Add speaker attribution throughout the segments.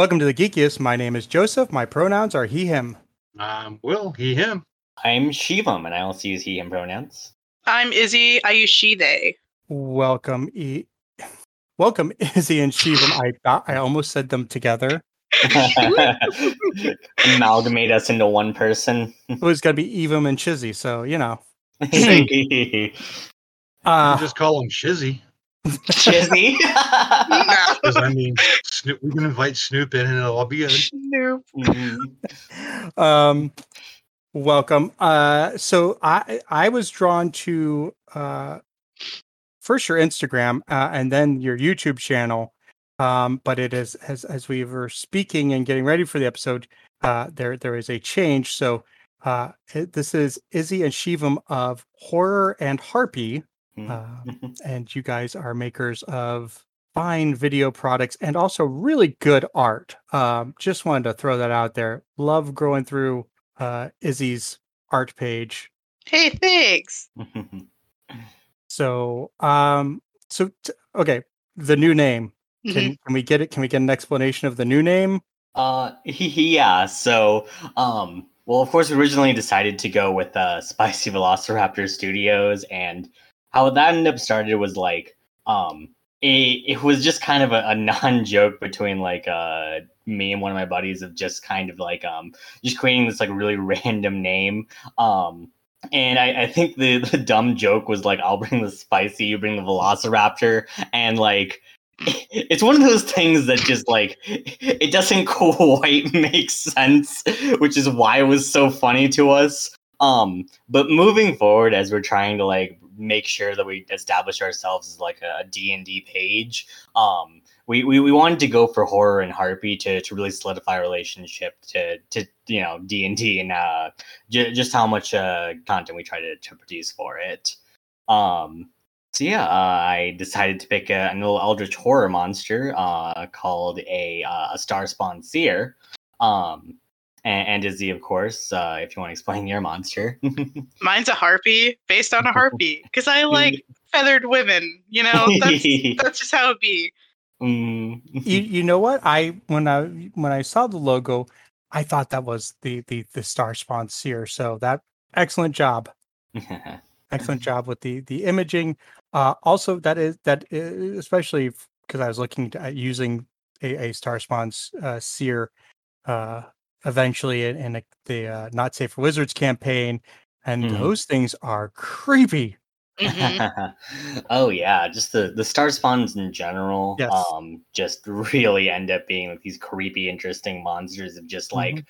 Speaker 1: Welcome to the Geekiest. My name is Joseph. My pronouns are he, him.
Speaker 2: Um, Will, he, him.
Speaker 3: I'm Shivam, and I also use he, him pronouns.
Speaker 4: I'm Izzy. I use she, they.
Speaker 1: Welcome, e- Welcome, Izzy and Shivam. I thought I almost said them together.
Speaker 3: Amalgamate us into one person.
Speaker 1: It was going to be Evam and Chizzy, so you know.
Speaker 2: You
Speaker 1: Uh,
Speaker 2: just call him Shizzy.
Speaker 3: Chizzy.
Speaker 2: Because I mean, Snoop, we can invite Snoop in and it'll all be good.
Speaker 4: Nope.
Speaker 3: Mhm.
Speaker 1: um, welcome. Uh, so I I was drawn to uh, first your Instagram uh, and then your YouTube channel. Um, but it is as as we were speaking and getting ready for the episode, uh, there there is a change. So uh, it- this is Izzy and Shivam of Horror and Harpy, uh, and you guys are makers of fine video products and also really good art. Um, just wanted to throw that out there. Love going through uh, Izzy's art page.
Speaker 4: Hey, thanks.
Speaker 1: So, um, so t- okay, the new name. Can can we get it? Can we get an explanation of the new name?
Speaker 3: Uh, yeah. So, um, well, of course, we originally decided to go with uh, Spicy Velociraptor Studios, and how that ended up started was like, um, it, it was just kind of a, a non-joke between like uh me and one of my buddies of just kind of like um just creating this like really random name. Um, and I, I think the the dumb joke was like, I'll bring the spicy, you bring the Velociraptor, and like it's one of those things that just like it doesn't quite make sense which is why it was so funny to us um but moving forward as we're trying to like make sure that we establish ourselves as like a d&d page um we, we, we wanted to go for horror and harpy to, to really solidify our relationship to, to you know d&d and uh, j- just how much uh, content we try to, to produce for it um so yeah, uh, I decided to pick a, an little eldritch horror monster uh, called a, uh, a star spawn seer. Um, and, and Izzy, of course, uh, if you want to explain your monster.
Speaker 4: Mine's a harpy based on a harpy because I like feathered women. You know, that's that's just how it be.
Speaker 3: Mm.
Speaker 1: You you know what? I when I when I saw the logo, I thought that was the the the Star Spawn Seer. So that excellent job. excellent job with the the imaging uh also that is that especially because i was looking at using a, a star spawns uh seer uh eventually in, in a, the uh, not safe for wizards campaign and
Speaker 3: Mhm.
Speaker 1: those things are creepy
Speaker 4: Mhm.
Speaker 3: oh yeah, just the the star spawns in general,
Speaker 1: Yes.
Speaker 3: um, just really end up being like these creepy, interesting monsters of just like
Speaker 1: Mm-hmm.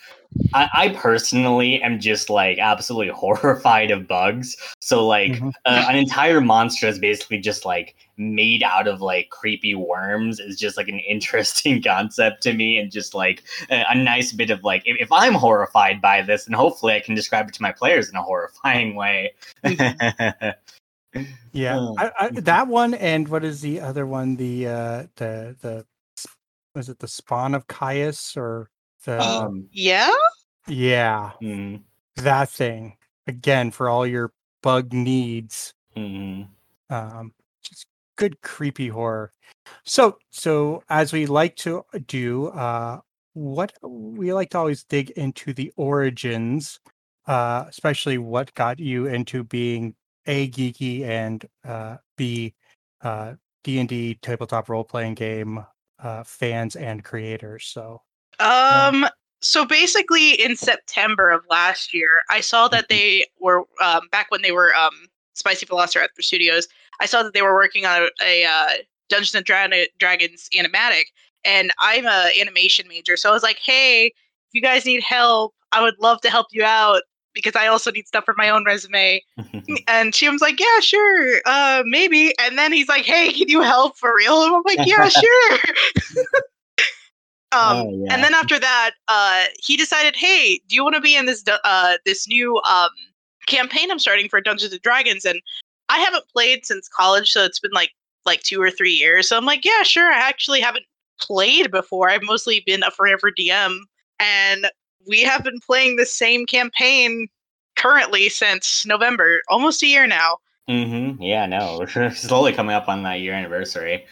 Speaker 3: I, I personally am just like absolutely horrified of bugs. So like
Speaker 1: Mhm.
Speaker 3: uh, an entire monster is basically just like made out of like creepy worms is just like an interesting concept to me and just like a, a nice bit of like if, if I'm horrified by this and hopefully I can describe it to my players in a horrifying way.
Speaker 1: yeah
Speaker 3: Oh.
Speaker 1: I, I, that one and what is the other one the uh the the s- was it the spawn of Kyuss or the
Speaker 3: um,
Speaker 4: Yeah.
Speaker 1: yeah
Speaker 3: mm,
Speaker 1: that thing again for all your bug needs
Speaker 3: mm,
Speaker 1: um just good creepy horror so so as we like to do uh what we like to always dig into the origins uh especially what got you into being a geeky and uh b uh d&d tabletop role-playing game uh fans and creators so
Speaker 4: Um. So basically, in September of last year, I saw that they were um, back when they were um, Spicy Velociraptor Studios. I saw that they were working on a, a uh, Dungeons and Dra- Dragons animatic, and I'm a animation major, so I was like, "Hey, if you guys need help, I would love to help you out. because I also need stuff for my own resume. And Shivam's like, yeah, sure, uh, maybe. And then he's like, hey, can you help for real? And I'm like, yeah, sure. um,
Speaker 3: Oh, yeah.
Speaker 4: And then after that, uh, he decided, hey, do you want to be in this uh, this new um, campaign I'm starting for Dungeons and Dragons? And I haven't played since college, so it's been like like two or three years. So I'm like, yeah, sure. I actually haven't played before. I've mostly been a forever DM, and we have been playing the same campaign currently since November, almost a year now.
Speaker 3: Mm-hmm. Yeah, no, we're slowly coming up on that year anniversary.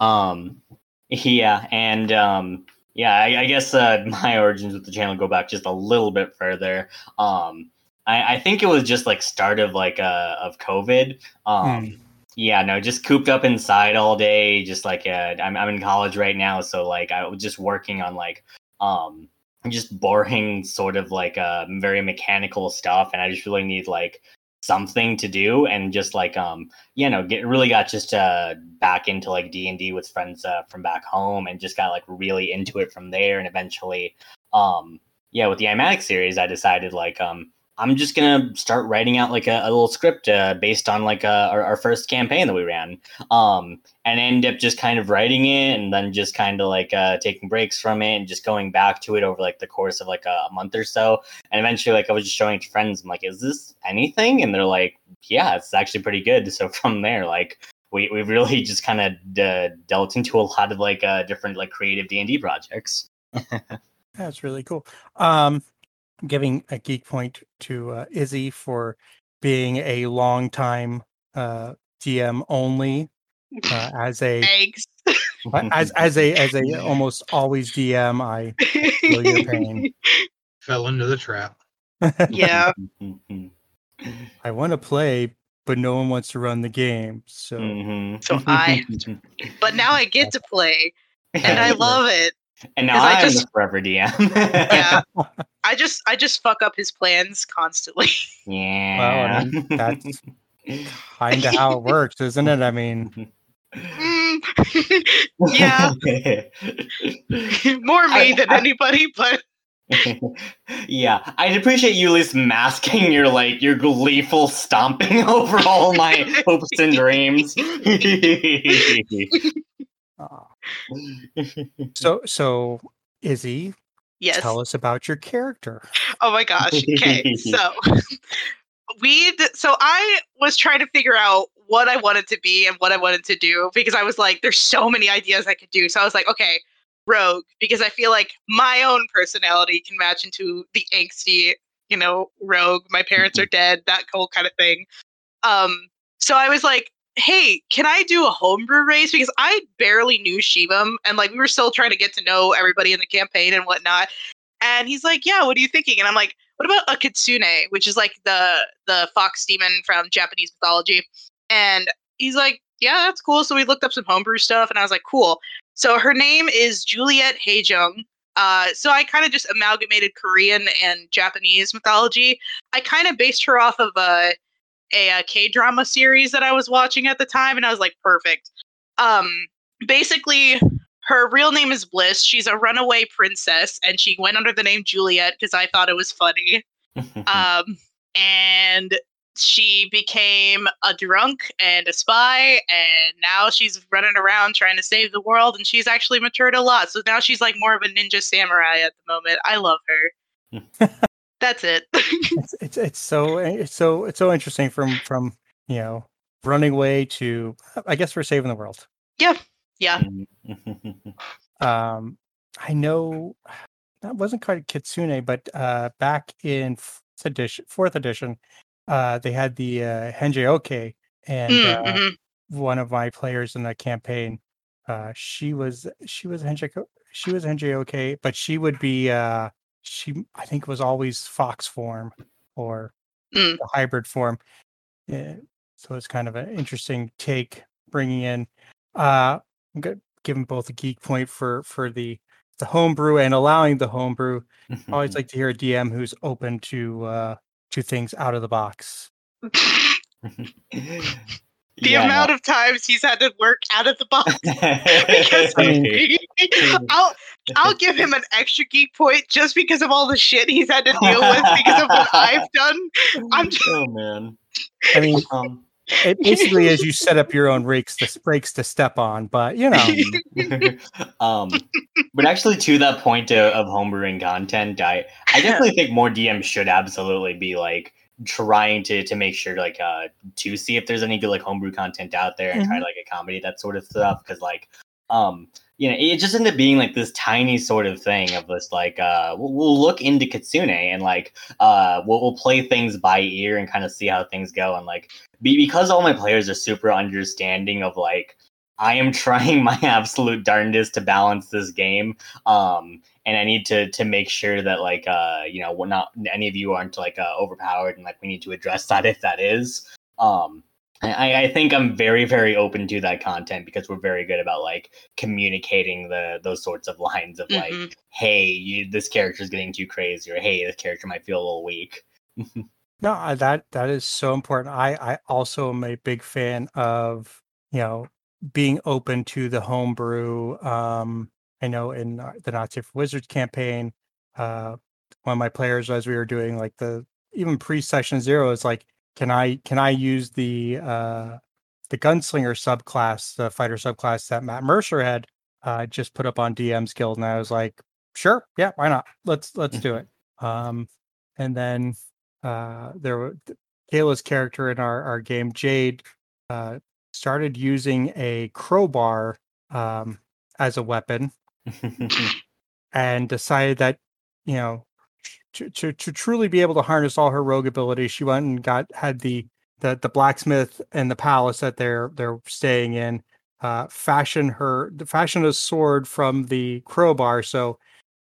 Speaker 3: Um, yeah, and um, yeah, I, I guess uh, my origins with the channel go back just a little bit further. Um, I, I think it was just like start of like uh of COVID. Um, yeah, no, just cooped up inside all day. Just like uh, I'm I'm in college right now, so like I was just working on like um just boring sort of like uh very mechanical stuff, and I just really need like something to do and just like um you know get really got just uh back into like d&d with friends uh, from back home and just got like really into it from there and eventually um yeah with the imatic series i decided like um i'm just gonna start writing out like a, a little script uh, based on like uh, our, our first campaign that we ran. Um and end up just kind of writing it and then just kind of like uh taking breaks from it and just going back to it over like the course of like a, a month or so. And eventually like i was just showing it to friends. I'm like is this anything? And they're like yeah it's actually pretty good. So from there like we, we really just kind of d- dealt into a lot of like uh different like creative d&d projects.
Speaker 1: That's really cool. Um, giving a geek point to uh, Izzy for being a long time uh, DM only uh, as a
Speaker 4: Eggs.
Speaker 1: as as a as a almost always DM. I feel your pain.
Speaker 2: Fell into the trap.
Speaker 4: yeah.
Speaker 1: I want to play, but no one wants to run the game. So
Speaker 3: Mhm.
Speaker 4: So I- But now I get to play, and I love it.
Speaker 3: And now
Speaker 4: I
Speaker 3: I'm
Speaker 4: just-
Speaker 3: the forever DM.
Speaker 4: Yeah. I just I just fuck up his plans constantly.
Speaker 3: yeah.
Speaker 1: mean, that's kind of how it works, isn't it? I mean,
Speaker 4: Mm. yeah, more me
Speaker 3: I-
Speaker 4: than
Speaker 3: I-
Speaker 4: anybody, but
Speaker 3: yeah, I'd appreciate you at least masking your like your gleeful stomping over all my hopes and dreams.
Speaker 1: So so Izzy,
Speaker 4: yes.
Speaker 1: tell us about your character.
Speaker 4: Oh my gosh. Okay. so we d- so I was trying to figure out what I wanted to be and what I wanted to do because I was like there's so many ideas I could do. So I was like, okay, rogue because I feel like my own personality can match into the angsty, you know, rogue, my parents are dead, that whole kind of thing. Um so I was like, hey, can I do a homebrew race? Because I barely knew Shivam and like we were still trying to get to know everybody in the campaign and whatnot. And he's like, yeah, what are you thinking? And I'm like, what about a kitsune, which is like the the fox demon from Japanese mythology? And he's like, yeah, that's cool. So we looked up some homebrew stuff, and I was like, cool. So her name is Juliet Haejung. Uh, so I kind of just amalgamated Korean and Japanese mythology. I kind of based her off of a a, a K drama series that I was watching at the time, and I was like, perfect. Um, basically, her real name is Bliss. She's a runaway princess, and she went under the name Juliet because I thought it was funny. Um, and she became a drunk and a spy, and now she's running around trying to save the world. And she's actually matured a lot, so now she's like more of a ninja samurai at the moment. I love her. That's it.
Speaker 1: it's, it's it's so it's so it's so interesting from from you know running away to I guess we're saving the world.
Speaker 4: yeah. Yeah.
Speaker 1: um, I know that wasn't quite Kitsune, but uh, back in fourth edition, fourth edition, uh, they had the uh, Hengeyokai, and
Speaker 4: Mm,
Speaker 1: uh,
Speaker 4: mhm.
Speaker 1: one of my players in the campaign, uh, she was she was Henjiko, she was Hengeyokai, but she would be uh, she I think was always fox form or
Speaker 4: Mm.
Speaker 1: the hybrid form. Yeah, so it's kind of an interesting take bringing in. Uh, I'm gonna give them both a geek point for for the the homebrew and allowing the homebrew. I always like to hear a DM who's open to uh to things out of the box.
Speaker 4: The
Speaker 3: Yeah,
Speaker 4: amount of times he's had to work out of the box because
Speaker 1: I mean-
Speaker 4: I'll I'll give him an extra geek point just because of all the shit he's had to deal with because of what I've done. I'm just,
Speaker 3: oh man.
Speaker 1: I mean,
Speaker 3: Um,
Speaker 1: it basically is you set up your own rakes to rakes to step on, but you know,
Speaker 3: um, but actually, to that point of, of homebrewing content, I I definitely think more DMs should absolutely be like trying to to make sure like uh to see if there's any good like homebrew content out there and try to like accommodate that sort of stuff because like um you know it just ended up being like this tiny sort of thing of this like uh we'll, we'll look into kitsune and like uh we'll, we'll play things by ear and kind of see how things go and like be, because all my players are super understanding of like I am trying my absolute darndest to balance this game. Um, and I need to to make sure that like uh, you know, we're not any of you aren't like uh, overpowered, and like we need to address that if that is. Um, I, I think I'm very very open to that content because we're very good about like communicating the those sorts of lines of like,
Speaker 4: Mhm.
Speaker 3: hey, you, this character is getting too crazy, or hey, this character might feel a little weak.
Speaker 1: no, that that is so important. I I also am a big fan of you know being open to the homebrew. Um, I know in the for Wizards campaign, uh, one of my players as we were doing like the even pre-session zero is like, can I can I use the uh the gunslinger subclass, the fighter subclass that Matt Mercer had uh just put up on DM's Guild, and I was like, sure, yeah, why not? Let's let's do it. Um, and then uh there Kaila's character in our our game Jade uh started using a crowbar um as a weapon and decided that you know to, to to truly be able to harness all her rogue abilities she went and got had the the, the blacksmith and the palace that they're they're staying in uh fashion her fashion a sword from the crowbar so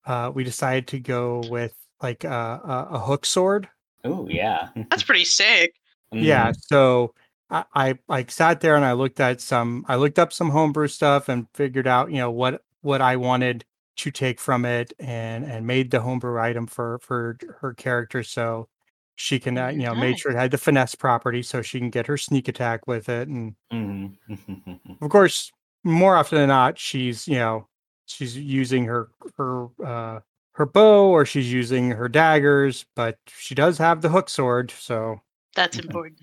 Speaker 1: uh we decided to go with like uh, a, a hook sword
Speaker 3: oh yeah.
Speaker 4: that's pretty sick.
Speaker 1: yeah
Speaker 3: Mhm.
Speaker 1: so I, I like sat there and i looked at some i looked up some homebrew stuff and figured out you know what what i wanted to take from it and and made the homebrew item for for her character so she can uh, you know made sure it had the finesse property so she can get her sneak attack with it and
Speaker 3: Mhm.
Speaker 1: of course more often than not she's you know she's using her her uh her bow or she's using her daggers but she does have the hook sword so
Speaker 4: That's important.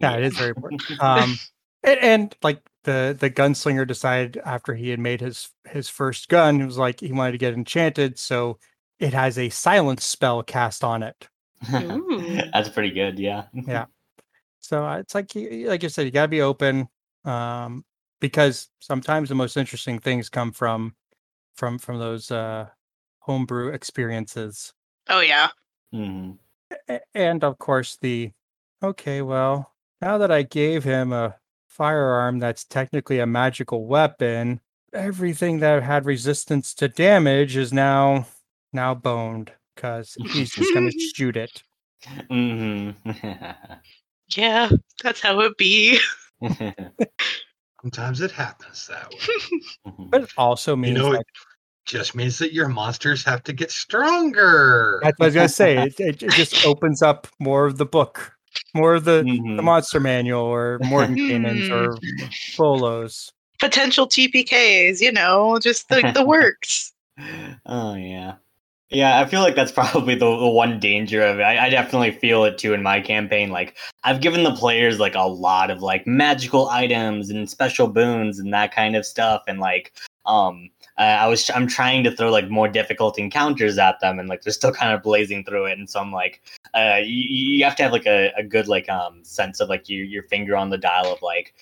Speaker 1: Yeah, it is very important. Um, and, and like the the gunslinger decided after he had made his his first gun, he was like he wanted to get enchanted, so it has a silence spell cast on it.
Speaker 3: That's pretty good. Yeah.
Speaker 1: Yeah. So uh, it's like you- like you said, you got to be open, um, because sometimes the most interesting things come from from from those uh, homebrew experiences.
Speaker 4: Oh yeah.
Speaker 3: Mhm.
Speaker 1: And of course the okay well now that i gave him a firearm that's technically a magical weapon everything that had resistance to damage is now now boned because he's just going to shoot it
Speaker 3: Mhm.
Speaker 4: Yeah, that's how it be.
Speaker 2: Sometimes it happens that way.
Speaker 1: but it also means you
Speaker 2: know,
Speaker 1: that,
Speaker 2: Just means that your monsters have to get stronger.
Speaker 1: that's what i was going to say it, it, it just opens up more of the book more of the, the
Speaker 3: Mhm.
Speaker 1: monster manual or mordenkainen's or Volo's
Speaker 4: Potential TPKs, you know, just like the works.
Speaker 3: oh yeah. Yeah, I feel like that's probably the, the one danger of it. I, I definitely feel it too in my campaign. Like I've given the players like a lot of like magical items and special boons and that kind of stuff, and like um uh, I was I'm trying to throw like more difficult encounters at them, and like they're still kind of blazing through it. And so I'm like, uh, you, you have to have like a, a good like um sense of like your your finger on the dial of like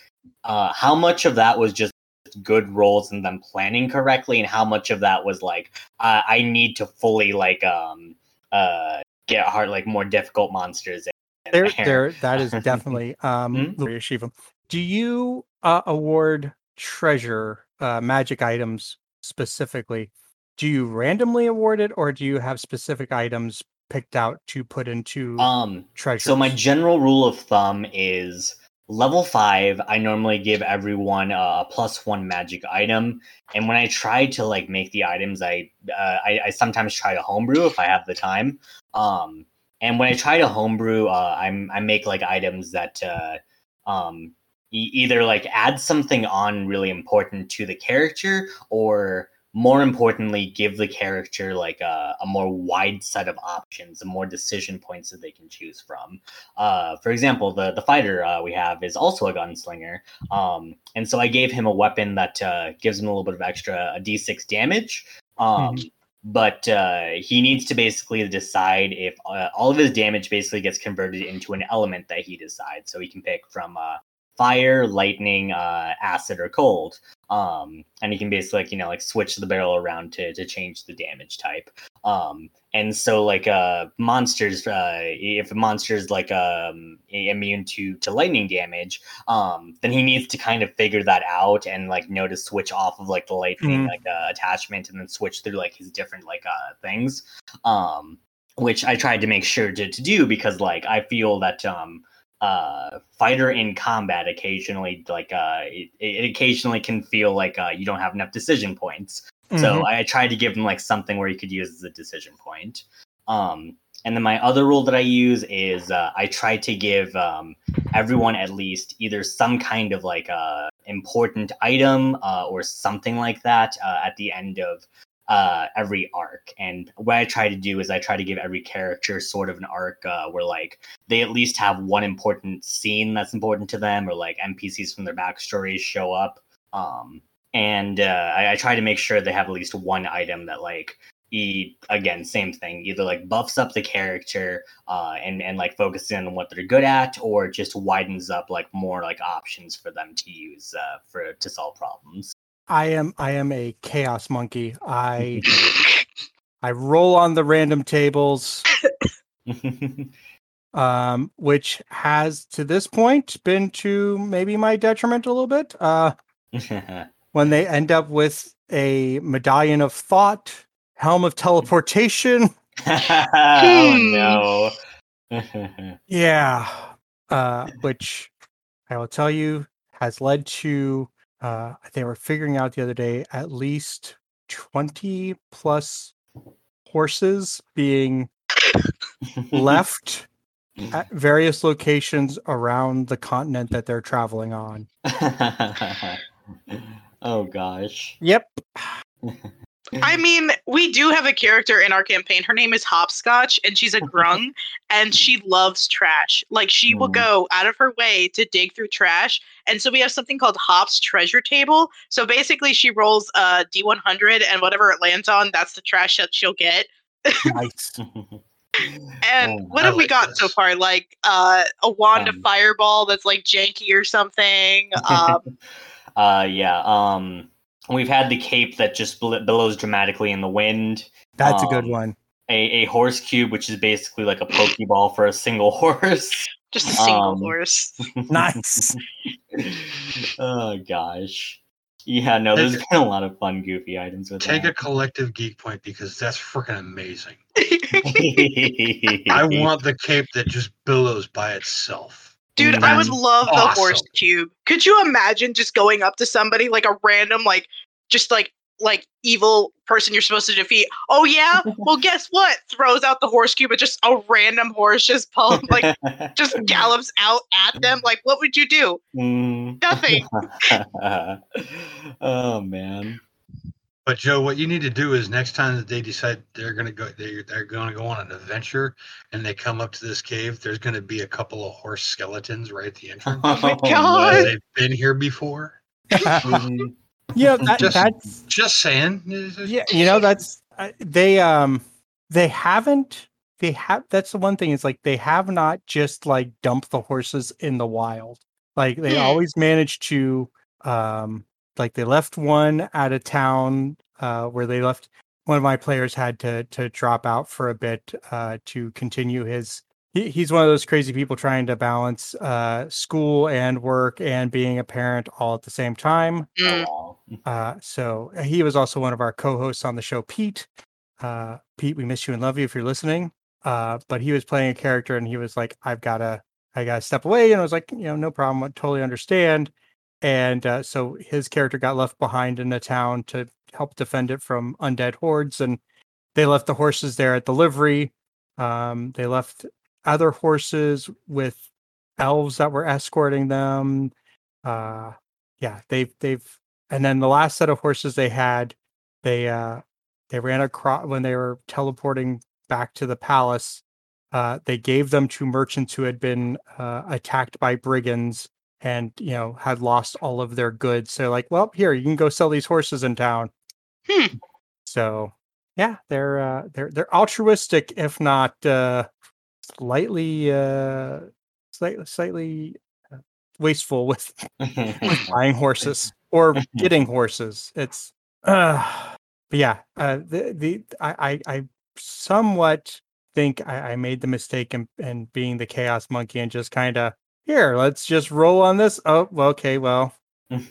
Speaker 3: uh how much of that was just good rolls and them planning correctly, and how much of that was like uh, I need to fully like um uh get hard like more difficult monsters. in
Speaker 1: there
Speaker 3: there.
Speaker 1: there that is definitely um
Speaker 3: Hmm?
Speaker 1: Shiva. do you uh, award treasure uh magic items specifically do you randomly award it or do you have specific items picked out to put into
Speaker 3: Um,
Speaker 1: treasure
Speaker 3: So my general rule of thumb is level five. I normally give everyone a plus one magic item, and when I try to like make the items, I uh, I, I sometimes try to homebrew if I have the time. Um, and when I try to homebrew, uh, I'm I make like items that uh, um either like add something on really important to the character or more importantly give the character like a, a more wide set of options and more decision points that they can choose from uh, for example the the fighter uh, we have is also a gunslinger um, and so i gave him a weapon that uh, gives him a little bit of extra a d6 damage um,
Speaker 1: Mhm.
Speaker 3: but uh, he needs to basically decide if uh, all of his damage basically gets converted into an element that he decides so he can pick from uh, fire lightning uh, acid or cold. Um and you can basically like you know like switch the barrel around to to change the damage type. Um and so like uh monsters uh if a monster is like um immune to to lightning damage um then he needs to kind of figure that out and like know to switch off of like the lightning
Speaker 1: Mhm.
Speaker 3: like uh, attachment and then switch through like his different like uh things. Um which i tried to make sure to, to do because like i feel that um uh fighter in combat occasionally like uh it, it occasionally can feel like uh you don't have enough decision points so
Speaker 1: Mhm.
Speaker 3: I tried to give him like something where he could use as a decision point. Um, and then my other rule that I use is uh, I try to give um, everyone at least either some kind of like uh, important item uh, or something like that uh, at the end of uh, every arc. And what I try to do is I try to give every character sort of an arc uh, where like they at least have one important scene that's important to them, or like NPCs from their backstories show up. Um, and uh, I, I try to make sure they have at least one item that like e again same thing either like buffs up the character uh and and like focusing on what they're good at or just widens up like more like options for them to use uh for to solve problems
Speaker 1: I am I am a chaos monkey. I I roll on the random tables, um, which has to this point been to maybe my detriment a little bit. Uh, when they end up with a medallion of thought, helm of teleportation.
Speaker 3: oh no
Speaker 1: Yeah, uh, which I will tell you has led to uh, they were figuring out the other day at least twenty plus horses being left at various locations around the continent that they're traveling on.
Speaker 3: oh gosh
Speaker 1: Yep.
Speaker 4: I mean, we do have a character in our campaign. Her name is Hopscotch, and she's a grung, and she loves trash. Like she will
Speaker 3: Mm.
Speaker 4: go out of her way to dig through trash. And so we have something called Hop's Treasure Table. So basically, she rolls a D100, and whatever it lands on, that's the trash that she'll get.
Speaker 1: Nice.
Speaker 4: And
Speaker 3: Oh,
Speaker 4: what
Speaker 2: I
Speaker 4: have we
Speaker 2: like
Speaker 4: got so far? Like uh, a wand of
Speaker 3: Um,
Speaker 4: fireball that's like janky or something. Um,
Speaker 3: uh yeah um we've had the cape that just bl- billows dramatically in the wind
Speaker 1: That's a good
Speaker 3: Um,
Speaker 1: one.
Speaker 3: a, a horse cube which is basically like a pokeball for a single horse
Speaker 4: just a single
Speaker 3: Um,
Speaker 4: horse.
Speaker 1: Nice.
Speaker 3: oh gosh yeah no there's
Speaker 2: Take
Speaker 3: been a lot of fun goofy items with
Speaker 2: Take a collective geek point because that's freaking amazing.
Speaker 3: I
Speaker 2: I want the cape that just billows by itself.
Speaker 4: Dude, I would
Speaker 2: That's
Speaker 4: love the horse cube. Could you imagine just going up to somebody like a random, like, just like, like evil person you're supposed to defeat? Oh yeah, well guess what? Throws out the horse cube, and just a random horse just pull, like just gallops out at them. Like, what would you do?
Speaker 3: Mm.
Speaker 4: Nothing.
Speaker 3: oh man.
Speaker 2: But Joe, what you need to do is next time that they decide they're gonna go, they're, they're gonna go on an adventure, and they come up to this cave. There's gonna be a couple of horse skeletons right at the entrance.
Speaker 4: Oh my. God.
Speaker 2: They've been here before.
Speaker 1: Yeah, that,
Speaker 2: Just-
Speaker 1: that's
Speaker 2: Just saying.
Speaker 1: yeah. You know, that's uh, they um they haven't they have that's the one thing is like they have not just like dumped the horses in the wild. Like they
Speaker 4: Hmm.
Speaker 1: always manage to um like they left one out of town uh where they left one of my players had to to drop out for a bit uh to continue his he, he's one of those crazy people trying to balance uh school and work and being a parent all at the same time
Speaker 4: Mm.
Speaker 3: Oh,
Speaker 1: uh, so uh, he was also one of our co-hosts on the show, Pete. Uh, Pete, we miss you and love you if you're listening. Uh, but he was playing a character and he was like, I've gotta, I gotta step away. And I was like, you know, no problem. I totally understand. And uh, so his character got left behind in the town to help defend it from undead hordes. And they left the horses there at the livery. Um, they left other horses with elves that were escorting them uh yeah they've they've and then the last set of horses they had they uh they ran across when they were teleporting back to the palace uh they gave them to merchants who had been uh attacked by brigands and you know had lost all of their goods so like well here you can go sell these horses in town
Speaker 4: Hmm.
Speaker 1: so yeah they're uh they're they're altruistic if not uh slightly uh slightly slightly uh, wasteful with with buying horses or getting horses. It's uh but yeah, uh the the I I, I somewhat think I, I made the mistake in, in being the chaos monkey and just kind of here, let's just roll on this. Oh, well, okay, well,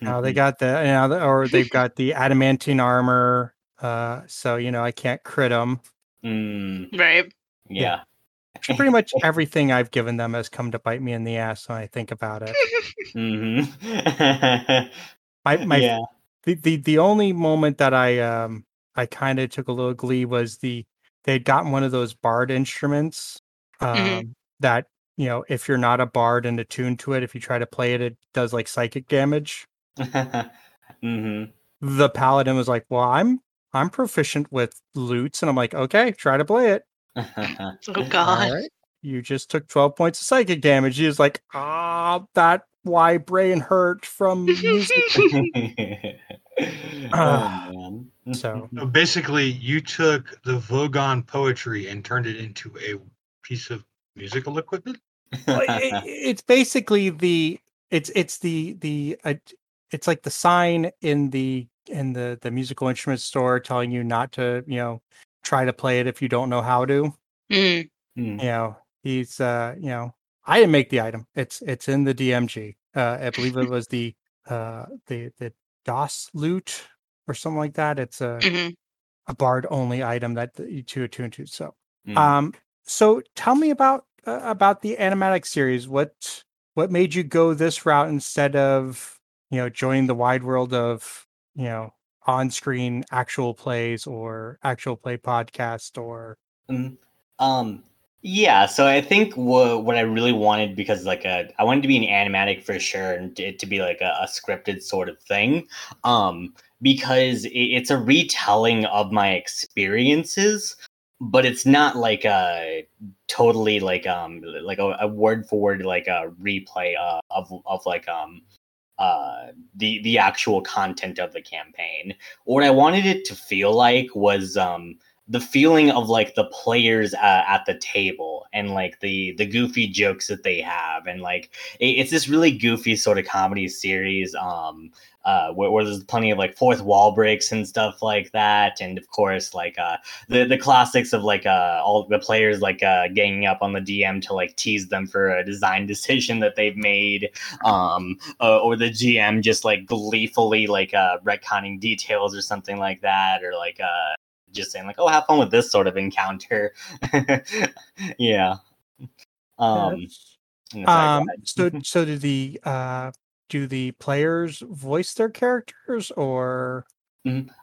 Speaker 1: now they got the you know, or they've got the adamantine armor. Uh, so you know I can't crit them.
Speaker 3: Mm,
Speaker 4: Right.
Speaker 3: yeah.
Speaker 1: Pretty much everything I've given them has come to bite me in the ass when I think about it.
Speaker 3: hmm
Speaker 1: My my
Speaker 3: yeah.
Speaker 1: the, the the only moment that I um I kind of took a little glee was the they'd gotten one of those bard instruments um
Speaker 4: Mhm.
Speaker 1: that you know if you're not a bard and attuned to it if you try to play it it does like psychic damage.
Speaker 3: Hmm
Speaker 1: the paladin was like well i'm i'm proficient with lutes and i'm like okay try to play it.
Speaker 4: Oh god.
Speaker 1: right you just took 12 points of psychic damage. He was like ah that why brain hurt from music.
Speaker 3: Oh
Speaker 1: so
Speaker 2: So basically, you took the Vogon poetry and turned it into a piece of musical equipment.
Speaker 1: Well, it, it's basically the it's it's the the uh, it's like the sign in the in the the musical instrument store telling you not to you know try to play it if you don't know how to
Speaker 4: Mm.
Speaker 1: You know he's uh you know i didn't make the item it's it's in the dmg uh i believe it was the uh the the Doss lute or something like that it's a
Speaker 4: Mhm.
Speaker 1: a bard only item that you to attune to so
Speaker 3: Mm.
Speaker 1: um, so tell me about about the animatic series. What what made you go this route instead of you know joining the wide world of you know on screen actual plays or actual play podcast or
Speaker 3: Mm, Um, yeah, so I think what what I really wanted because like a I wanted to be an animatic for sure and it to be like a, a scripted sort of thing. Um, because it, it's a retelling of my experiences, but it's not like a totally like um like a, a word for word like a replay uh, of of like um uh the the actual content of the campaign. What I wanted it to feel like was um the feeling of like the players uh, at the table and like the the goofy jokes that they have and like it, it's this really goofy sort of comedy series um uh where, where there's plenty of like fourth wall breaks and stuff like that and of course like uh the the classics of like uh all the players like uh ganging up on the dm to like tease them for a design decision that they've made um uh, or the gm just like gleefully like uh retconning details or something like that or like uh just saying like, "Oh, have fun with this sort of encounter." yeah. Um. go
Speaker 1: um so so do the uh do the players voice their characters or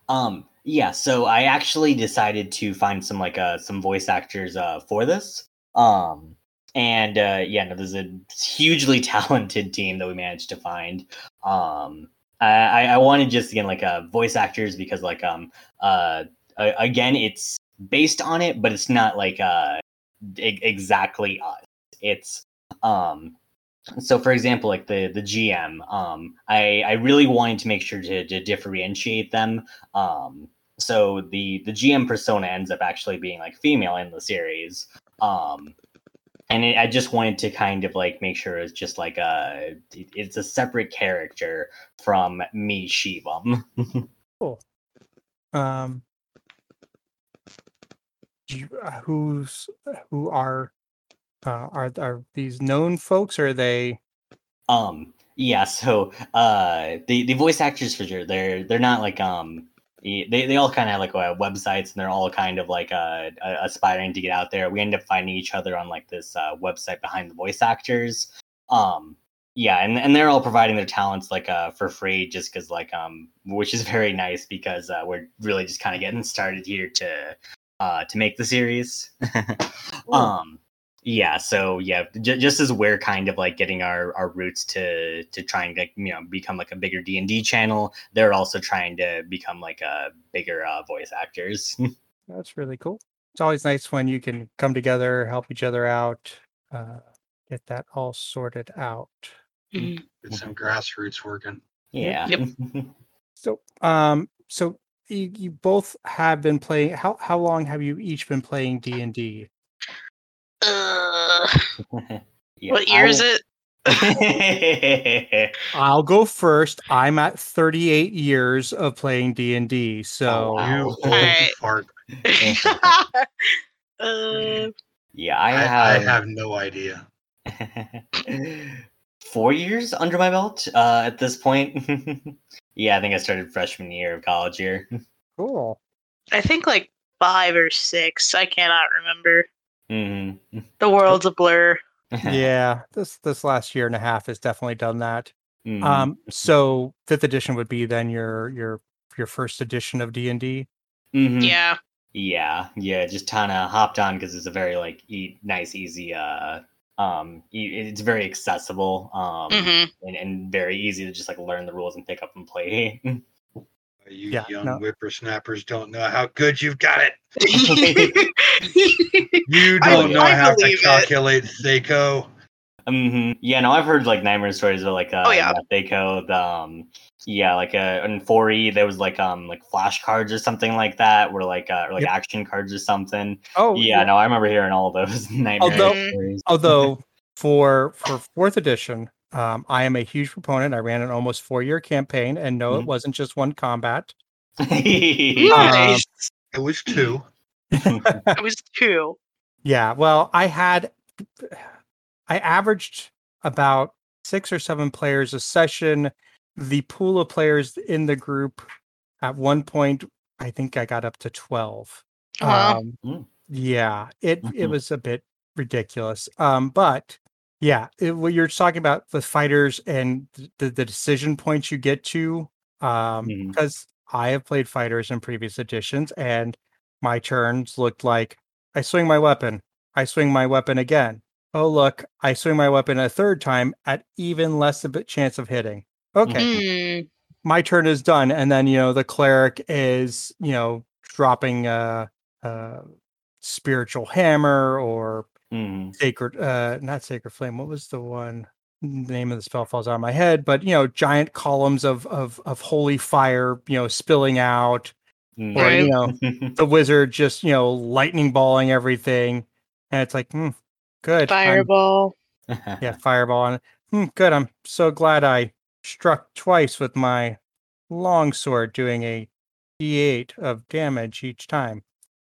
Speaker 3: Um. Yeah. So I actually decided to find some like uh some voice actors uh for this. Um. And uh, yeah, no, there's a hugely talented team that we managed to find. Um. I I wanted just again like uh voice actors because like um uh again it's based on it, but it's not like uh exactly us. It's um so for example like the the gm um i i really wanted to make sure to, to differentiate them um so the the gm persona ends up actually being like female in the series um and it, i just wanted to kind of like make sure it's just like a it- it's a separate character from me shivam.
Speaker 1: Um you, uh, who's who are uh, are are these known folks or are they
Speaker 3: Um, yeah, so uh the the voice actors for sure, they're they're not like um they, they all kind of have like uh, websites and they're all kind of like uh, uh aspiring to get out there. We end up finding each other on like this uh website behind the voice actors. Um yeah, and, and they're all providing their talents like uh for free just because like um which is very nice because uh we're really just kind of getting started here to uh to make the series. um yeah so yeah j- just as we're kind of like getting our our roots to to try and like you know become like a bigger d&d channel they're also trying to become like a bigger uh, voice actors
Speaker 1: That's really cool. It's always nice when you can come together, help each other out, uh, get that all sorted out.
Speaker 4: Mhm.
Speaker 2: Get some grassroots working.
Speaker 3: yeah
Speaker 4: Yep.
Speaker 1: So, um, so you, you both have been playing. How how long have you each been playing D and D?
Speaker 4: Uh,
Speaker 3: Yeah,
Speaker 4: what year is it?
Speaker 3: it
Speaker 1: I'll go first. I'm at 38 years of playing D and D. So,
Speaker 3: wow.
Speaker 2: You old fart.
Speaker 4: uh,
Speaker 3: yeah i
Speaker 2: I, I
Speaker 3: have
Speaker 2: have no idea.
Speaker 3: four years under my belt uh, at this point. yeah, I think I started freshman year of college year.
Speaker 1: cool.
Speaker 4: I think like five or six. I cannot remember.
Speaker 3: Mhm.
Speaker 4: The world's a blur.
Speaker 1: Yeah, this this last year and a half has definitely done that.
Speaker 3: Mhm.
Speaker 1: Um, so fifth edition would be then your your your first edition of D and D.
Speaker 3: Mhm.
Speaker 4: Yeah.
Speaker 3: yeah, yeah. Just kind of hopped on because it's a very like e- nice, easy. Uh, um, e- it's very accessible. Um,
Speaker 4: hmm
Speaker 3: and, and very easy to just like learn the rules and pick up and play.
Speaker 2: You
Speaker 1: Yeah,
Speaker 2: young
Speaker 1: no.
Speaker 2: whippersnappers don't know how good you've got it. You
Speaker 4: I-
Speaker 2: don't know
Speaker 4: I
Speaker 2: how to
Speaker 4: believe it.
Speaker 2: calculate THAC0.
Speaker 3: hmm Yeah, no, I've heard like nightmare stories of like uh,
Speaker 4: Oh, yeah.
Speaker 3: THAC0, the um, yeah, like uh, in 4E there was like um like flashcards or something like that, where like uh, or like
Speaker 1: Yep.
Speaker 3: action cards or something.
Speaker 1: Oh
Speaker 3: yeah, no, I remember hearing all those nightmare
Speaker 1: Although-
Speaker 3: stories.
Speaker 1: Although for for fourth edition, um, I am a huge proponent. I ran an almost four year campaign, and no, it
Speaker 3: Mhm.
Speaker 1: wasn't just one combat.
Speaker 4: Nice.
Speaker 2: It was two.
Speaker 4: it was two.
Speaker 1: Yeah, well, I had I averaged about six or seven players a session. The pool of players in the group at one point, I think I got up to twelve.
Speaker 4: Wow.
Speaker 1: Um,
Speaker 3: Mm.
Speaker 1: yeah, it it
Speaker 3: Mhm.
Speaker 1: was a bit ridiculous. Um, but yeah, it, what you're talking about the fighters and the the decision points you get to, um, because I have played fighters in previous editions, and my turns looked like I swing my weapon, I swing my weapon again. Oh look, I swing my weapon a third time at even less of a chance of hitting. Okay,
Speaker 4: Mm.
Speaker 1: my turn is done and then you know the cleric is you know dropping a, a spiritual hammer or
Speaker 3: Mhm.
Speaker 1: sacred uh not sacred flame what was the one the name of the spell falls out of my head but you know giant columns of of of holy fire you know spilling out
Speaker 3: Mhm.
Speaker 1: or you know the wizard just you know lightning balling everything. And it's like hmm, good I'm-
Speaker 4: Fireball.
Speaker 1: yeah fireball and hmm, good i'm so glad i struck twice with my longsword doing a d8 of damage each time.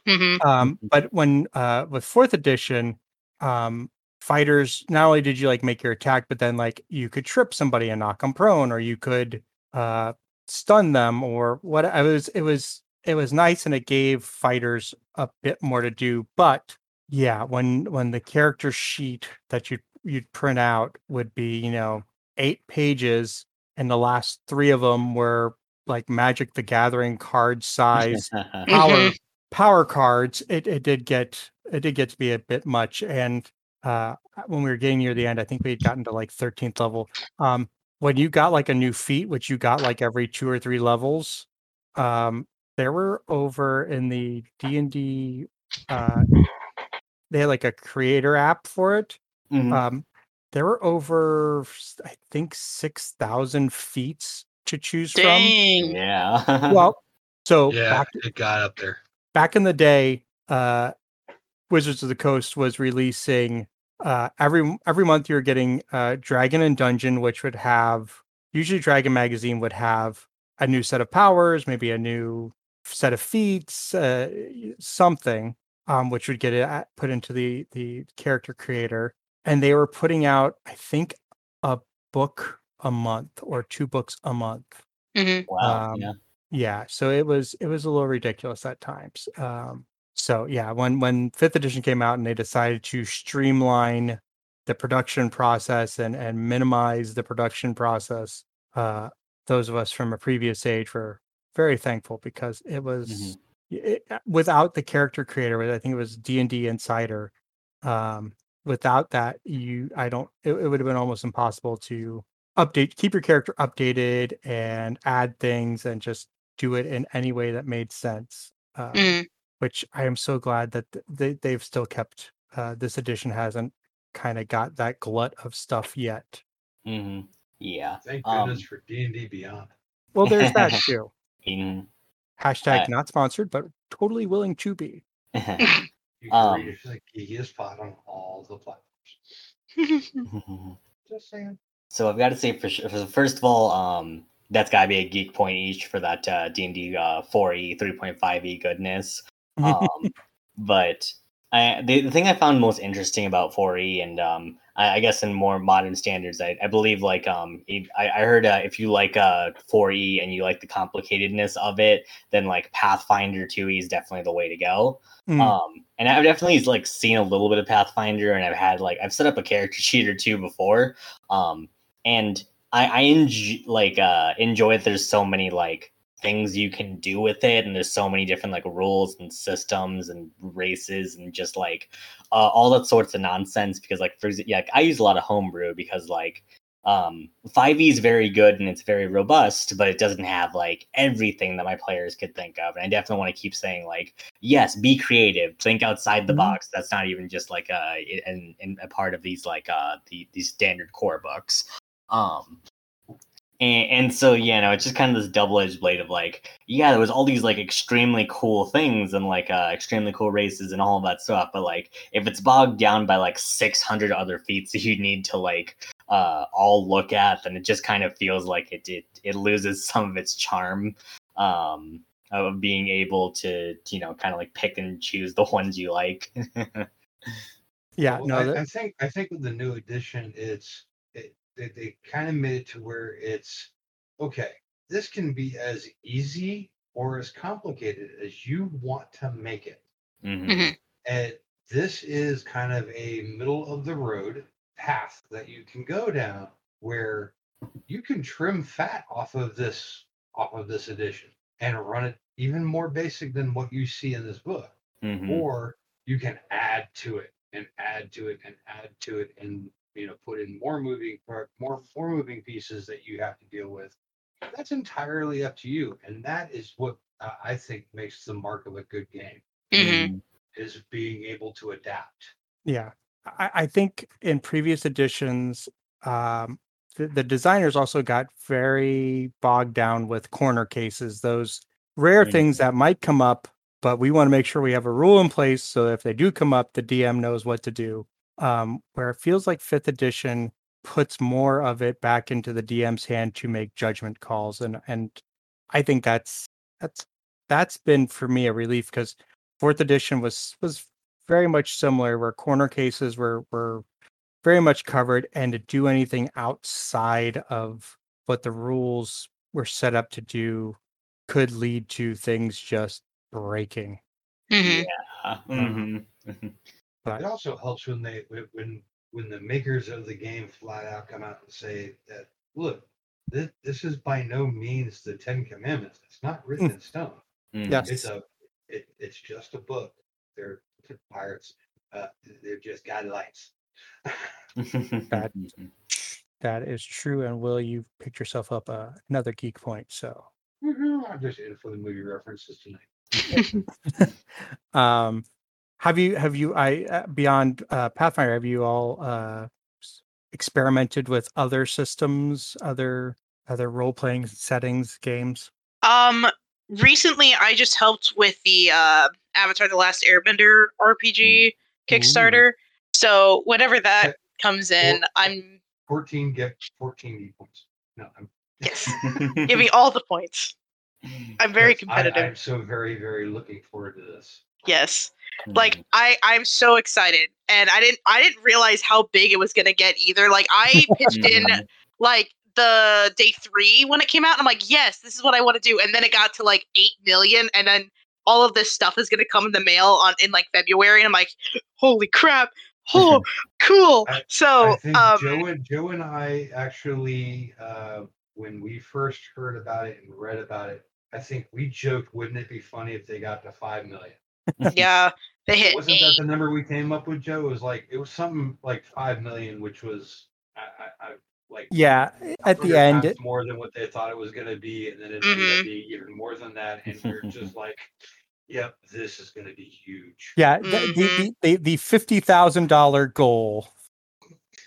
Speaker 4: Hmm
Speaker 1: um but when uh with fourth edition um fighters not only did you like make your attack but then like you could trip somebody and knock them prone or you could uh stun them or what it was it was it was nice and it gave fighters a bit more to do but yeah when when the character sheet that you you'd print out would be you know eight pages and the last three of them were like magic the gathering card size power
Speaker 4: Mhm.
Speaker 1: power cards it, it did get it did get to be a bit much and uh when we were getting near the end i think we had gotten to like 13th level um when you got like a new feat which you got like every two or three levels um there were over in the d&d uh they had like a creator app for it
Speaker 3: Mhm.
Speaker 1: um there were over I think 6000 feats to choose from
Speaker 4: Dang.
Speaker 3: yeah.
Speaker 1: well so
Speaker 2: Yeah,
Speaker 1: back
Speaker 2: it got up there.
Speaker 1: back in the day, uh, Wizards of the Coast was releasing uh, every every month. You're getting uh, Dragon and Dungeon, which would have usually Dragon Magazine would have a new set of powers, maybe a new set of feats, uh, something, um, which would get it at- put into the the character creator. And they were putting out, I think, a book a month or two books a month
Speaker 4: hmm
Speaker 3: wow.
Speaker 1: um,
Speaker 3: yeah.
Speaker 1: yeah so it was it was a little ridiculous at times um so yeah when when fifth edition came out and they decided to streamline the production process and and minimize the production process uh those of us from a previous age were very thankful because it was it, without the character creator i think it was d&d insider um without that, you I don't. It, it would have been almost impossible to update, keep your character updated, and add things, and just do it in any way that made sense. Um,
Speaker 4: Mhm.
Speaker 1: Which I am so glad that th- they they've still kept. Uh, this edition hasn't kind of got that glut of stuff yet.
Speaker 3: hmm Yeah.
Speaker 2: Thank
Speaker 3: Um,
Speaker 2: goodness for D and D Beyond.
Speaker 1: Well, there's that too.
Speaker 3: Mhm.
Speaker 1: Hashtag
Speaker 3: Uh,
Speaker 1: not sponsored, but totally willing to be.
Speaker 2: You can
Speaker 3: Um,
Speaker 2: reach the geekiest pod on all the platforms. Just saying.
Speaker 3: so I've got to say, for sure, for- first of all, um, that's got to be a geek point each for that uh, D and D uh, 4e 3.5e goodness. Um, but I, the, the thing I found most interesting about 4e and um, I, I guess in more modern standards, I, I believe like um, I, I heard uh, if you like uh, 4e and you like the complicatedness of it, then like Pathfinder 2e is definitely the way to go.
Speaker 1: Mm.
Speaker 3: Um, and I've definitely like seen a little bit of Pathfinder, and I've had like I've set up a character sheet or two before. Um, and I, I enjoy like uh enjoy that there's so many like things you can do with it, and there's so many different like rules and systems and races and just like uh, all that sorts of nonsense. Because like for yeah, I use a lot of homebrew because like um 5e is very good and it's very robust but it doesn't have like everything that my players could think of and i definitely want to keep saying like yes be creative think outside the
Speaker 1: Mhm.
Speaker 3: box that's not even just like a and and a part of these like uh the these standard core books um and, and so yeah no it's just kind of this double-edged blade of like yeah there was all these like extremely cool things and like uh extremely cool races and all of that stuff but like if it's bogged down by like 600 other feats that you need to like uh all look at then it just kind of feels like it it, it loses some of its charm um of being able to you know kind of like pick and choose the ones you like.
Speaker 1: Yeah,
Speaker 2: Well,
Speaker 1: no,
Speaker 2: I,
Speaker 1: that,
Speaker 2: I think I think with the new edition, it's it, they, they kind of made it to where it's okay. This can be as easy or as complicated as you want to make it,
Speaker 3: Mhm.
Speaker 4: Mhm.
Speaker 2: and this is kind of a middle of the road path that you can go down where you can trim fat off of this off of this edition and run it even more basic than what you see in this book
Speaker 3: Mhm.
Speaker 2: or you can add to it and add to it and add to it and you know put in more moving part more more moving pieces that you have to deal with that's entirely up to you and that is what uh, i think makes the mark of a good game
Speaker 4: Mhm.
Speaker 2: is being able to adapt
Speaker 1: yeah. I, I think in previous editions, um, the, the designers also got very bogged down with corner cases, those rare
Speaker 3: Mhm.
Speaker 1: things that might come up, but we want to make sure we have a rule in place so if they do come up, the DM knows what to do. Um, where it feels like fifth edition puts more of it back into the DM's hand to make judgment calls, and and I think that's that's that's been for me a relief because fourth edition was was very much similar where corner cases were were very much covered and to do anything outside of what the rules were set up to do could lead to things just breaking
Speaker 4: Mhm.
Speaker 3: Uh, mhm.
Speaker 2: It also helps when they when- when when the makers of the game flat out come out and say that look this, this is by no means the ten commandments. It's not written in stone.
Speaker 3: Mhm.
Speaker 1: Yes.
Speaker 2: it's a it, it's just a book. They're pirates. Uh they're just guidelines
Speaker 1: That- that is true and will you picked yourself up uh, another geek point so.
Speaker 2: I'm just in for the movie references tonight.
Speaker 1: Um have you have you i uh, beyond uh pathfinder have you all uh experimented with other systems other other role-playing settings games
Speaker 4: Um, recently I just helped with the uh, Avatar: The Last Airbender RPG Kickstarter. So whenever that
Speaker 2: Okay.
Speaker 4: comes in,
Speaker 2: Well-
Speaker 4: I'm
Speaker 2: 14 get 14 e points no i'm
Speaker 4: yes, give me all the points. I'm very
Speaker 2: Yes,
Speaker 4: competitive.
Speaker 2: i'm so very very looking forward to this
Speaker 4: yes. Like I I'm so excited, and I didn't I didn't realize how big it was gonna get either. Like I pitched in
Speaker 3: Mhm.
Speaker 4: like the day three when it came out. And I'm like, yes, this is what I want to do. And then it got to like eight million, and then all of this stuff is gonna come in the mail on in like February. And I'm like, holy crap! Oh, cool.
Speaker 2: I-
Speaker 4: so
Speaker 2: I
Speaker 4: um,
Speaker 2: Joe and Joe and I actually, uh, when we first heard about it and read about it, I think we joked, "Wouldn't it be funny if they got to five million?
Speaker 4: yeah, They hit
Speaker 2: Wasn't that the number we came up with, Joe? It was like it was something like five million, which was I, I, I like
Speaker 1: Yeah, at the end, it,
Speaker 2: more than what they thought it was going to be, and then it
Speaker 4: Mhm.
Speaker 2: ended up being even more than that. And we're just like, "Yep, this is going to be huge."
Speaker 1: yeah, the,
Speaker 4: Mhm.
Speaker 1: the, the, the fifty thousand dollar goal,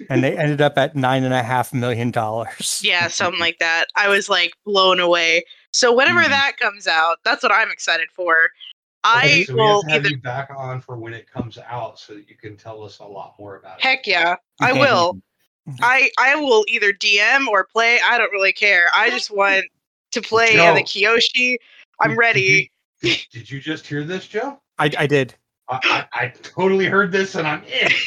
Speaker 1: and they ended up at nine and a half million dollars.
Speaker 4: Yeah, something like that. I was like blown away. So whenever
Speaker 3: Mhm.
Speaker 4: that comes out, that's what I'm excited for.
Speaker 2: Okay,
Speaker 4: I
Speaker 2: so we have
Speaker 4: will
Speaker 2: to have
Speaker 4: either
Speaker 2: you back on for when it comes out, so that you can tell us a lot more about it.
Speaker 4: heck yeah, I will. I I will either DM or play. I don't really care. I just want to play
Speaker 2: Joe.
Speaker 4: the Kyoshi. I'm
Speaker 2: Did-
Speaker 4: ready.
Speaker 2: Did you, did, did you just hear this, Joe?
Speaker 1: I, I did.
Speaker 2: I, I, I totally heard this, and I'm in.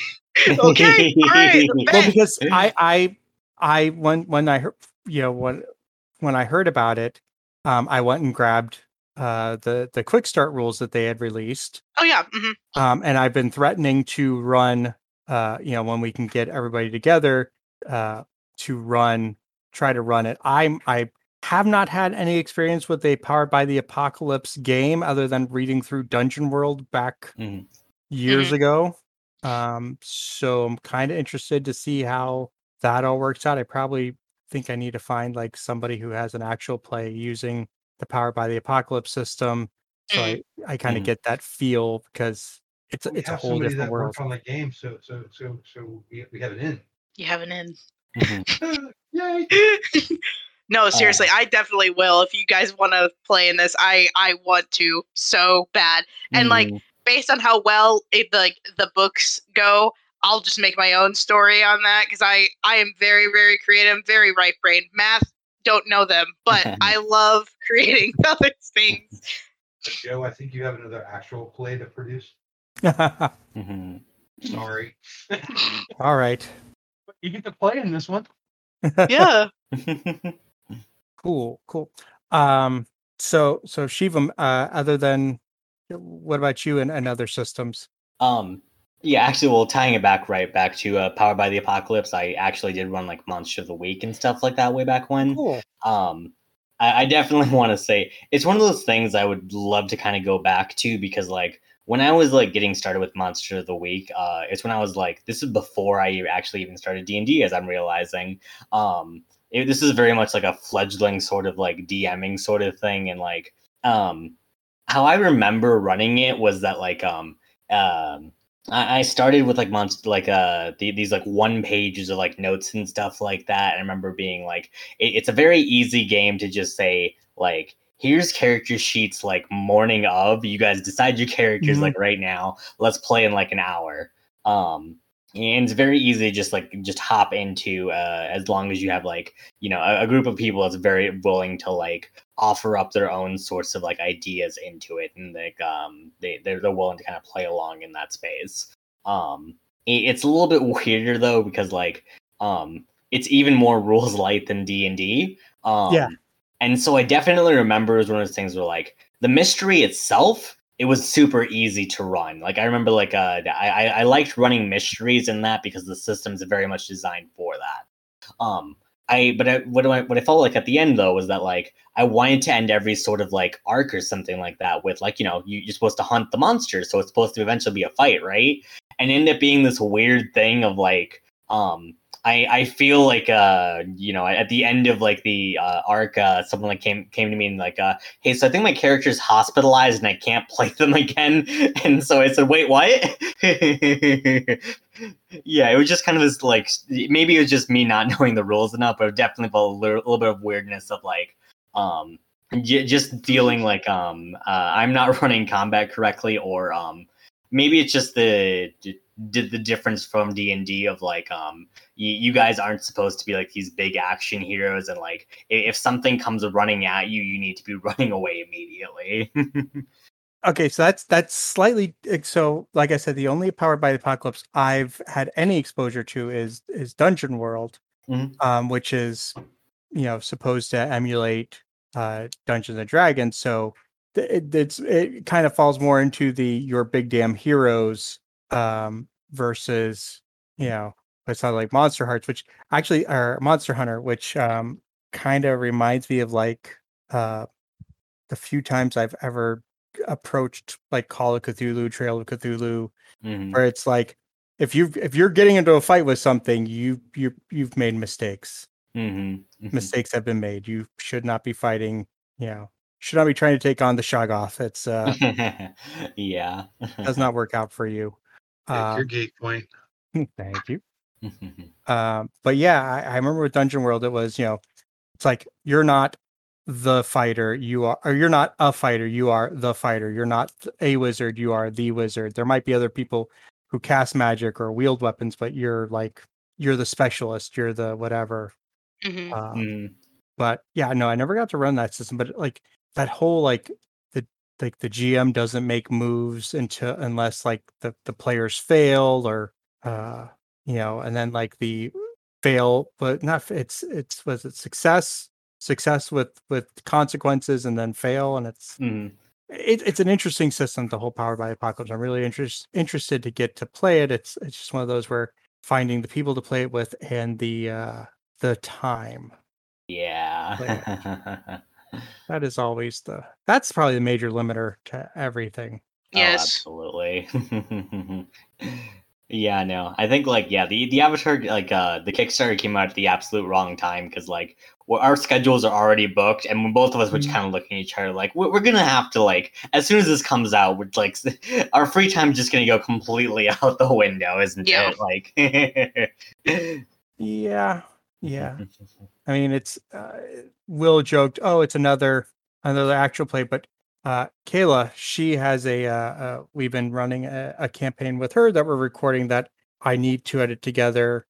Speaker 4: Okay, all right.
Speaker 1: Well, because I, I, I when when I heard, you know, when when I heard about it, um, I went and grabbed uh the the quick start rules that they had released,
Speaker 4: Oh yeah. hmm
Speaker 1: um, and I've been threatening to run, uh, you know, when we can get everybody together, uh, to run, try to run it. I'm I have not had any experience with a powered by the apocalypse game other than reading through Dungeon World back
Speaker 3: Mhm.
Speaker 1: years ago. Um, so I'm kind of interested to see how that all works out. I probably think I need to find like somebody who has an actual play using the powered by the apocalypse system. So I, I kind of
Speaker 3: Mhm.
Speaker 1: get that feel because it's a-
Speaker 2: We
Speaker 1: it's a whole
Speaker 2: somebody
Speaker 1: different
Speaker 2: that
Speaker 1: world.
Speaker 2: worked on the game, so so so so we, we have an in.
Speaker 4: You have an in.
Speaker 3: Mhm.
Speaker 2: Yay!
Speaker 4: no, seriously, I definitely will. If you guys want to play in this, I I want to so bad. And like
Speaker 3: Mhm.
Speaker 4: based on how well it, like the books go, I'll just make my own story on that because I I am very very creative, very right brain. Math don't know them, but I love creating other things.
Speaker 2: Joe, I think you have another actual play to produce.
Speaker 3: Mhm.
Speaker 2: Sorry,
Speaker 1: all right.
Speaker 2: you get to play in this one.
Speaker 4: Yeah.
Speaker 1: Cool, cool. Um, so so Shivam, uh, other than what about you and, and other systems?
Speaker 3: Um, yeah, actually, well, tying it back right back to uh, Powered by the Apocalypse, I actually did run like Monster of the Week and stuff like that way back when.
Speaker 1: Cool.
Speaker 3: Um, I, I definitely want to say it's one of those things I would love to kind of go back to because like when I was like getting started with Monster of the Week, uh, it's when I was like, this is before I actually even started D and D, as I'm realizing. Um, it, this is very much like a fledgling sort of like DMing sort of thing, and like um, how I remember running it was that like um um I, I started with like monster like uh the, these like one pages of like notes and stuff like that. And I remember being like, it, it's a very easy game to just say like, here's character sheets like morning of. You guys decide your characters
Speaker 1: Mhm.
Speaker 3: like right now. Let's play in like an hour. Um, and it's very easy to just like just hop into uh, as long as you have like you know a, a group of people that's very willing to like offer up their own sorts of like ideas into it and like um they they're, they're willing to kind of play along in that space um it- it's a little bit weirder though because like um it's even more rules light than d&d um
Speaker 1: Yeah.
Speaker 3: and so i definitely remember it was one of those things where like the mystery itself it was super easy to run. Like i remember like uh i i, liked running mysteries in that because the system's very much designed for that. Um I but I, what I what I felt like at the end though was that like I wanted to end every sort of like arc or something like that with like you know you, you're supposed to hunt the monster so it's supposed to eventually be a fight right? And end up being this weird thing of like um I I feel like uh you know at the end of like the uh, arc uh someone like came came to me and like uh hey so I think my character's hospitalized and I can't play them again. And so I said wait what? Yeah, it was just kind of this like maybe it was just me not knowing the rules enough, but it definitely felt a little, little bit of weirdness of like um j- just feeling like um uh, I'm not running combat correctly, or um maybe it's just the did the difference from D and D of like um you, you guys aren't supposed to be like these big action heroes, and like if something comes running at you, you need to be running away immediately.
Speaker 1: Okay, so that's that's slightly eh, so. Like I said, the only powered by the apocalypse I've had any exposure to is is Dungeon World,
Speaker 3: Mhm.
Speaker 1: um, which is you know supposed to emulate uh, Dungeons and Dragons. So it, it's it kind of falls more into the your big damn heroes um, versus you know it's not like Monster Hearts, which actually are Monster Hunter, which um, kind of reminds me of like uh, the few times I've ever approached like Call of Cthulhu, Trail of Cthulhu,
Speaker 3: Mhm.
Speaker 1: where it's like if you if you're getting into a fight with something, you you you've made mistakes.
Speaker 3: Mhm. Mhm.
Speaker 1: Mistakes have been made. You should not be fighting. You know, should not be trying to take on the Shoggoth. It's uh
Speaker 3: yeah.
Speaker 1: does not work out for you.
Speaker 2: Take
Speaker 1: Uh,
Speaker 2: your geek point.
Speaker 1: thank you. Um, but yeah, I, I remember with Dungeon World, it was you know, it's like you're not the fighter, you are, or you're not a fighter, you are the fighter. You're not a wizard, you are the wizard. There might be other people who cast magic or wield weapons, but you're like you're the specialist, you're the whatever.
Speaker 4: Mhm.
Speaker 1: Uh,
Speaker 3: Mhm.
Speaker 1: but yeah, no, I never got to run that system. But like that whole like the like the GM doesn't make moves until unless like the the players fail or uh you know, and then like the fail, but not it's it's was it success success with with consequences and then fail and it's
Speaker 3: Mhm.
Speaker 1: it, it's an interesting system the whole powered by apocalypse i'm really interest, interested to get to play it it's it's just one of those where finding the people to play it with and the uh the time
Speaker 3: Yeah.
Speaker 1: that is always the that's probably the major limiter to everything
Speaker 3: Oh,
Speaker 4: Yes.
Speaker 3: absolutely. yeah, no. I think like yeah, the the Avatar like uh the Kickstarter came out at the absolute wrong time because like well, our schedules are already booked, and both of us were just
Speaker 1: Mhm.
Speaker 3: kind of looking at each other like we're, we're gonna have to like as soon as this comes out, we're like our free time's just gonna go completely out the window, isn't
Speaker 4: Yeah.
Speaker 3: it? Like.
Speaker 1: yeah yeah i mean it's uh, will joked oh it's another another actual play but uh Kaila she has a uh, uh we've been running a, a campaign with her that we're recording that i need to edit together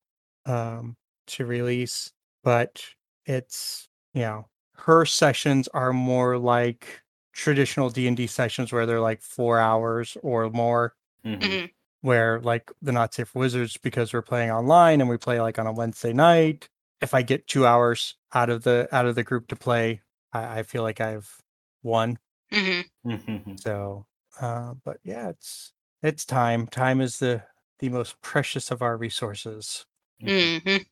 Speaker 1: um to release but it's you know her sessions are more like traditional d&d sessions where they're like four hours or more
Speaker 3: Mhm.
Speaker 4: Mhm.
Speaker 1: where like the not safe wizards because we're playing online and we play like on a wednesday night if i get two hours out of the out of the group to play i, I feel like i've won
Speaker 4: Mhm.
Speaker 3: Mhm.
Speaker 1: so uh but yeah it's it's time time is the the most precious of our resources
Speaker 4: Mhm.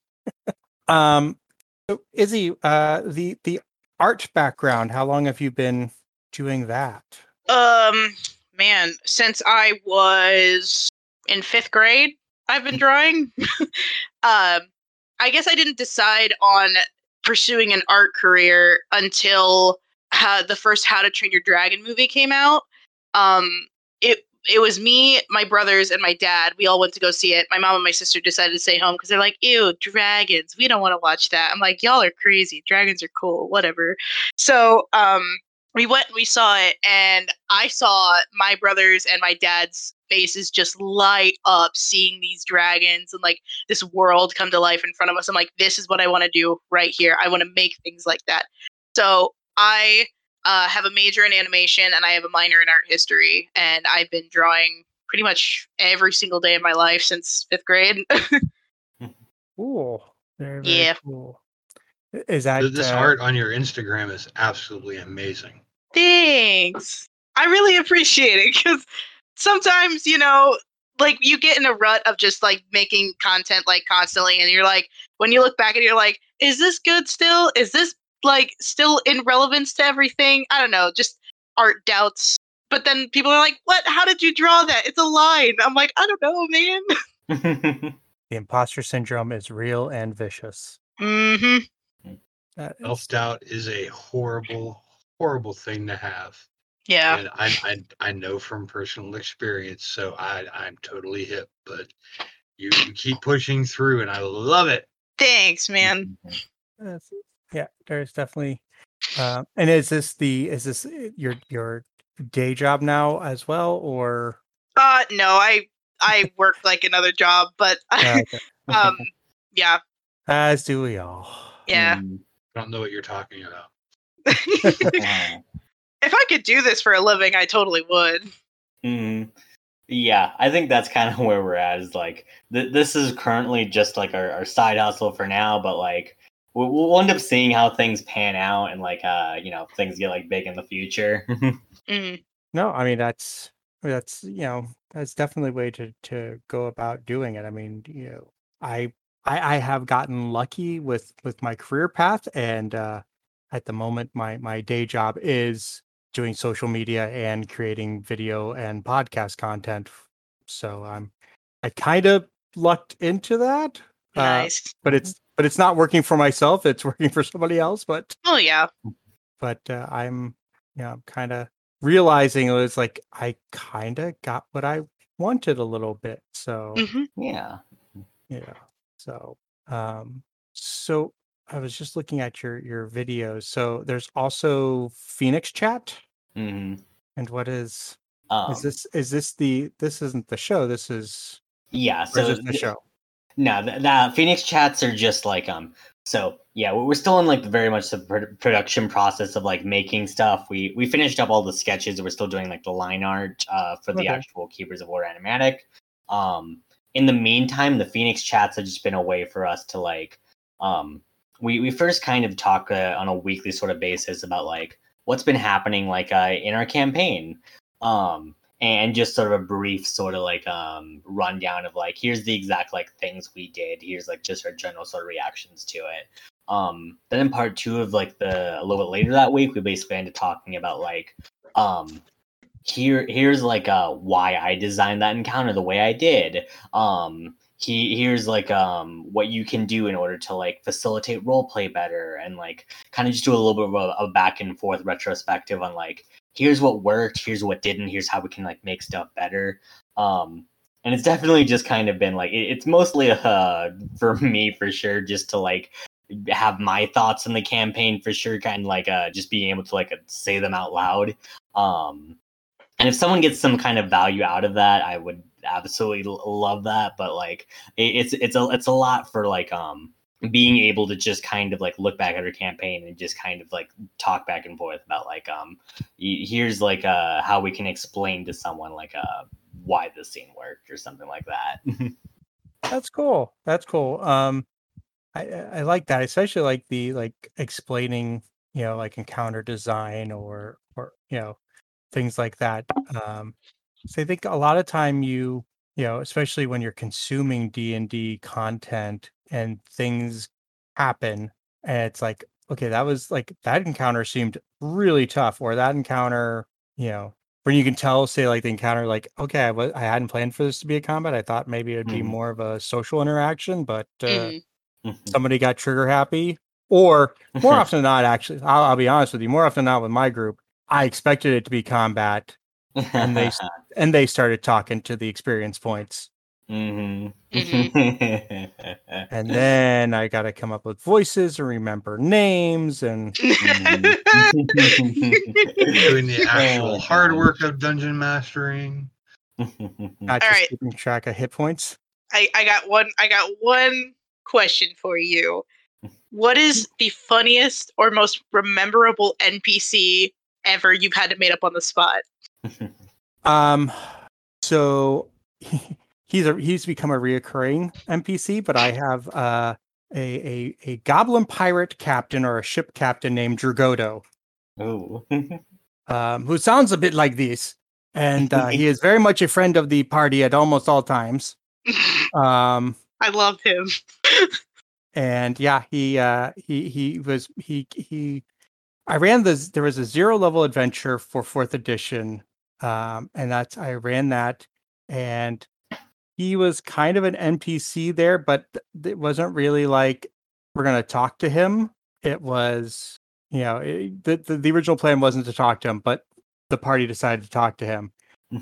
Speaker 1: um so izzy uh the the art background how long have you been doing that
Speaker 4: Um, man, since I was in fifth grade, I've been drawing. um, I guess I didn't decide on pursuing an art career until the first How to Train Your Dragon movie came out. Um, it it was me, my brothers, and my dad. We all went to go see it. My mom and my sister decided to stay home because they're like, "Ew, dragons! We don't want to watch that." I'm like, "Y'all are crazy. Dragons are cool. Whatever." So, um, we went and we saw it and i saw my brothers and my dad's faces just light up seeing these dragons and like this world come to life in front of us. I'm like this is what i want to do right here. I want to make things like that. So i uh, have a major in animation and i have a minor in art history and i've been drawing pretty much every single day of my life since fifth grade.
Speaker 1: Cool. Very, very
Speaker 4: Yeah.
Speaker 1: cool. Is that
Speaker 2: Th- This
Speaker 1: uh,
Speaker 2: art on your Instagram is absolutely amazing.
Speaker 4: Thanks. I really appreciate it because sometimes, you know, like you get in a rut of just like making content like constantly, and you're like, when you look back and you're like, is this good still? Is this like still in relevance to everything? I don't know, just art doubts. But then people are like, what? How did you draw that? It's a line. I'm like, I don't know, man.
Speaker 1: the imposter syndrome is real and vicious Mm hmm.
Speaker 2: Self doubt is a horrible, horrible thing to have.
Speaker 4: Yeah.
Speaker 2: And I, I I know from personal experience, so I I'm totally hip. But you, you keep pushing through, and I love it.
Speaker 4: Thanks, man.
Speaker 1: Yeah, there's definitely. Uh, and is this the is this uh, your your day job now as well, or
Speaker 4: Uh, no, I I work like another job, but
Speaker 1: okay.
Speaker 4: um, yeah,
Speaker 1: as do we all?
Speaker 4: yeah.
Speaker 3: Mm.
Speaker 2: I don't know what you're talking about.
Speaker 4: If I could do this for a living, I totally would.
Speaker 3: Mhm. Yeah, I think that's kind of where we're at. Is like th- this is currently just like our, our side hustle for now, but like we'll, we'll end up seeing how things pan out and like uh you know things get like big in the future.
Speaker 4: Mm,
Speaker 1: No, I mean that's that's you know that's definitely a way to to go about doing it. I mean, you know, I I, I have gotten lucky with with my career path, and uh, at the moment, my my day job is doing social media and creating video and podcast content. So I'm I kind of lucked into that. Uh,
Speaker 4: Nice.
Speaker 1: but it's but it's not working for myself. It's working for somebody else. But
Speaker 4: oh yeah.
Speaker 1: but uh, I'm you know I'm kind of realizing it was like I kind of got what I wanted a little bit. So
Speaker 4: hmm
Speaker 3: Yeah.
Speaker 1: yeah. So um so I was just looking at your your videos. So there's also Phoenix Chat.
Speaker 3: hmm
Speaker 1: And what is
Speaker 3: Um,
Speaker 1: is this is this the this isn't the show. This is
Speaker 3: yeah.
Speaker 1: is
Speaker 3: So
Speaker 1: this the
Speaker 3: th-
Speaker 1: show.
Speaker 3: No, the, the Phoenix chats are just like um. So yeah, we- we're still in like very much the pr- production process of like making stuff. We we finished up all the sketches. We're still doing like the line art uh for the actual Keepers of War animatic. Um, in the meantime, the Phoenix chats have just been a way for us to like um. We we first kind of talk uh, on a weekly sort of basis about like what's been happening like uh in our campaign. Um, and just sort of a brief sort of like um rundown of like here's the exact like things we did. Here's like just our general sort of reactions to it. Um then in part two of like the a little bit later that week we basically ended talking about like um here here's like uh why i designed that encounter the way i did. Um he here's like um what you can do in order to like facilitate role play better and like kind of just do a little bit of a, a back and forth retrospective on like here's what worked here's what didn't here's how we can like make stuff better. Um and it's definitely just kind of been like it, it's mostly uh for me for sure just to like have my thoughts on the campaign for sure kind of like uh just being able to like say them out loud. Um and if someone gets some kind of value out of that i would absolutely love that but like it, it's it's a it's a lot for like um being able to just kind of like look back at her campaign and just kind of like talk back and forth about like um here's like uh how we can explain to someone like uh why the scene worked or something like that
Speaker 1: That's cool. That's cool. Um, I I like that, especially like the like explaining, you know, like encounter design or or you know things like that. Um, so I think a lot of time you you know, especially when you're consuming D and D content and things happen, and it's like, okay, that was like that encounter seemed really tough, or that encounter, you know, when you can tell, say, like the encounter, like, okay, I was I hadn't planned for this to be a combat. I thought maybe it'd be
Speaker 3: Mhm.
Speaker 1: more of a social interaction, but uh,
Speaker 4: Mhm.
Speaker 1: somebody got trigger happy. Or more often than not, actually, I'll, I'll be honest with you, more often than not with my group, I expected it to be combat, and they and they started talking to the experience points,
Speaker 3: hmm
Speaker 1: and then I got to come up with voices and remember names, and
Speaker 2: Doing the actual
Speaker 3: Oh,
Speaker 2: hard work of dungeon mastering.
Speaker 1: not
Speaker 4: All
Speaker 1: just
Speaker 4: right.
Speaker 1: keeping track of hit points.
Speaker 4: I, I got one I got one question for you. What is the funniest or most memorable NPC ever you've had to make up on the spot?
Speaker 1: Um, so he's a he's become a reoccurring NPC, but I have uh a a a goblin pirate captain or a ship captain named Dragodo,
Speaker 3: Ooh.
Speaker 1: um, who sounds a bit like this, and uh, he is very much a friend of the party at almost all times. Um,
Speaker 4: I love him.
Speaker 1: and yeah, he uh he he was he he I ran this there was a zero level adventure for fourth edition. Um and that's I ran that and he was kind of an NPC there, but th- it wasn't really like we're gonna talk to him. It was you know, it, the, the the original plan wasn't to talk to him, but the party decided to talk to him.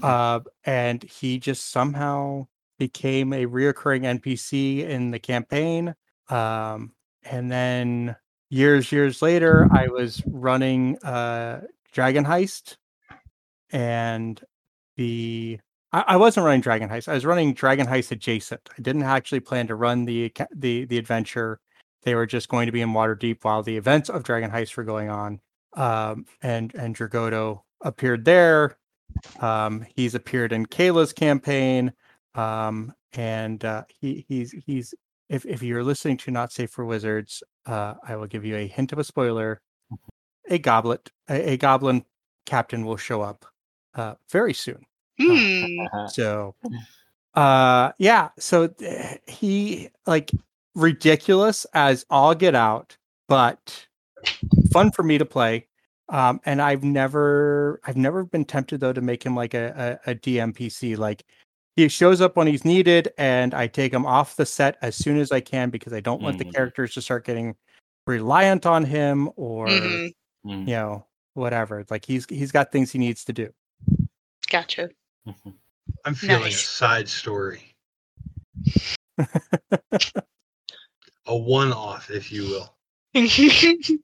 Speaker 1: Uh and he just somehow became a reoccurring NPC in the campaign. Um, and then years, years later, I was running uh, Dragon Heist, and the I, I wasn't running Dragon Heist. I was running Dragon Heist adjacent. I didn't actually plan to run the the the adventure. They were just going to be in Waterdeep while the events of Dragon Heist were going on. Um, and and Dragodo appeared there. Um, he's appeared in Kaila's campaign um and uh he he's he's if if you're listening to not safe for wizards uh i will give you a hint of a spoiler a goblet a, a goblin captain will show up uh very soon
Speaker 4: Hmm.
Speaker 1: so uh yeah so he like ridiculous as all get out but fun for me to play Um, and I've never I've never been tempted though to make him like a, a, a DMPC. Like he shows up when he's needed, and I take him off the set as soon as I can because I don't want the
Speaker 3: Mhm.
Speaker 1: characters to start getting reliant on him or
Speaker 4: hmm
Speaker 3: Mm,
Speaker 1: you know whatever. Like he's he's got things he needs to do.
Speaker 4: Gotcha.
Speaker 3: mhm.
Speaker 2: I'm feeling
Speaker 4: Nice.
Speaker 2: a side story. a one off, if you will.
Speaker 1: The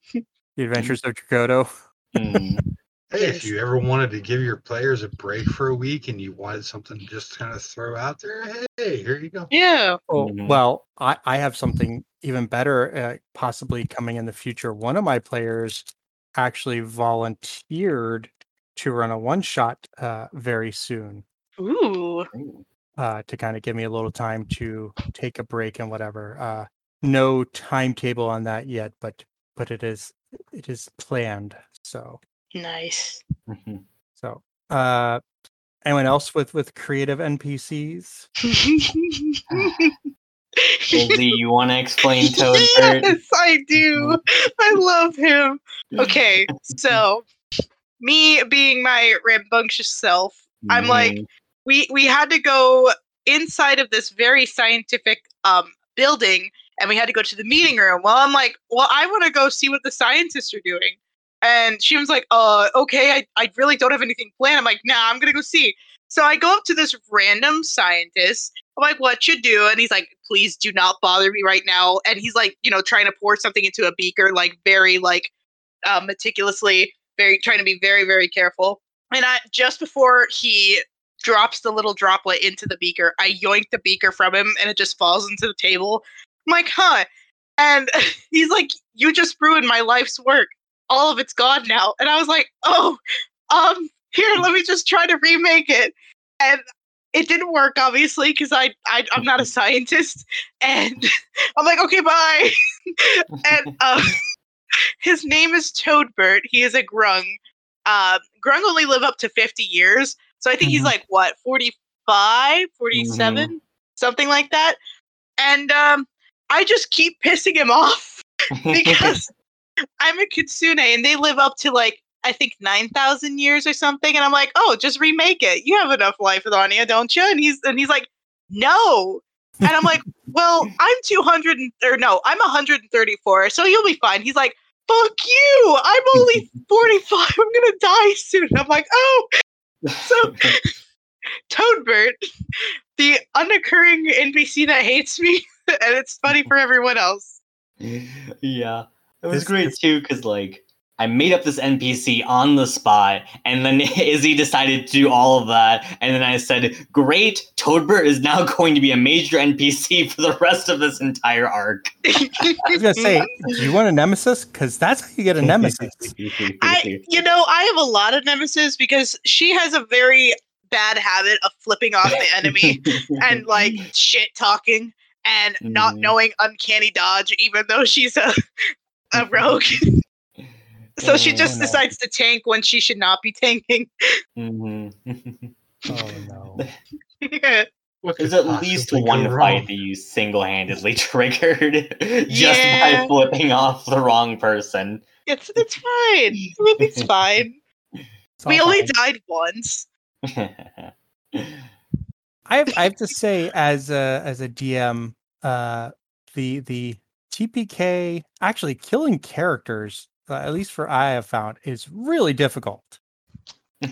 Speaker 1: Adventures of Dragodo.
Speaker 3: Mm.
Speaker 2: Hey,
Speaker 4: Yes.
Speaker 2: if you ever wanted to give your players a break for a week and you wanted something to just kind of throw out there, hey, here you go.
Speaker 4: yeah.
Speaker 1: Oh
Speaker 3: Mhm.
Speaker 1: well, I I have something even better, uh, possibly coming in the future. One of my players actually volunteered to run a one shot uh, very soon
Speaker 4: Ooh.
Speaker 3: Ooh.
Speaker 1: uh, to kind of give me a little time to take a break and whatever. Uh, no timetable on that yet, but but it is it is planned. So
Speaker 4: Nice.
Speaker 3: Mhm.
Speaker 1: so uh, anyone else with with creative NPCs?
Speaker 3: Izzy, you want to explain Toadbert?
Speaker 4: yes, I do. I love him. Okay, so me being my rambunctious self, I'm like, we we had to go inside of this very scientific um building and we had to go to the meeting room. Well, I'm like, well, I want to go see what the scientists are doing. And she was like, uh, okay, I, I really don't have anything planned. I'm like, nah, I'm gonna go see. So I go up to this random scientist. I'm like, what you do? And he's like, please do not bother me right now. And he's like, you know, trying to pour something into a beaker, like very like uh, meticulously, very trying to be very, very careful. And I just before he drops the little droplet into the beaker, I yoink the beaker from him and it just falls into the table. I'm like, huh. And he's like, You just ruined my life's work. All of it's gone now. And I was like, Oh, um, here, let me just try to remake it. And it didn't work, obviously, because I, I I'm not a scientist. And I'm like, okay, bye. and uh, his name is Toadbert. He is a grung. Uh, grung only live up to 50 years. So I think he's
Speaker 1: Mhm.
Speaker 4: like, what, 45, 47, something like that. And um, I just keep pissing him off because I'm a kitsune and they live up to like I think nine thousand years or something, and I'm like, oh, just remake it. You have enough life with Anya, don't you? And he's and he's like, no. And I'm like, well, I'm 200 or no, I'm 134, so you'll be fine. He's like, fuck you. I'm only 45. I'm gonna die soon. I'm like, oh, so Toadbert, the unoccurring NPC that hates me, and it's funny for everyone else.
Speaker 3: yeah, it was
Speaker 1: This
Speaker 3: great
Speaker 1: is-
Speaker 3: too because like I made up this NPC on the spot, and then Izzy decided to do all of that, and then I said, "Great, Toadbert is now going to be a major NPC for the rest of this entire arc."
Speaker 1: I was gonna say, do you want a nemesis? Because that's how you get a nemesis.
Speaker 4: I, you know, I have a lot of nemesis because she has a very bad habit of flipping off the enemy and like shit talking and not
Speaker 3: Mhm.
Speaker 4: knowing uncanny dodge, even though she's a a rogue. So she
Speaker 3: Oh,
Speaker 4: just
Speaker 1: no.
Speaker 4: decides to tank when she should not be tanking.
Speaker 3: Mhm.
Speaker 1: Oh no.
Speaker 2: What
Speaker 3: There's at least one fight that you single-handedly triggered just
Speaker 4: Yeah.
Speaker 3: by flipping off the wrong person.
Speaker 4: it's it's fine. Everything's fine.
Speaker 1: It's
Speaker 4: We only
Speaker 1: fine.
Speaker 4: died once.
Speaker 1: I have I have to say as a as a DM, uh, the the TPK actually killing characters, at least for I have found, is really difficult.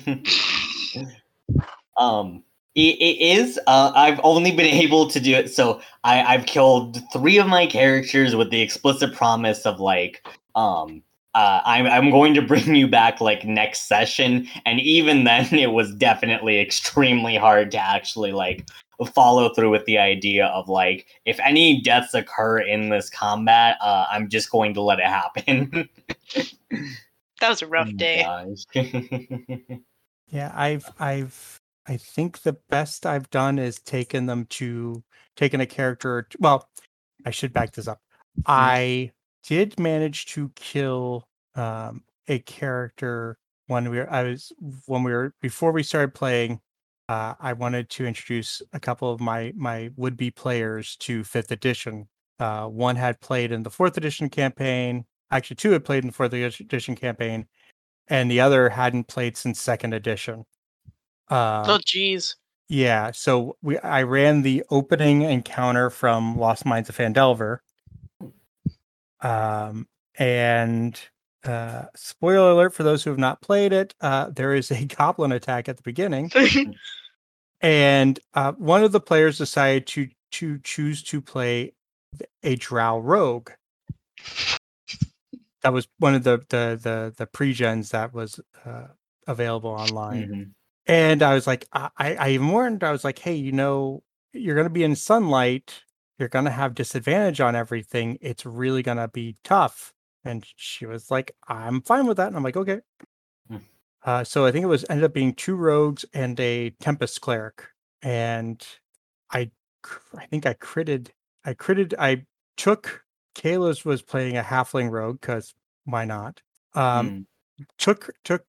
Speaker 3: um it, it is uh i've only been able to do it so i i've killed three of my characters with the explicit promise of like um uh, I'm, I'm going to bring you back like next session and even then it was definitely extremely hard to actually like follow through with the idea of like if any deaths occur in this combat uh, i'm just going to let it happen
Speaker 4: That was a rough day.
Speaker 1: Yeah, I've I've I think the best I've done is taken them to taken a character. Well, I should back this up. I did manage to kill um, a character when we were I was when we were before we started playing. Uh, I wanted to introduce a couple of my my would be players to fifth edition. Uh, one had played in the fourth edition campaign. Actually, two had played in the fourth edition campaign, and the other hadn't played since second edition. Uh,
Speaker 4: oh, jeez.
Speaker 1: yeah, so we I ran the opening encounter from Lost Mines of Phandelver. Um, and uh, spoiler alert for those who have not played it, uh, there is a goblin attack at the beginning, and uh, one of the players decided to to choose to play a Drow rogue. That was one of the the the, the pre-gens that was uh, available online.
Speaker 3: Mhm.
Speaker 1: And I was like, I, I I even warned, I was like, hey, you know, you're going to be in sunlight. You're going to have disadvantage on everything. It's really going to be tough. And she was like, I'm fine with that. And I'm like, okay.
Speaker 3: Hmm.
Speaker 1: Uh, so I think it was ended up being two rogues and a Tempest cleric. And I, I think I critted, I critted, I took, Kaila's was playing a halfling rogue because why not? Um,
Speaker 3: Mm.
Speaker 1: took took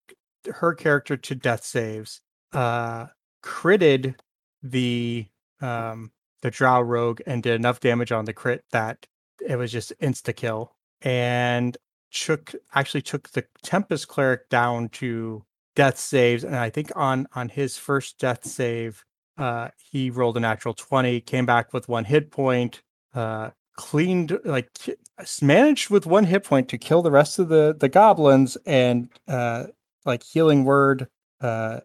Speaker 1: her character to death saves uh critted the um the drow rogue and did enough damage on the crit that it was just insta kill and took actually took the tempest cleric down to death saves and i think on on his first death save uh he rolled a natural 20 came back with one hit point uh cleaned like managed with one hit point to kill the rest of the the goblins and uh like healing word uh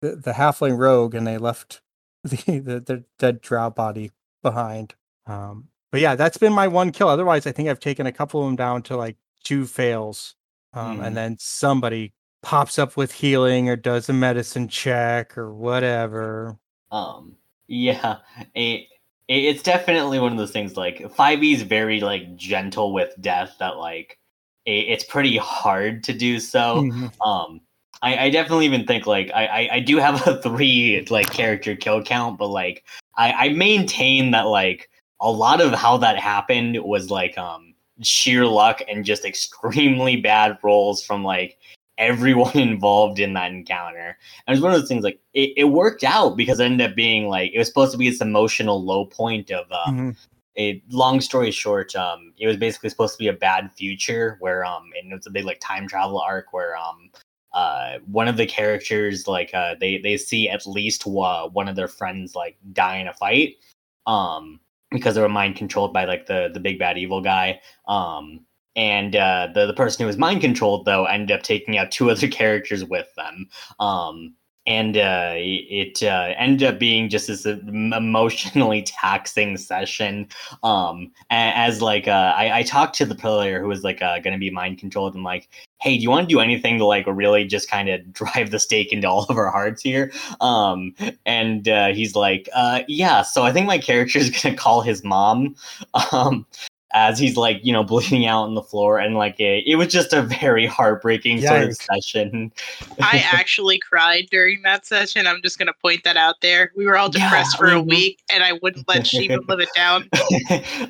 Speaker 1: the, the halfling rogue and they left the, the the dead drow body behind. Um but yeah that's been my one kill otherwise i think i've taken a couple of them down to like two fails um
Speaker 3: Mhm.
Speaker 1: and then somebody pops up with healing or does a medicine check or whatever
Speaker 3: Um, yeah, it, it it's definitely one of those things. Like Five E is very like gentle with death. That like it, it's pretty hard to do so.
Speaker 1: Mhm.
Speaker 3: Um, I, I definitely even think like I, I I do have a three like character kill count, but like I I maintain that like a lot of how that happened was like um sheer luck and just extremely bad rolls from like everyone involved in that encounter. And it was one of those things like it, it worked out because it ended up being like it was supposed to be this emotional low point of
Speaker 1: Mhm.
Speaker 3: a long story short, um, it was basically supposed to be a bad future where um and it's a big like time travel arc where um uh one of the characters like uh they they see at least uh, one of their friends like die in a fight um because they were mind controlled by like the the big bad evil guy um and uh the, the person who was mind controlled though ended up taking out two other characters with them um and uh, it uh, ended up being just this uh, emotionally taxing session. Um, as like uh, I, I talked to the player who was like uh, going to be mind controlled and like, hey, do you want to do anything to like really just kind of drive the stake into all of our hearts here? Um, and uh, he's like, uh, yeah. So I think my character is going to call his mom. Um, as he's like, you know, bleeding out on the floor, and like it, it was just a very heartbreaking sort of session.
Speaker 4: I actually cried during that session. I'm just gonna point that out there. We were all
Speaker 3: Yeah,
Speaker 4: depressed for a week, and I wouldn't let Shivam live it down.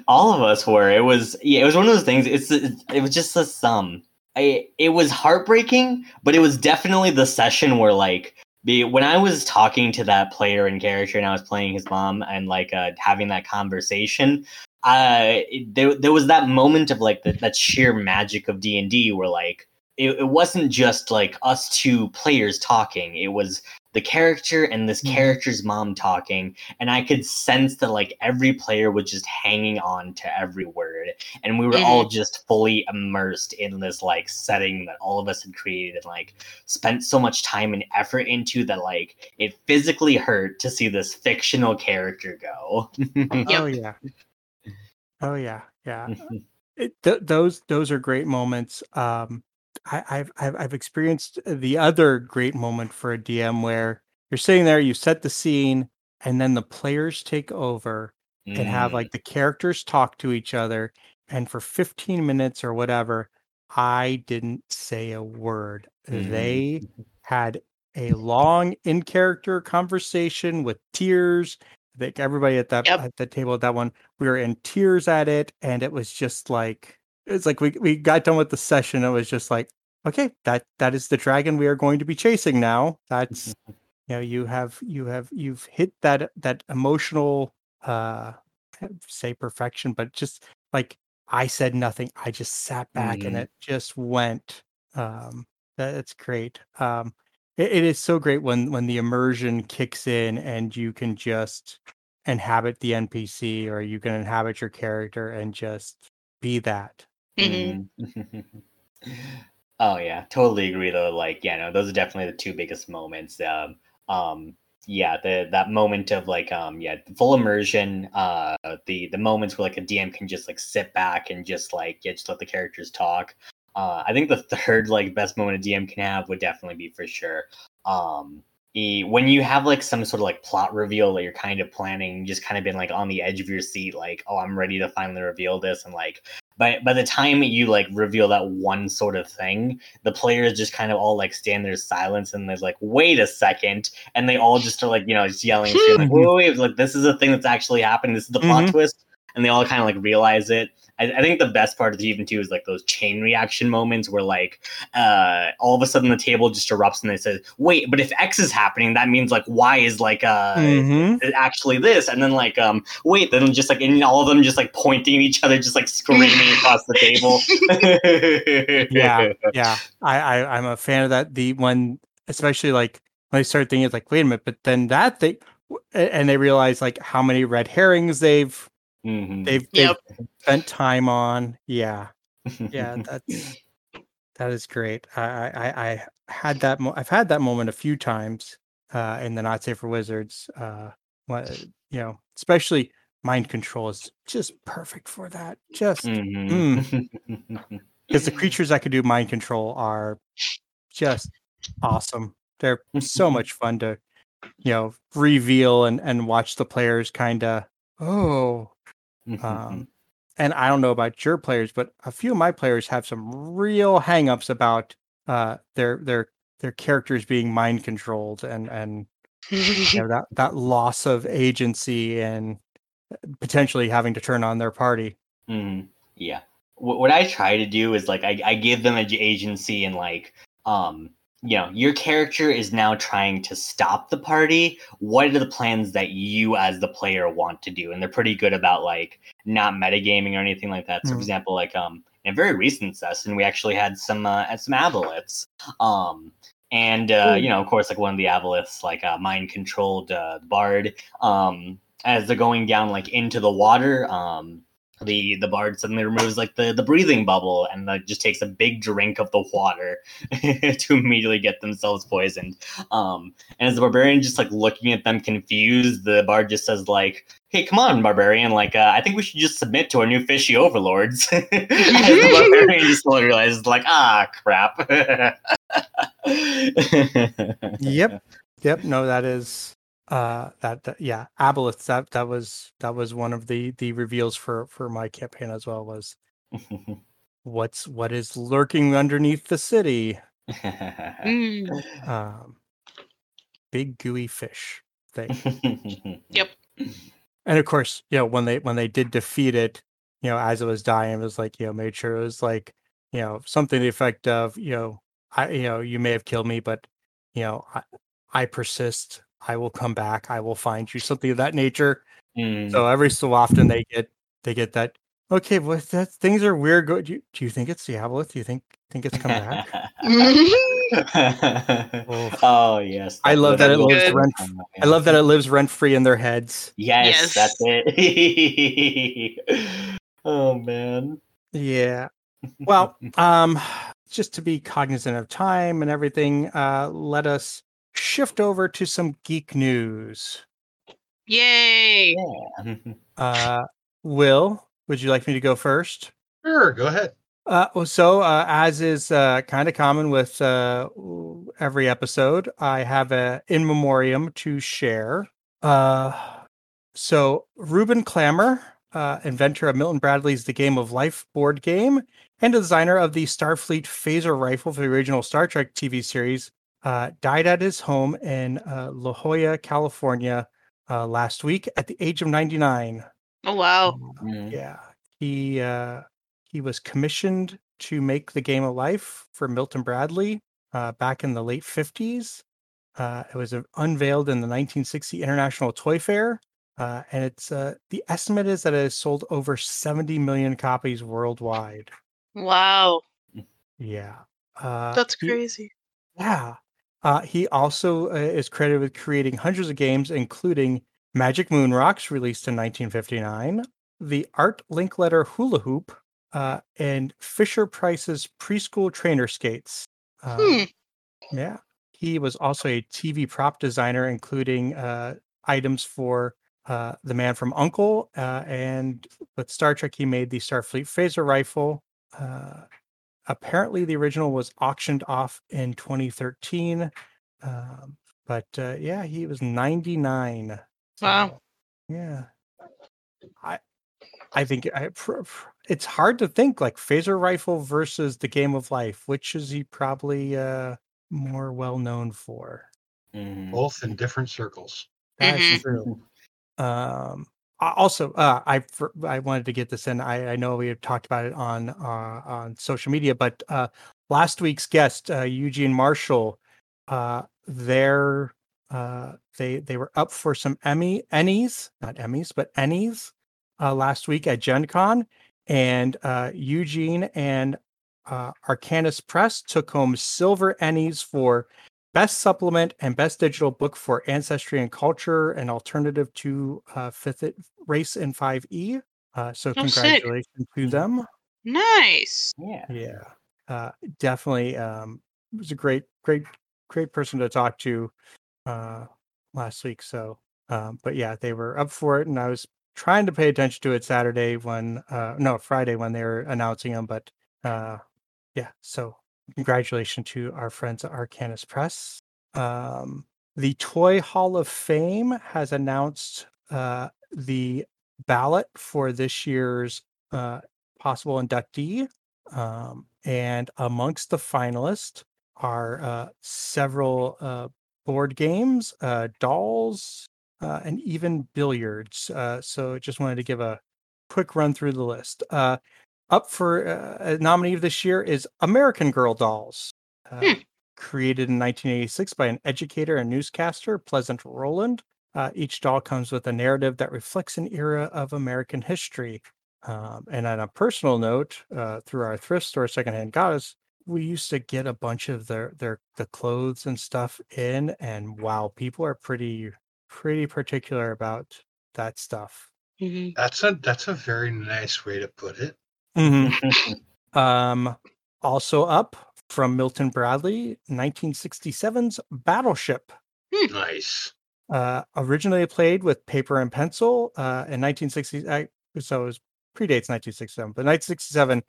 Speaker 3: all of us were it was yeah it was one of those things it's it, it was just this um I, it was heartbreaking but it was definitely the session where like when i was talking to that player and character and i was playing his mom and like uh, having that conversation uh there, there was that moment of like the, that sheer magic of d&d where like it, it wasn't just like us two players talking. It was the character and this
Speaker 1: Mhm.
Speaker 3: character's mom talking and i could sense that like every player was just hanging on to every word and we were all just fully immersed in this like setting that all of us had created and like spent so much time and effort into that like it physically hurt to see this fictional character go.
Speaker 1: Oh yeah. Oh yeah. Yeah. It, th- those those are great moments. Um, I, I've, I've I've experienced the other great moment for a DM where you're sitting there, you set the scene, and then the players take over and have
Speaker 3: Mm.
Speaker 1: like the characters talk to each other, and for 15 minutes or whatever, I didn't say a word.
Speaker 3: Mhm.
Speaker 1: They had a long in character conversation with tears. I think everybody at that
Speaker 4: Yep.
Speaker 1: at the table at that one, we were in tears at it, and it was just like it's like we we got done with the session. It was just like, okay, that that is the dragon we are going to be chasing now. That's you know you have you have you've hit that that emotional uh say perfection, but just like I said nothing. I just sat back and
Speaker 3: Mhm.
Speaker 1: it just went. Um that, that's great. Um, it, it is so great when when the immersion kicks in and you can just inhabit the NPC or you can inhabit your character and just be that.
Speaker 4: Mhm.
Speaker 3: Mhm. oh yeah, totally agree though. Like, yeah, no, those are definitely the two biggest moments. Um, um, yeah, the that moment of like, um, yeah, full immersion. Uh, the the moments where like a DM can just like sit back and just like yeah, just let the characters talk. Uh, I think the third like best moment a DM can have would definitely be for sure. Um, when you have like some sort of like plot reveal that you're kind of planning, just kind of been like on the edge of your seat, like, oh, I'm ready to finally reveal this, and like by by the time you like reveal that one sort of thing, the players just kind of all like stand there silence and they're like, wait a second, and they all just are like, you know, just yelling and like, wait, wait, wait, like this is a thing that's actually happening. This is the plot
Speaker 1: Mhm.
Speaker 3: twist, and they all kind of like realize it. I, I think the best part of the even too is like those chain reaction moments where like uh all of a sudden the table just erupts and they say, wait, but if X is happening, that means like Y is like uh
Speaker 1: Mhm.
Speaker 3: actually this and then like um wait then just like and all of them just like pointing at each other just like screaming across the table
Speaker 1: yeah yeah I, I i'm a fan of that the one especially like when they start thinking it's like wait a minute but then that thing and they realize like how many red herrings they've
Speaker 3: Mhm.
Speaker 1: they've,
Speaker 4: Yep.
Speaker 1: they've spent time on yeah yeah that's that is great i i i I had that mo- i've had that moment a few times uh in the not safe for wizards uh what you know especially mind control is just perfect for that just because the creatures that can do mind control are just awesome. They're so much fun to, you know, reveal and and watch the players kind of oh. Um, and I don't know about your players, but a few of my players have some real hangups about uh their their their characters being mind controlled and and you know that that loss of agency and potentially having to turn on their party.
Speaker 3: Mhm. Yeah. What, what I try to do is like I, I give them agency and like um you know your character is now trying to stop the party. What are the plans that you as the player want to do? And they're pretty good about like not metagaming or anything like that. So for
Speaker 1: Mhm.
Speaker 3: example, like um in a very recent session we actually had some uh, had some aboleths. Um and uh, you know, of course, like one of the aboleths, like a mind controlled uh, bard, um, as they're going down like into the water, um, the the bard suddenly removes like the the breathing bubble and like, just takes a big drink of the water to immediately get themselves poisoned. Um, and as the barbarian just like looking at them confused, the bard just says like, "Hey, come on, barbarian! Like, uh, I think we should just submit to our new fishy overlords." as the barbarian just slowly realizes like, "Ah, crap."
Speaker 1: Yep. Yep. No, that is uh that, that yeah, Aboleth, that that was that was one of the the reveals for for my campaign as well was what's what is lurking underneath the city.
Speaker 4: Mm.
Speaker 1: Um big gooey fish thing.
Speaker 4: Yep.
Speaker 1: And of course, you know, when they when they did defeat it, you know, as it was dying, it was like, you know, made sure it was like, you know, something to the effect of, you know, I you know, you may have killed me, but you know, I, I persist. I will come back. I will find you. Something of that nature.
Speaker 3: Mm.
Speaker 1: So every so often they get they get that. Okay, well, that things are weird. Go, do, you, do you think it's the Aboleth? Do you think think it's coming back?
Speaker 3: oh yes,
Speaker 1: I love that it lives
Speaker 4: Good.
Speaker 1: rent. I love that it lives rent free in their heads.
Speaker 3: Yes,
Speaker 4: Yes.
Speaker 3: that's it. oh man.
Speaker 1: Yeah. Well, um, just to be cognizant of time and everything, uh, let us shift over to some geek news.
Speaker 4: Yay!
Speaker 3: Yeah.
Speaker 1: Uh, Will, would you like me to go first?
Speaker 2: Sure, go ahead.
Speaker 1: Uh, well, so uh, as is uh, kind of common with uh, every episode, I have a in memoriam to share. Uh, so Reuben Klamer, uh, inventor of Milton Bradley's The Game of Life board game and designer of the Starfleet phaser rifle for the original Star Trek TV series, uh, died at his home in uh, La Jolla, California, uh, last week at the age of 99.
Speaker 4: Oh wow.
Speaker 3: Mm.
Speaker 1: Yeah, he uh, he was commissioned to make the game of life for Milton Bradley uh, back in the late fifties. Uh, it was unveiled in the 1960 International Toy Fair, uh, and it's uh, the estimate is that it has sold over 70 million copies worldwide.
Speaker 4: Wow.
Speaker 1: Yeah, Uh,
Speaker 4: That's
Speaker 1: he-
Speaker 4: crazy.
Speaker 1: yeah. Uh, he also uh, is credited with creating hundreds of games, including Magic Moon Rocks, released in 1959, the Art Linkletter Hula Hoop, uh, and Fisher Price's Preschool Trainer Skates. Um,
Speaker 4: Hmm.
Speaker 1: Yeah. He was also a TV prop designer, including uh, items for uh, The Man from Uncle. Uh, and with Star Trek, he made the Starfleet Phaser Rifle. Apparently, the original was auctioned off in 2013. Um, but uh, yeah, he was 99.
Speaker 4: Wow.
Speaker 1: So, yeah. I I think I, pr- pr- it's hard to think like phaser rifle versus the game of life. Which is he probably uh, more well known for?
Speaker 3: Mhm.
Speaker 2: Both in different circles.
Speaker 1: That's
Speaker 4: Mhm.
Speaker 1: true. Um, a- also, uh, I for- I wanted to get this in. I, I know we have talked about it on uh, on social media, but uh, last week's guest, uh, Eugene Marshall, uh, their uh, they they were up for some Emmy Ennies, not Emmys, but Ennies uh, last week at Gen Con, and uh, Eugene and uh, Arcanus Press took home silver Ennies for best supplement and best digital book for ancestry and culture an alternative to uh, fifth Ed- race in 5e uh, so
Speaker 4: Oh, sick.
Speaker 1: congratulations to them
Speaker 4: Nice.
Speaker 3: Yeah.
Speaker 1: yeah uh, definitely um, was a great great great person to talk to uh, last week so um, but yeah they were up for it and i was trying to pay attention to it saturday when uh, no friday when they were announcing them but uh, yeah so congratulations to our friends at arcanus press. Um, the toy hall of fame has announced uh, the ballot for this year's uh, possible inductee. Um, and amongst the finalists are uh, several uh, board games uh, dolls uh, and even billiards. So just wanted to give a quick run through the list up for uh, a nominee this year is American Girl Dolls, uh,
Speaker 4: Hmm.
Speaker 1: created in 1986 by an educator and newscaster, Pleasant Rowland. Uh, each doll comes with a narrative that reflects an era of American history. Um, and on a personal note, uh, through our thrift store, Secondhand Goddess, we used to get a bunch of their their the clothes and stuff in, and wow, people are pretty pretty particular about that stuff.
Speaker 4: Mhm.
Speaker 2: That's a that's a very nice way to put it.
Speaker 1: Um, also up from Milton Bradley, 1967's Battleship.
Speaker 2: Nice.
Speaker 1: Uh, originally played with paper and pencil uh, in 1960, I, so it was, predates 1967, but 1967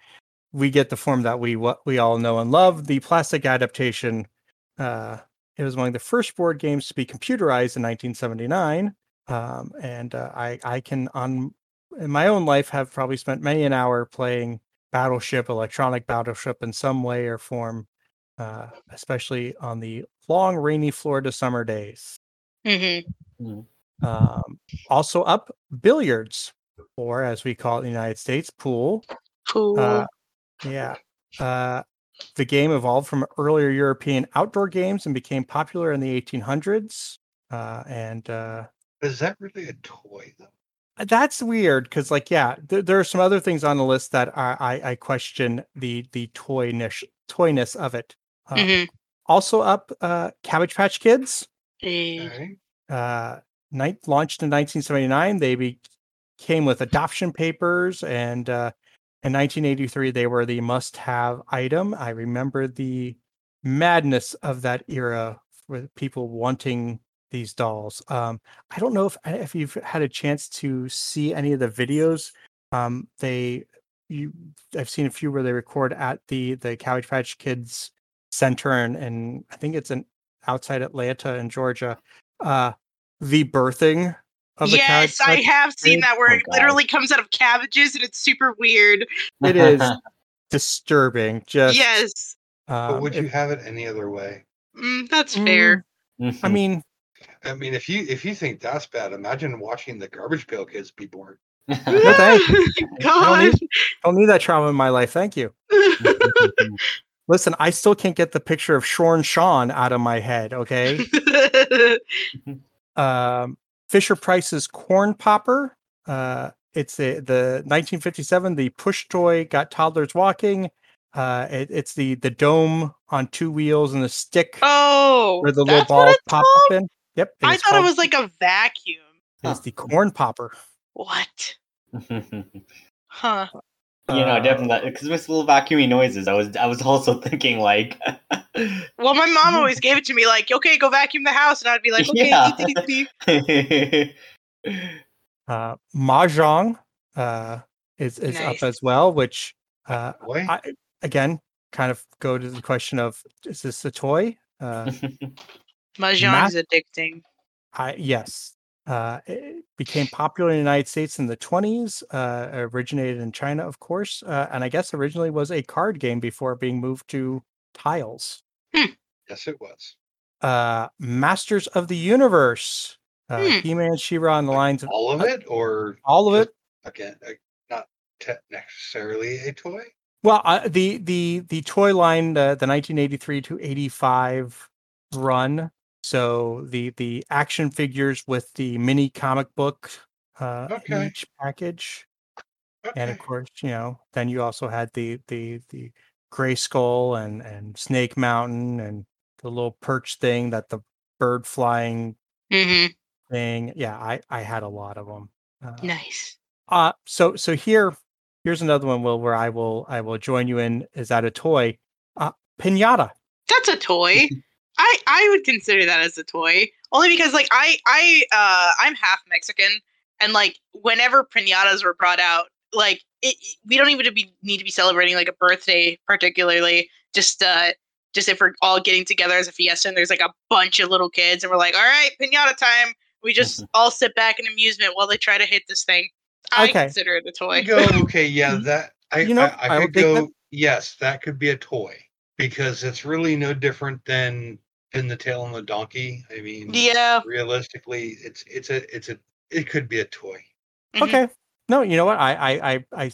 Speaker 1: we get the form that we what we all know and love. The plastic adaptation. Uh, it was one of the first board games to be computerized in 1979, um, and uh, I I can on in my own life have probably spent many an hour playing Battleship, electronic Battleship in some way or form, uh, especially on the long rainy Florida summer days.
Speaker 4: Mhm.
Speaker 1: Um, also up billiards, or as we call it in the United States, pool.
Speaker 4: Cool.
Speaker 1: Uh, yeah. Uh, the game evolved from earlier European outdoor games and became popular in the 1800s. Uh, and uh,
Speaker 2: Is that really a toy though?
Speaker 1: That's weird because, like, yeah, there, there are some other things on the list that I, I, I question the the toyness toyness of it. Uh,
Speaker 4: Mhm.
Speaker 1: Also up, uh, Cabbage Patch Kids.
Speaker 4: Eh,
Speaker 2: Okay.
Speaker 1: uh, night, launched in 1979. They be, came with adoption papers, and uh, in 1983 they were the must-have item. I remember the madness of that era with people wanting these dolls. Um, I don't know if if you've had a chance to see any of the videos. Um, they you I've seen a few where they record at the the Cabbage Patch Kids Center, and and I think it's in outside Atlanta in Georgia. Uh, the birthing of the
Speaker 4: yes, I
Speaker 1: Patch
Speaker 4: have seen that where
Speaker 3: Oh,
Speaker 4: it
Speaker 3: God.
Speaker 4: literally comes out of cabbages and it's super weird.
Speaker 1: It is disturbing. Just
Speaker 4: yes.
Speaker 1: um,
Speaker 2: But would
Speaker 1: it-
Speaker 2: you have it any other way?
Speaker 4: Mm, that's fair.
Speaker 1: I mean,
Speaker 2: I mean, if you if you think that's bad, imagine watching the Garbage Pail Kids be born.
Speaker 1: no, thank
Speaker 4: God.
Speaker 1: need- don't need that trauma in my life. Thank you. Listen, I still can't get the picture of Shorn Sean out of my head. Okay. um, Fisher Price's Corn Popper. Uh, it's a, the 1957. The push toy got toddlers walking. Uh, it, it's the the dome on two wheels and the stick
Speaker 4: Oh,
Speaker 1: where the little
Speaker 4: that's what
Speaker 1: balls pop up in. Yep.
Speaker 4: I
Speaker 1: it's
Speaker 4: thought it was like a vacuum.
Speaker 1: It's the corn popper.
Speaker 4: What? Huh.
Speaker 3: You know,
Speaker 1: Uh,
Speaker 3: definitely because it makes little vacuumy noises. I was I was also thinking like,
Speaker 4: Well, my mom always gave it to me like, okay, go vacuum the house, and I'd be like, okay,
Speaker 3: Yeah.
Speaker 1: Uh, mahjong uh, is is
Speaker 4: Nice.
Speaker 1: up as well, which uh, I, again kind of go to the question of is this a toy? Uh,
Speaker 4: mahjong
Speaker 1: Ma-
Speaker 4: is addicting.
Speaker 1: I yes. Uh, it became popular in the United States in the 20s. Uh, originated in China, of course, uh, and I guess originally was a card game before being moved to tiles.
Speaker 2: yes, it was.
Speaker 1: Uh, Masters of the Universe, uh,
Speaker 4: Hmm.
Speaker 1: He-Man, She-Ra, on the lines of
Speaker 2: All of it, or
Speaker 1: all of it.
Speaker 2: again, uh, not te- necessarily a toy.
Speaker 1: Well, uh, the the the toy line, the, the 1983 to 85 run. So the the action figures with the mini comic book uh, in
Speaker 2: Okay.
Speaker 1: each package, and of course, you know, then you also had the the the Gray Skull and and Snake Mountain and the little perch thing that the bird flying
Speaker 4: Mm-hmm.
Speaker 1: thing. Yeah, I I had a lot of them. Uh,
Speaker 4: Nice.
Speaker 1: uh so so here here's another one will where I will I will join you in is that a toy? Uh pinata.
Speaker 4: That's a toy. I I would consider that as a toy only because like I I uh I'm half Mexican and like whenever pinatas were brought out like it, it- we don't even to be, need to be celebrating like a birthday particularly just uh just if we're all getting together as a fiesta and there's like a bunch of little kids and we're like all right pinata time we just all sit back in amusement while they try to hit this thing I
Speaker 1: Okay.
Speaker 4: consider it a toy
Speaker 2: go okay, yeah, that I
Speaker 1: You know,
Speaker 2: I, I
Speaker 1: I
Speaker 2: could go.
Speaker 1: that.
Speaker 2: Yes, that could be a toy because it's really no different than pin the tail on the donkey. I mean,
Speaker 4: yeah
Speaker 2: realistically, it's it's a it's a it could be a toy.
Speaker 4: mhm.
Speaker 1: Okay. No, you know what? I I I I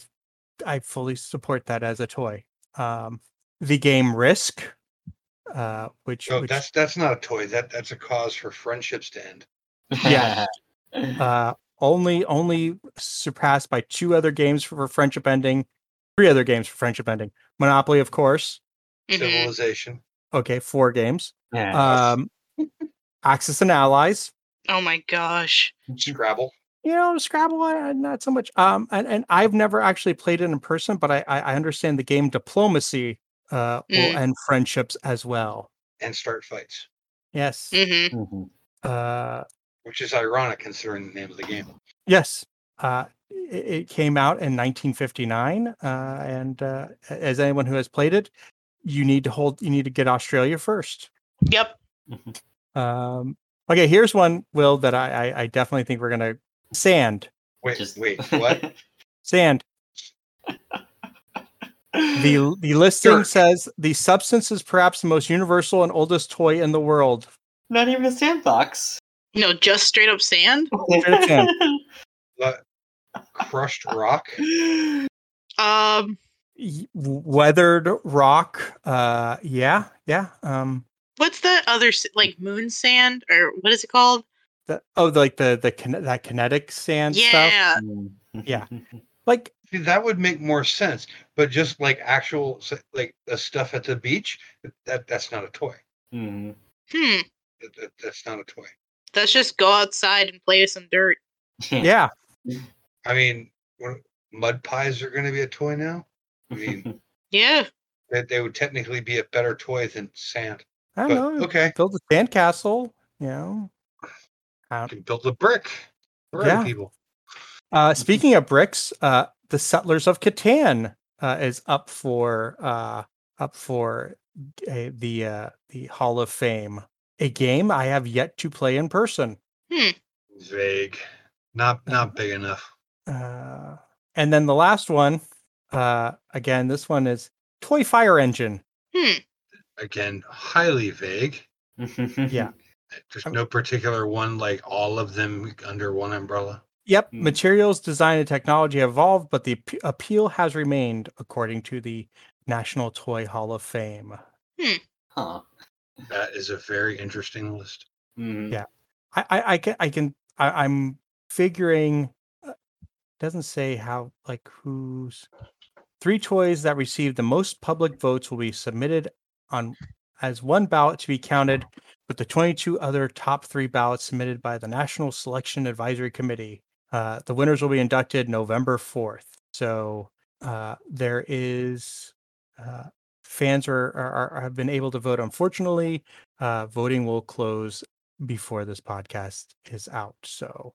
Speaker 1: I fully support that as a toy. Um the game Risk uh which
Speaker 2: So
Speaker 1: which
Speaker 2: that's that's not a toy. That that's a cause for friendships to end.
Speaker 1: Yeah. uh only only surpassed by two other games for, for friendship ending, three other games for friendship ending. Monopoly, of course.
Speaker 4: Mhm.
Speaker 2: Civilization.
Speaker 1: Okay, four games.
Speaker 3: Yeah.
Speaker 1: Um Axis and Allies.
Speaker 4: oh my gosh
Speaker 2: Scrabble.
Speaker 1: you know scrabble I, I- not so much um and, and i've never actually played it in person but i i I understand the game diplomacy uh will
Speaker 4: Mm.
Speaker 1: end friendships as well
Speaker 2: and start fights,
Speaker 1: yes
Speaker 4: hmm
Speaker 3: Mhm.
Speaker 1: uh
Speaker 2: which is ironic considering the name of the game.
Speaker 1: yes uh it, it came out in 1959 uh and uh as anyone who has played it you need to hold you need to get australia first
Speaker 4: yep
Speaker 1: um okay here's one will that i i, I definitely think we're gonna sand
Speaker 2: Wait,
Speaker 3: Just
Speaker 2: wait, what?
Speaker 1: sand The the listing
Speaker 2: Dirt.
Speaker 1: says the substance is perhaps the most universal and oldest toy in the world.
Speaker 3: Not even a sandbox.
Speaker 4: no just straight up sand
Speaker 1: Straight up sand.
Speaker 2: What? Crushed rock.
Speaker 4: um
Speaker 1: Y- Weathered rock. Uh, yeah, yeah. Um,
Speaker 4: what's that other like moon sand or what is it called
Speaker 1: the, oh, like the the kine- that kinetic sand stuff.
Speaker 4: yeah
Speaker 1: Yeah. Like
Speaker 2: See, that would make more sense. But just like actual, like the stuff at the beach, that that's not a toy.
Speaker 3: Mhm.
Speaker 4: hmm
Speaker 2: That, that, that's not a toy.
Speaker 4: let's just go outside and play with some dirt
Speaker 1: yeah,
Speaker 2: I mean, what, mud pies are going to be a toy now. I mean,
Speaker 4: yeah
Speaker 2: they, they would technically be a better toy than sand.
Speaker 1: I don't know.
Speaker 2: okay,
Speaker 1: Build a sandcastle. You know.
Speaker 2: you can build a brick. For
Speaker 1: Yeah.
Speaker 2: people.
Speaker 1: Uh, speaking of bricks, uh, the Settlers of Catan uh, is up for uh, up for a, the uh, the Hall of Fame. A game I have yet to play in person.
Speaker 2: Vague, not not big enough.
Speaker 1: Uh, and then the last one, uh, again, this one is Toy Fire Engine.
Speaker 4: hmm
Speaker 2: Again, highly vague.
Speaker 1: Yeah.
Speaker 2: There's no particular one like all of them under one umbrella.
Speaker 1: Yep,
Speaker 3: Hmm.
Speaker 1: materials, design, and technology have evolved, but the ap- appeal has remained, according to the National Toy Hall of Fame.
Speaker 3: Huh.
Speaker 2: That is a very interesting list.
Speaker 3: Mhm.
Speaker 1: Yeah. I, I, I can, I can, I, I'm figuring. uh, Doesn't say how, like, who's three toys that receive the most public votes will be submitted on as one ballot to be counted with the 22 other top three ballots submitted by the National Selection Advisory Committee. Uh, the winners will be inducted November 4th. So uh, there is uh, fans are, are, are have been able to vote. Unfortunately, uh, voting will close before this podcast is out. So,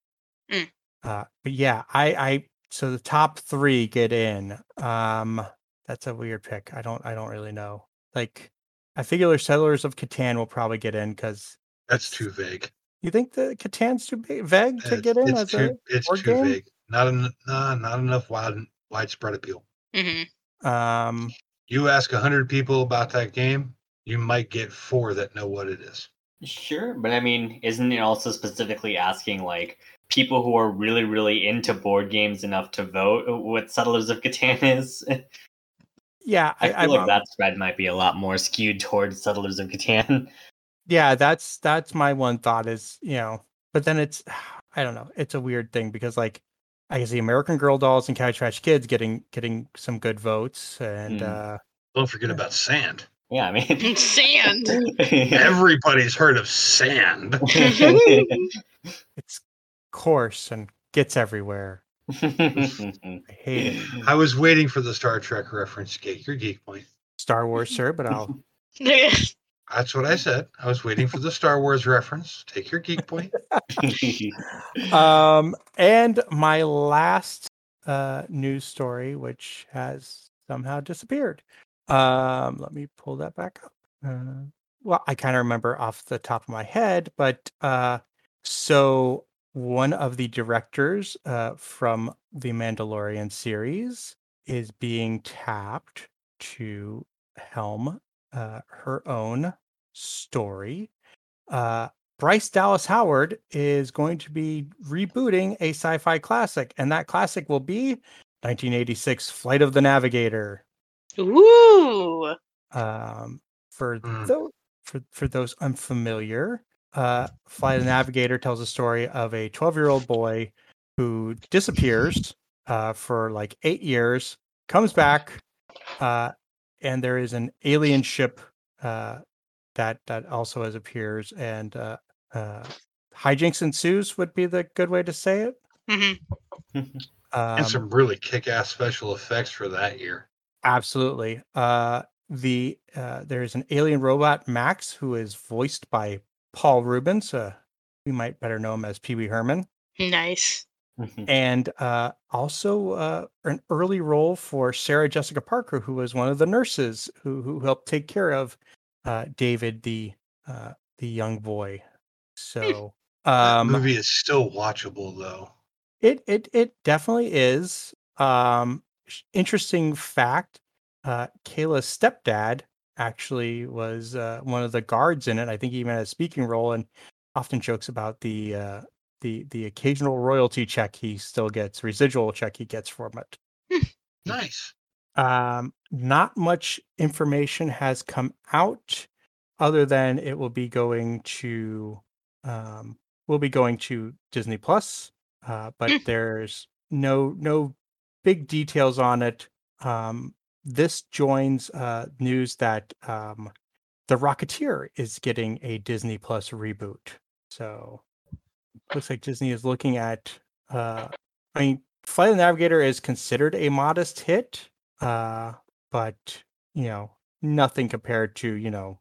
Speaker 4: Mm.
Speaker 1: uh, but yeah, I I so the top three get in. Um, that's a weird pick. I don't I don't really know. Like, I figure Settlers of Catan will probably get in because
Speaker 2: That's too vague.
Speaker 1: you think the Catan's too big, vague to
Speaker 2: It's,
Speaker 1: get in
Speaker 2: it's
Speaker 1: as
Speaker 2: too, it's
Speaker 1: board
Speaker 2: too
Speaker 1: game?
Speaker 2: vague. Not en- nah, not enough wide widespread appeal.
Speaker 4: hmm
Speaker 1: um.
Speaker 2: You ask hundred people about that game, you might get four that know what it is.
Speaker 3: Sure, but I mean, isn't it also specifically asking like people who are really, really into board games enough to vote what Settlers of Catan is?
Speaker 1: Yeah,
Speaker 3: I
Speaker 1: I,
Speaker 3: feel like
Speaker 1: I'm-
Speaker 3: that spread might be a lot more skewed towards Settlers of Catan.
Speaker 1: yeah that's that's my one thought is you know but then it's i don't know it's a weird thing because like i can see american girl dolls and couch trash kids getting getting some good votes and
Speaker 3: Hmm.
Speaker 1: uh
Speaker 2: Don't forget about sand.
Speaker 3: Yeah, I mean,
Speaker 4: Sand.
Speaker 2: Everybody's heard of sand.
Speaker 1: it's coarse and gets everywhere i hate it
Speaker 2: I was waiting for the Star Trek reference to get your geek point.
Speaker 1: star wars sir but i'll
Speaker 2: That's what I said. I was waiting for the Star Wars reference. Take your geek point.
Speaker 1: um and my last uh news story which has somehow disappeared um let me pull that back up uh, well i kind of remember off the top of my head but uh so one of the directors uh from the mandalorian series is being tapped to helm uh her own story uh Bryce Dallas Howard is going to be rebooting a sci-fi classic, and that classic will be 1986 Flight of the Navigator.
Speaker 4: Ooh.
Speaker 1: Um, for
Speaker 2: Mm.
Speaker 1: those for, for those unfamiliar, uh, Flight of the Navigator tells a story of a 12-year-old boy who disappears uh, for like eight years, comes back, uh, and there is an alien ship uh, that that also has appears, and uh, uh, hijinks ensues would be the good way to say it.
Speaker 4: hmm
Speaker 1: Um,
Speaker 2: and some really kick-ass special effects for that year.
Speaker 1: Absolutely. Uh, the uh, there's an alien robot Max who is voiced by Paul Reubens. Uh, we might better know him as Pee Wee Herman,
Speaker 4: Nice.
Speaker 1: and uh, also uh, an early role for Sarah Jessica Parker, who was one of the nurses who who helped take care of uh, David, the uh, the young boy. So
Speaker 2: That
Speaker 1: um,
Speaker 2: movie is still watchable though.
Speaker 1: It it it definitely is. Um interesting fact, uh Kaila's stepdad actually was uh, one of the guards in it. I think he even had a speaking role and often jokes about the uh the the occasional royalty check he still gets, residual check he gets from it.
Speaker 2: Nice.
Speaker 1: Um not much information has come out other than it will be going to um will be going to Disney Plus uh, but
Speaker 4: Mm.
Speaker 1: there's no no big details on it. Um, this joins uh, news that um, the Rocketeer is getting a Disney Plus reboot. So looks like Disney is looking at. Uh, I mean, Flight of the Navigator is considered a modest hit, uh, but you know nothing compared to you know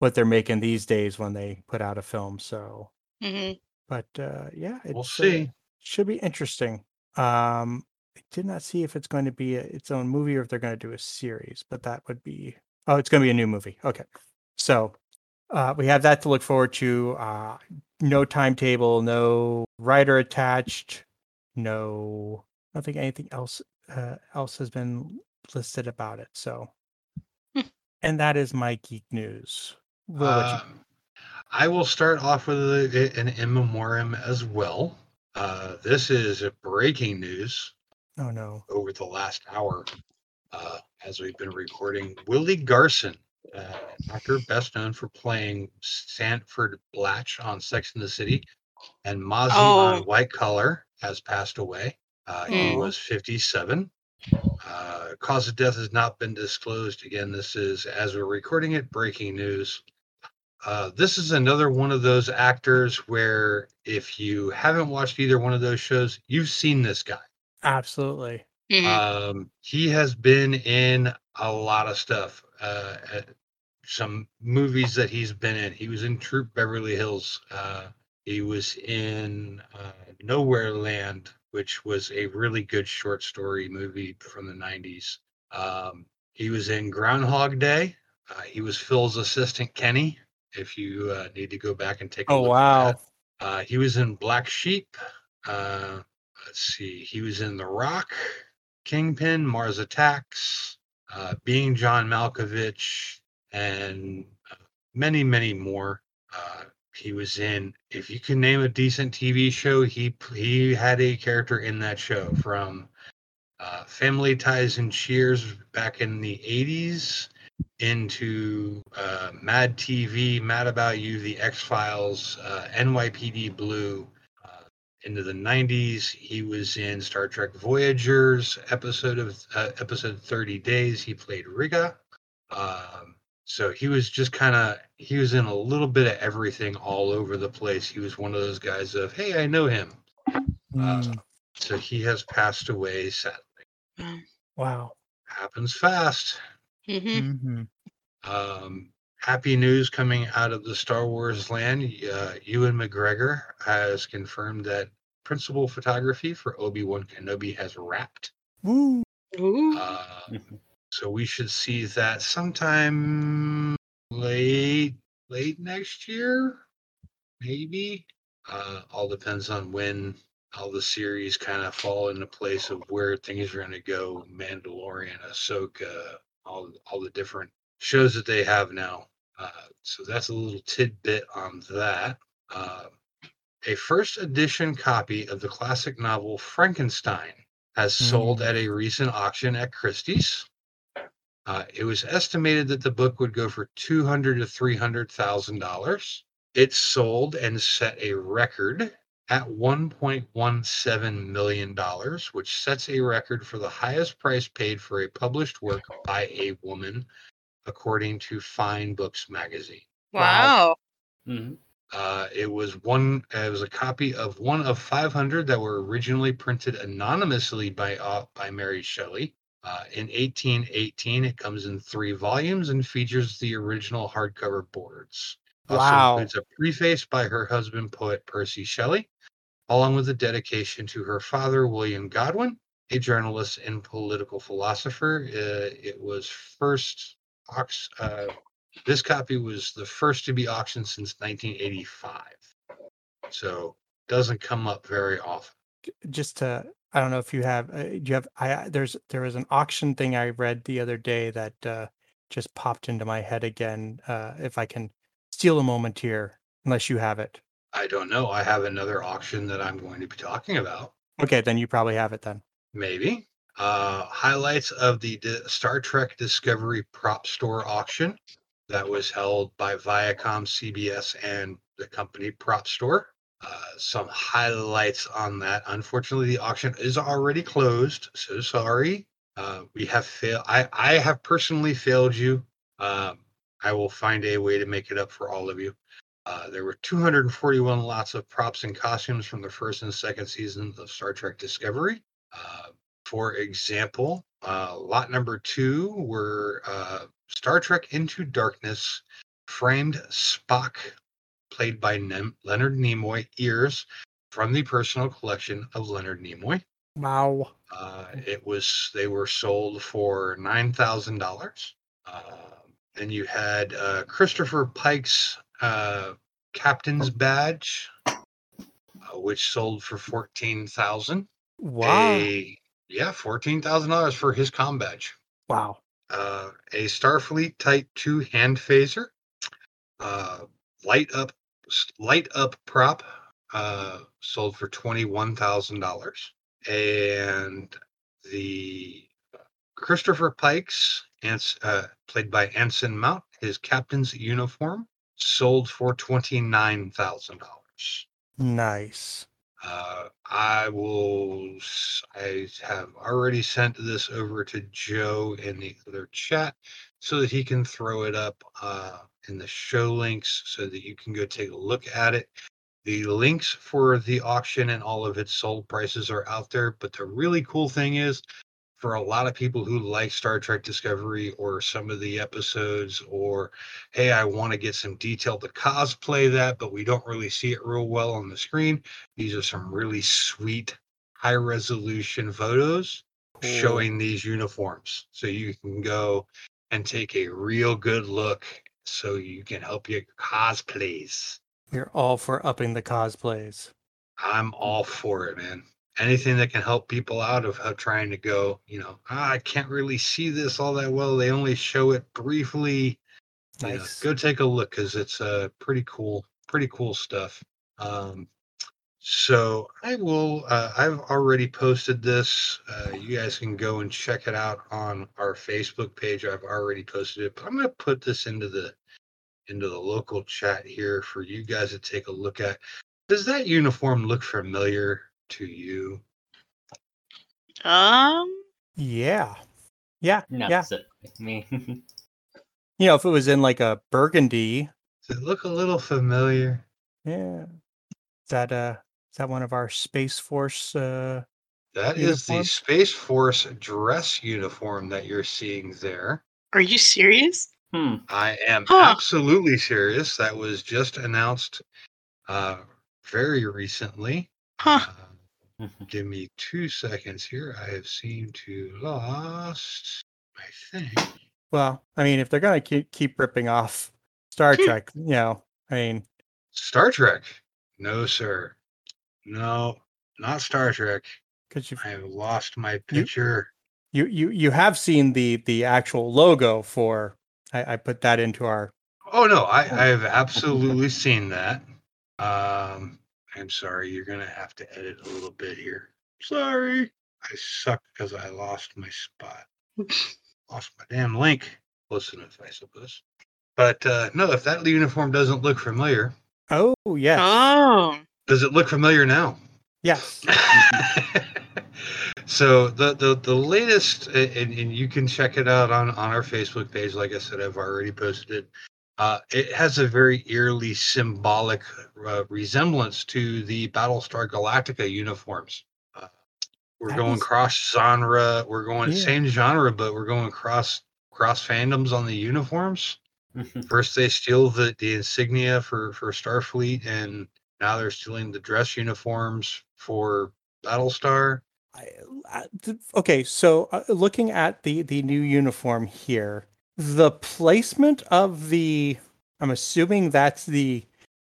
Speaker 1: what they're making these days when they put out a film. So,
Speaker 4: hmm
Speaker 1: but uh, yeah,
Speaker 2: We'll
Speaker 1: it's, uh,
Speaker 2: see.
Speaker 1: should be interesting. Um, I did not see if it's going to be a, its own movie or if they're going to do a series, but that would be oh, it's going to be a new movie. Okay, so uh, we have that to look forward to. Uh, no timetable, no writer attached, no. I don't think anything else uh, else has been listed about it. So,
Speaker 4: Hmm.
Speaker 1: and that is my geek news. Will,
Speaker 2: Um, I will start off with a, an in memoriam as well. Uh, this is a breaking news
Speaker 1: oh no.
Speaker 2: over the last hour uh, as we've been recording. Willie Garson, uh, actor best known for playing Stanford Blatch on Sex in the City and Mozzie
Speaker 4: Oh.
Speaker 2: on White Collar, has passed away. Uh, He
Speaker 4: Mm.
Speaker 2: was 57. Uh, cause of death has not been disclosed. Again, this is as we're recording it, breaking news. Uh, this is another one of those actors where if you haven't watched either one of those shows, you've seen this guy.
Speaker 1: Absolutely.
Speaker 4: Mhm.
Speaker 2: Um, he has been in a lot of stuff. Uh, uh, some movies that he's been in. He was in Troop Beverly Hills. Uh, he was in uh, Nowhere Land, which was a really good short story movie from the 90s. Um, he was in Groundhog Day. Uh, he was Phil's assistant, Kenny. If you uh, need to go back and take a
Speaker 1: Oh
Speaker 2: look at
Speaker 1: wow.
Speaker 2: that. Uh, he was in Black Sheep. Let's see. He was in The Rock, Kingpin, Mars Attacks, uh, Being John Malkovich, and uh, many, many more. Uh, he was in. If you can name a decent TV show, he he had a character in that show from uh, Family Ties and Cheers back in the '80s into uh, Mad TV, Mad About You, The X Files, uh, NYPD Blue. Uh, into the 90s, he was in Star Trek Voyagers episode of uh, episode 30 Days. He played Riga. Um, so he was just kind of he was in a little bit of everything all over the place. He was one of those guys of hey, I know him.
Speaker 1: Mm,
Speaker 2: So he has passed away. Sadly,
Speaker 1: wow.
Speaker 2: happens fast.
Speaker 4: Mhm.
Speaker 1: hmm
Speaker 2: Um, happy news coming out of the Star Wars land. Uh, Ewan McGregor has confirmed that principal photography for Obi Wan Kenobi has wrapped.
Speaker 1: Woo.
Speaker 2: Uh,
Speaker 3: Mhm.
Speaker 2: so we should see that sometime late late next year, maybe. Uh, all depends on when all the series kind of fall into place of where things are going to go. Mandalorian, Ahsoka, all all the different shows that they have now. Uh, so that's a little tidbit on that. Uh, a first edition copy of the classic novel Frankenstein has sold
Speaker 1: Mm.
Speaker 2: at a recent auction at Christie's. Uh, it was estimated that the book would go for two hundred to three hundred thousand dollars. It sold and set a record at one point one seven million dollars, which sets a record for the highest price paid for a published work by a woman, according to Fine Books magazine.
Speaker 4: wow.
Speaker 3: Mhm.
Speaker 2: Uh, it was one. uh, It was a copy of one of 500 that were originally printed anonymously by uh, by Mary Shelley. Uh, in 1818, it comes in three volumes and features the original hardcover boards. Also
Speaker 1: Wow.
Speaker 2: includes a preface by her husband, poet Percy Shelley, along with a dedication to her father, William Godwin, a journalist and political philosopher. Uh, it was first uh, this copy was the first to be auctioned since 1985. So doesn't come up very often.
Speaker 1: just to i don't know if you have uh, do you have i there's there was an auction thing i read the other day that uh just popped into my head again uh if i can steal a moment here unless you have it
Speaker 2: I don't know. I have another auction that I'm going to be talking about.
Speaker 1: okay then you probably have it then
Speaker 2: Maybe. Uh, highlights of the Di- Star Trek Discovery prop store auction that was held by Viacom, CBS, and the company Prop Store. Uh, some highlights on that. Unfortunately, the auction is already closed. So sorry. Uh, we have failed. I, I have personally failed you. Um, I will find a way to make it up for all of you. Uh, there were 241 lots of props and costumes from the first and second seasons of Star Trek Discovery. Uh, for example, uh, lot number two were uh, Star Trek Into Darkness framed Spock, played by Nem- Leonard Nimoy, ears from the personal collection of Leonard Nimoy.
Speaker 1: wow
Speaker 2: Uh, it was they were sold for nine thousand dollars. And you had uh, Christopher Pike's uh, captain's badge, uh, which sold for fourteen thousand.
Speaker 1: wow
Speaker 2: A yeah, fourteen thousand dollars for his com badge.
Speaker 1: wow
Speaker 2: Uh, a Starfleet Type Two hand phaser. Uh, light up, light up prop. Uh, sold for twenty one thousand dollars, and the Christopher Pikes, uh, played by Anson Mount, his captain's uniform sold for twenty nine thousand dollars.
Speaker 1: nice
Speaker 2: Uh, I will. I have already sent this over to Joe in the other chat so that he can throw it up uh, in the show links so that you can go take a look at it. The links for the auction and all of its sold prices are out there. But the really cool thing is, for a lot of people who like Star Trek Discovery or some of the episodes, or hey, I want to get some detail to cosplay that, but we don't really see it real well on the screen. These are some really sweet, high resolution photos
Speaker 1: Cool.
Speaker 2: showing these uniforms. So you can go and take a real good look so you can help your cosplays.
Speaker 1: You're all for upping the cosplays.
Speaker 2: I'm all for it, man. Anything that can help people out of, trying to go, you know, ah, I can't really see this all that well. They only show it briefly. You know,
Speaker 1: Nice.
Speaker 2: go take a look because it's uh, pretty cool, pretty cool stuff. Um, so I will. Uh, I've already posted this. Uh, you guys can go and check it out on our Facebook page. I've already posted it, but I'm going to put this into the into the local chat here for you guys to take a look at. Does that uniform look familiar to you?
Speaker 4: Um,
Speaker 1: Yeah. Yeah.
Speaker 3: Not
Speaker 1: yeah.
Speaker 3: specifically me.
Speaker 1: You know, if it was in like a burgundy,
Speaker 2: Does it look a little familiar?
Speaker 1: yeah. Is that uh is that one of our Space Force uh
Speaker 2: That is the Space Force dress uniform that you're seeing there.
Speaker 4: are you serious?
Speaker 3: hmm.
Speaker 2: I am
Speaker 4: Huh.
Speaker 2: absolutely serious. That was just announced uh, very recently.
Speaker 4: Huh.
Speaker 2: Uh, give me two seconds here. I have seemed to lost my thing.
Speaker 1: well, I mean, if they're gonna keep keep ripping off Star. Trek, you know, I mean,
Speaker 2: Star Trek. No, sir. No, not Star Trek.
Speaker 1: because you
Speaker 2: I have lost my picture.
Speaker 1: you you you have seen the the actual logo for I, I put that into our
Speaker 2: Oh no, I, I have absolutely seen that. Um, I'm sorry, you're gonna have to edit a little bit here. Sorry, I suck because I lost my spot. lost my damn link. Close enough, I suppose. But uh, no, if that uniform doesn't look familiar,
Speaker 1: oh yes
Speaker 4: Oh,
Speaker 2: does it look familiar now?
Speaker 1: yes
Speaker 2: so the, the the latest and, and you can check it out on on our facebook page like i said i've already posted it uh, it has a very eerily symbolic uh, resemblance to the battlestar galactica uniforms uh, we're
Speaker 1: That
Speaker 2: going
Speaker 1: is-
Speaker 2: cross genre we're going
Speaker 1: Yeah.
Speaker 2: same genre but we're going cross cross fandoms on the uniforms First, they steal the, the insignia for, for Starfleet, and now they're stealing the dress uniforms for Battlestar.
Speaker 1: I, I- okay so uh, looking at the the new uniform here the placement of the i'm assuming that's the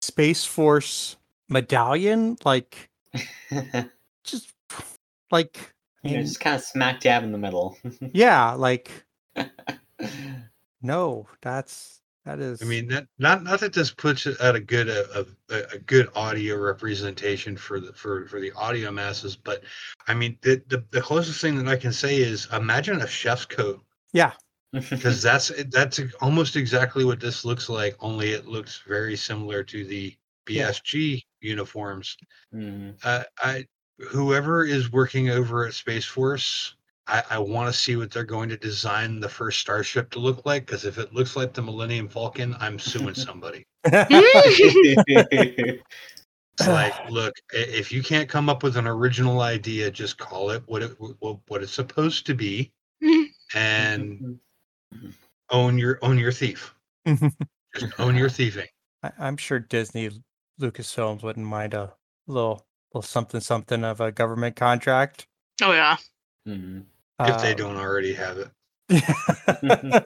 Speaker 1: space force medallion like just like
Speaker 3: you know, just kind of smack dab in the middle.
Speaker 1: yeah like no that's that is
Speaker 2: I mean, that, not not that this puts it at a good uh, a, a, a good audio representation for the for, for the audio masses, but I mean, the, the the closest thing that I can say is imagine a chef's coat because that's that's almost exactly what this looks like. Only it looks very similar to the
Speaker 1: Yeah.
Speaker 2: BSG uniforms.
Speaker 3: Mhm.
Speaker 2: uh, I whoever is working over at Space Force, I, I want to see what they're going to design the first starship to look like. Because if it looks like the Millennium Falcon, I'm suing somebody. It's like, look, if you can't come up with an original idea, just call it what it what, what it's supposed to be, and own your own your thief. Just own your thieving.
Speaker 1: I, i'm sure disney lucasfilms wouldn't mind a little little something something of a government contract
Speaker 4: oh yeah.
Speaker 3: Mhm.
Speaker 2: If they
Speaker 1: Uh,
Speaker 2: don't already have it.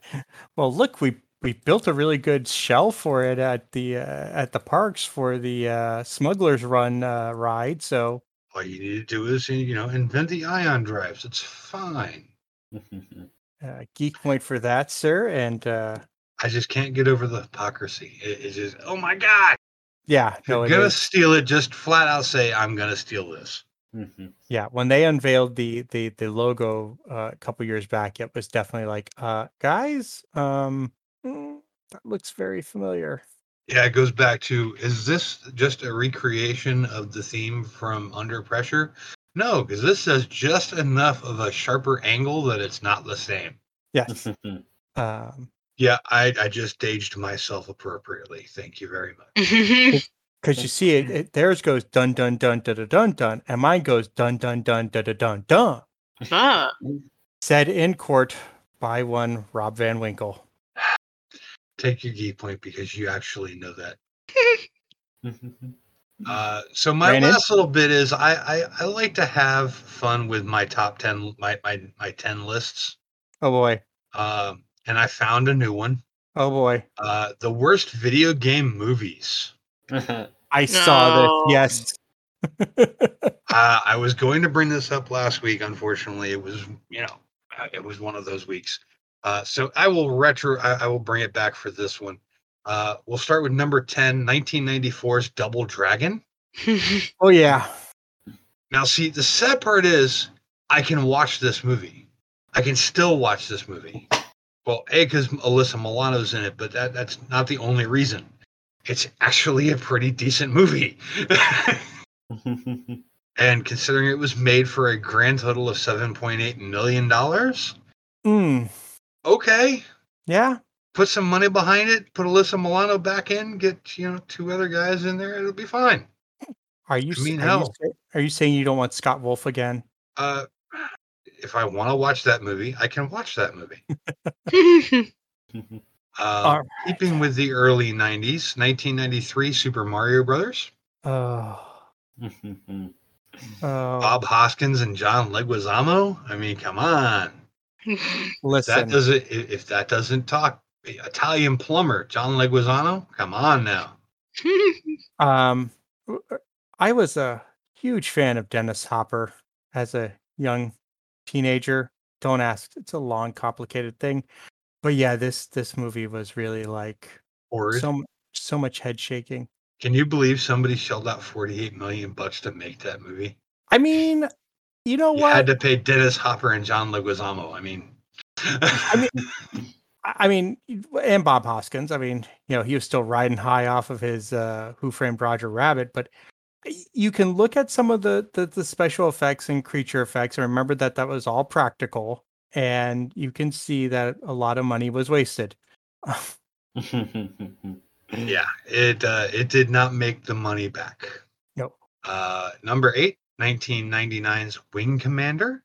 Speaker 1: well, look, we we built a really good shell for it at the uh, at the parks for the uh, Smugglers Run uh, ride. So
Speaker 2: All you need to do is you know invent the ion drives. It's fine.
Speaker 1: uh, geek point for that, sir. And uh,
Speaker 2: I just can't get over the hypocrisy. It, it's just, oh my god,
Speaker 1: yeah,
Speaker 2: If
Speaker 1: no,
Speaker 2: you're gonna
Speaker 1: is.
Speaker 2: steal it, just flat out say, I'm gonna steal this.
Speaker 3: Mhm.
Speaker 1: yeah. When they unveiled the the the logo uh, a couple years back, it was definitely like, uh, guys, um, mm, that looks very familiar.
Speaker 2: Yeah, it goes back to is this just a recreation of the theme from Under Pressure? No, because this says just enough of a sharper angle that it's not the same.
Speaker 1: Yes. Um,
Speaker 2: Yeah, I, I just aged myself appropriately. Thank you very much.
Speaker 1: because you see it, it, theirs goes dun dun dun dun dun dun dun, and mine goes dun dun dun dun dun dun dun.
Speaker 4: ah.
Speaker 1: Said in court by one Rob Van Winkle.
Speaker 2: Take your geek point because you actually know that. Uh, so my
Speaker 1: Brandon?
Speaker 2: last little bit is I, I I like to have fun with my top ten my my my ten lists.
Speaker 1: Oh boy.
Speaker 2: Um, and I found a new one.
Speaker 1: Oh boy.
Speaker 2: Uh, the worst video game movies.
Speaker 1: I saw
Speaker 4: No.
Speaker 1: this. Yes.
Speaker 2: Uh, I was going to bring this up last week. Unfortunately, it was you know uh, it was one of those weeks. Uh, so I will retro. I, I will bring it back for this one. Uh, we'll start with number 10, 1994's Double Dragon.
Speaker 1: oh yeah.
Speaker 2: Now, see, the sad part is I can watch this movie. I can still watch this movie. Well, A, because Alyssa Milano's in it, but that, that's not the only reason. It's actually a pretty decent movie. and considering it was made for a grand total of $7.8 million,
Speaker 1: Mm.
Speaker 2: okay,
Speaker 1: Yeah.
Speaker 2: Put some money behind it, put Alyssa Milano back in, get, you know, two other guys in there, it'll be fine.
Speaker 1: Are you,
Speaker 2: I mean,
Speaker 1: are,
Speaker 2: hell.
Speaker 1: sa- are you saying you don't want Scott Wolf again?
Speaker 2: Uh, if I want to watch that movie, I can watch that movie. Uh,
Speaker 1: All right.
Speaker 2: keeping with the early 90s, 1993 Super Mario Brothers.
Speaker 1: Oh. Oh.
Speaker 2: Bob Hoskins and John Leguizamo. I mean, come on. That
Speaker 1: listen.
Speaker 2: doesn't if that doesn't talk Italian plumber John Leguizamo. Come on now.
Speaker 1: Um, I was a huge fan of Dennis Hopper as a young teenager. Don't ask; it's a long, complicated thing. But yeah, this this movie was really like
Speaker 2: Horrid.
Speaker 1: so so much head shaking.
Speaker 2: Can you believe somebody shelled out 48 million bucks to make that movie?
Speaker 1: I mean, you know
Speaker 2: You
Speaker 1: what?
Speaker 2: had to pay Dennis Hopper and John Leguizamo. I mean,
Speaker 1: I mean, I I mean, and Bob Hoskins. I mean, you know, he was still riding high off of his uh, Who Framed Roger Rabbit, but you can look at some of the, the the special effects and creature effects and remember that that was all practical, and you can see that a lot of money was wasted.
Speaker 2: yeah, it uh, it did not make the money back.
Speaker 1: Nope.
Speaker 2: Uh, number eight, 1999's Wing Commander.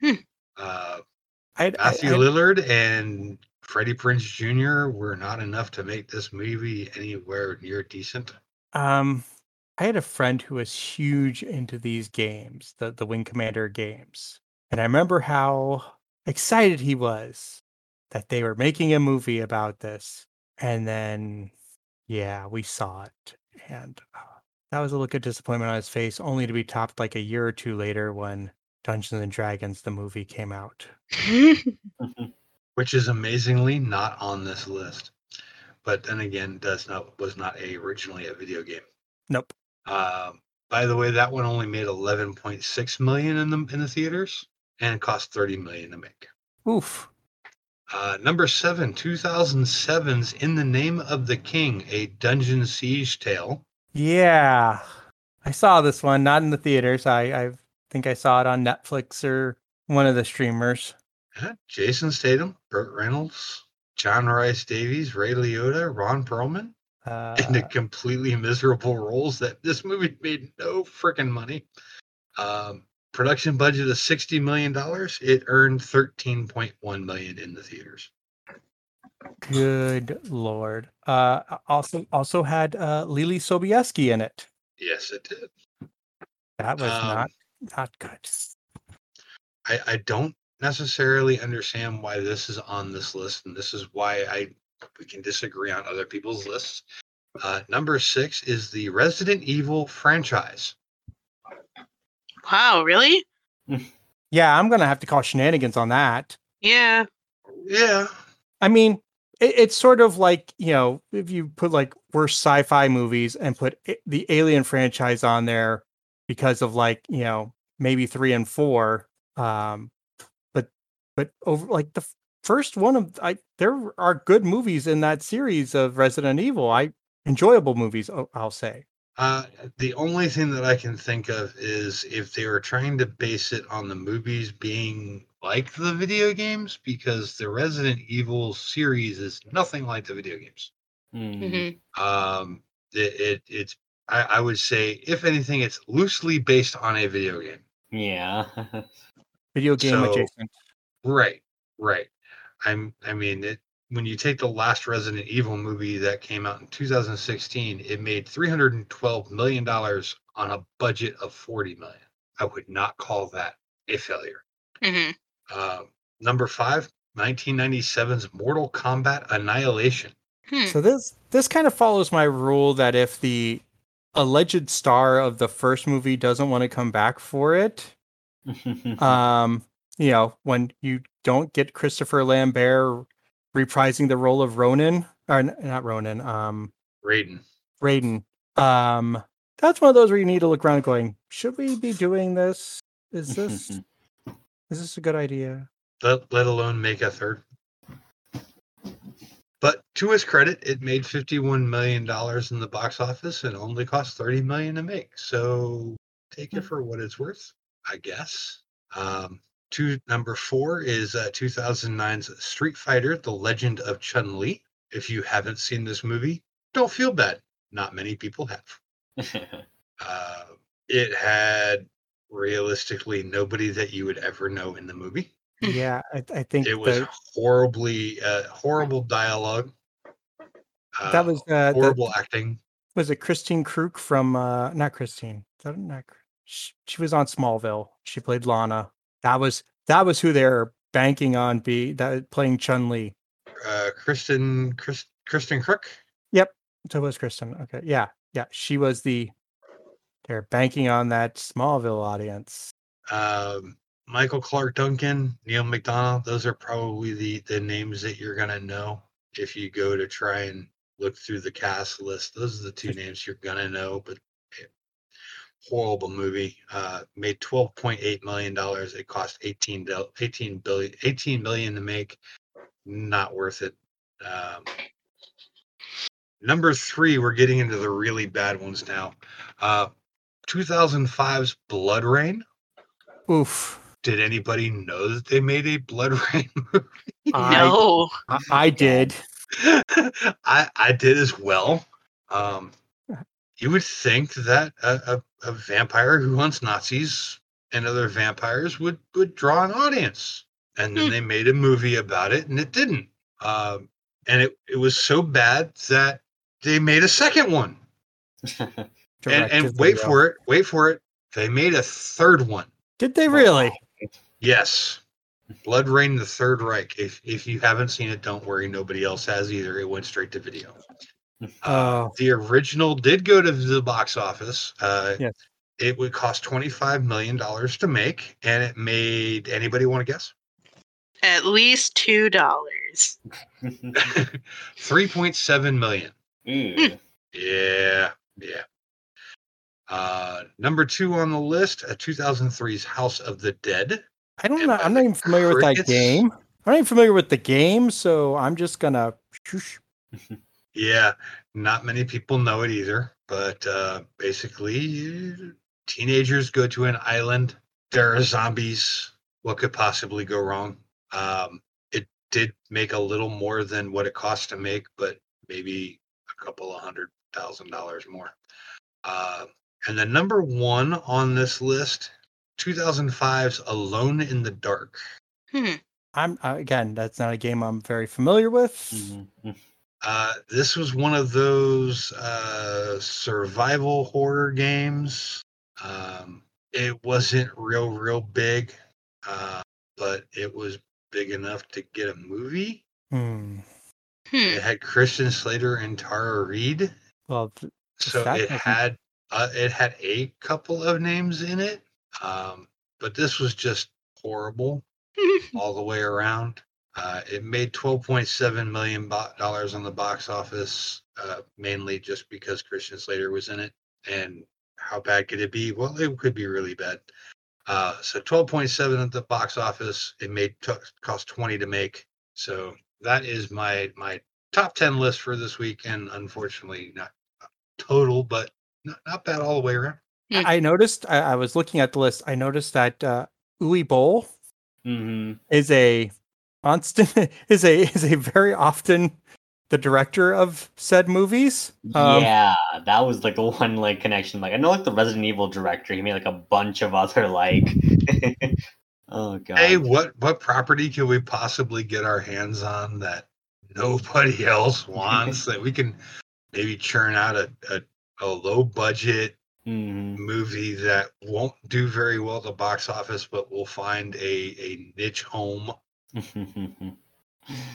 Speaker 4: Hmm.
Speaker 2: Uh,
Speaker 1: I,
Speaker 2: Matthew
Speaker 1: I-
Speaker 2: Lillard and Freddie Prinze Jr. were not enough to make this movie anywhere near decent.
Speaker 1: um, I had a friend who was huge into these games, the the Wing Commander games, and I remember how excited he was that they were making a movie about this. And then, yeah, we saw it, and uh, that was a look of disappointment on his face, only to be topped like a year or two later when Dungeons and Dragons the movie came out.
Speaker 2: which is amazingly not on this list. But then again, does not was not a, originally a video game.
Speaker 1: Nope.
Speaker 2: Um, by the way, that one only made 11.6 million in the in the theaters and cost 30 million to make.
Speaker 1: Oof.
Speaker 2: Uh, number seven, 2007's In the Name of the King, a dungeon siege tale.
Speaker 1: Yeah, I saw this one, not in the theaters. I I think I saw it on Netflix or one of the streamers.
Speaker 2: Uh, Jason Statham, Burt Reynolds, John Rhys-Davies, Ray Liotta, Ron Perlman,
Speaker 1: Uh,
Speaker 2: in the completely miserable roles that this movie made no freaking money. Um, production budget of sixty million dollars. It earned thirteen point one million in the theaters.
Speaker 1: good lord. Uh, also also had uh, Leelee Sobieski in it.
Speaker 2: Yes, it did.
Speaker 1: That was
Speaker 2: Um,
Speaker 1: not not good.
Speaker 2: I, I don't necessarily understand why this is on this list, and this is why I we can disagree on other people's lists. Uh, number six is the Resident Evil franchise.
Speaker 4: wow, really?
Speaker 1: Yeah, I'm gonna have to call shenanigans on that.
Speaker 4: Yeah.
Speaker 2: Yeah,
Speaker 1: I mean, it, it's sort of like you know, if you put like worst sci-fi movies and put a- the Alien franchise on there because of like you know maybe three and four, um, but but over like the first one of I. There are good movies in that series of Resident Evil. I enjoyable movies. I'll say.
Speaker 2: Uh, the only thing that I can think of is if they were trying to base it on the movies being like the video games, because the Resident Evil series is nothing like the video games.
Speaker 3: Hmm.
Speaker 4: Mhm.
Speaker 2: Um, it, it it's I, I would say if anything, it's loosely based on a video game.
Speaker 3: Yeah.
Speaker 1: Video game
Speaker 2: So-
Speaker 1: adjacent.
Speaker 2: Right, right. I'm. I mean, it, when you take the last Resident Evil movie that came out in 2016, it made 312 million dollars on a budget of 40 million. I would not call that a failure.
Speaker 4: Mhm.
Speaker 2: Um, number five, 1997's Mortal Kombat Annihilation.
Speaker 4: Hmm.
Speaker 1: So this this kind of follows my rule that if the alleged star of the first movie doesn't want to come back for it, um, you know, when you don't get Christopher Lambert reprising the role of Ronan, or not Ronan, um,
Speaker 2: Raiden.
Speaker 1: Raiden, um, that's one of those where you need to look around, going, should we be doing this? Is this is this a good idea?
Speaker 2: let, let alone make a third. But to his credit, it made $51 million in the box office and only cost 30 million to make. So take it for what it's worth, I guess. Um, two, number four is uh, 2009's Street Fighter, The Legend of Chun Li. If you haven't seen this movie, don't feel bad. Not many people have. Uh, it had realistically nobody that you would ever know in the movie.
Speaker 1: Yeah, I, I think
Speaker 2: It was
Speaker 1: the-
Speaker 2: horribly uh, horrible dialogue. Uh,
Speaker 1: that was uh, the-
Speaker 2: horrible acting.
Speaker 1: was it Christine Kreuk from uh not Christine. That, not, she, she was on Smallville. She played Lana. That was that was who they're banking on be that playing Chun Li.
Speaker 2: Uh, Kristen Chris, Kristen Kreuk. Yep.
Speaker 1: So it was Kristen. Okay. Yeah. Yeah. She was the they're banking on that Smallville audience.
Speaker 2: Um, Michael Clarke Duncan, Neil McDonough. Those are probably the the names that you're gonna know if you go to try and look through the cast list. Those are the two names you're gonna know. But horrible movie. Uh, made 12.8 million dollars. It cost 18 del- 18 billion 18 million to make. Not worth it. Um, number three, we're getting into the really bad ones now. Uh, 2005's BloodRayne.
Speaker 1: Oof.
Speaker 2: Did anybody know that they made a Blood Rain movie?
Speaker 4: No.
Speaker 1: I, I did.
Speaker 2: I I did as well. Um, you would think that a, a, a vampire who hunts Nazis and other vampires would would draw an audience, and then
Speaker 4: Hmm.
Speaker 2: they made a movie about it, and it didn't. Um, and it it was so bad that they made a second one. And, and wait for it, wait for it. They made a third one.
Speaker 1: Did they really?
Speaker 2: Yes. BloodRayne the Third Reich. If if you haven't seen it, don't worry. Nobody else has either. It went straight to video. Uh, the original did go to the box office. Uh,
Speaker 1: Yes.
Speaker 2: It would cost twenty five million dollars to make, and it made. Anybody want to guess?
Speaker 4: At least two dollars.
Speaker 2: Three point seven million.
Speaker 3: Ooh.
Speaker 2: Yeah, yeah. Uh, number two on the list, uh, 2003's House of the Dead.
Speaker 1: I don't know. I'm not even familiar with that game. I'm not even familiar with the game, so I'm just gonna.
Speaker 2: Yeah, not many people know it either, but uh, basically, teenagers go to an island. There are zombies. What could possibly go wrong? Um, it did make a little more than what it cost to make, but maybe a couple of hundred thousand dollars more. Uh, and the number one on this list, 2005's Alone in the Dark.
Speaker 4: Hmm.
Speaker 1: I'm uh, again. That's not a game I'm very familiar with.
Speaker 3: Mhm.
Speaker 2: Uh, this was one of those uh, survival horror games. Um, it wasn't real, real big, uh, but it was big enough to get a movie.
Speaker 1: Hmm.
Speaker 4: Hmm.
Speaker 2: It had Christian Slater and Tara Reid,
Speaker 1: Well, th-
Speaker 2: so it had uh, it had a couple of names in it. Um, but this was just horrible all the way around. Uh, it made $12.7 million on the box office, uh, mainly just because Christian Slater was in it. And how bad could it be? Well, it could be really bad. Uh, so 12.7 at the box office. It made t- cost 20 to make. So that is my my top ten list for this week, and unfortunately not total, but not, not bad all the way around.
Speaker 1: I noticed. I, I was looking at the list. I noticed that uh, Uwe Boll
Speaker 3: hmm
Speaker 1: is a constant is a is a very often the director of said movies. Um,
Speaker 3: yeah, that was like the one like connection. Like I know like the Resident Evil director, he made like a bunch of other like. oh god.
Speaker 2: Hey, what what property can we possibly get our hands on that nobody else wants that we can maybe churn out a, a, a low budget
Speaker 3: Mhm.
Speaker 2: movie that won't do very well at the box office, but will find a, a niche home.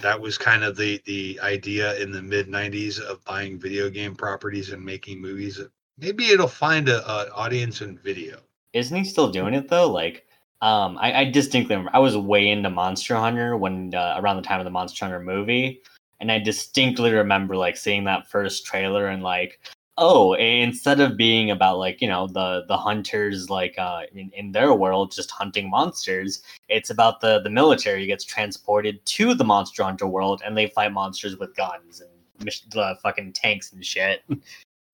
Speaker 2: That was kind of the the idea in the mid '90s of buying video game properties and making movies. Maybe it'll find an a audience in video.
Speaker 3: Isn't he still doing it though? Like, um, I, I distinctly remember I was way into Monster Hunter when uh, around the time of the Monster Hunter movie, and I distinctly remember like seeing that first trailer and like, oh, instead of being about like you know the the hunters like uh in, in their world just hunting monsters, it's about the the military gets transported to the Monster Hunter world and they fight monsters with guns and fucking tanks and shit.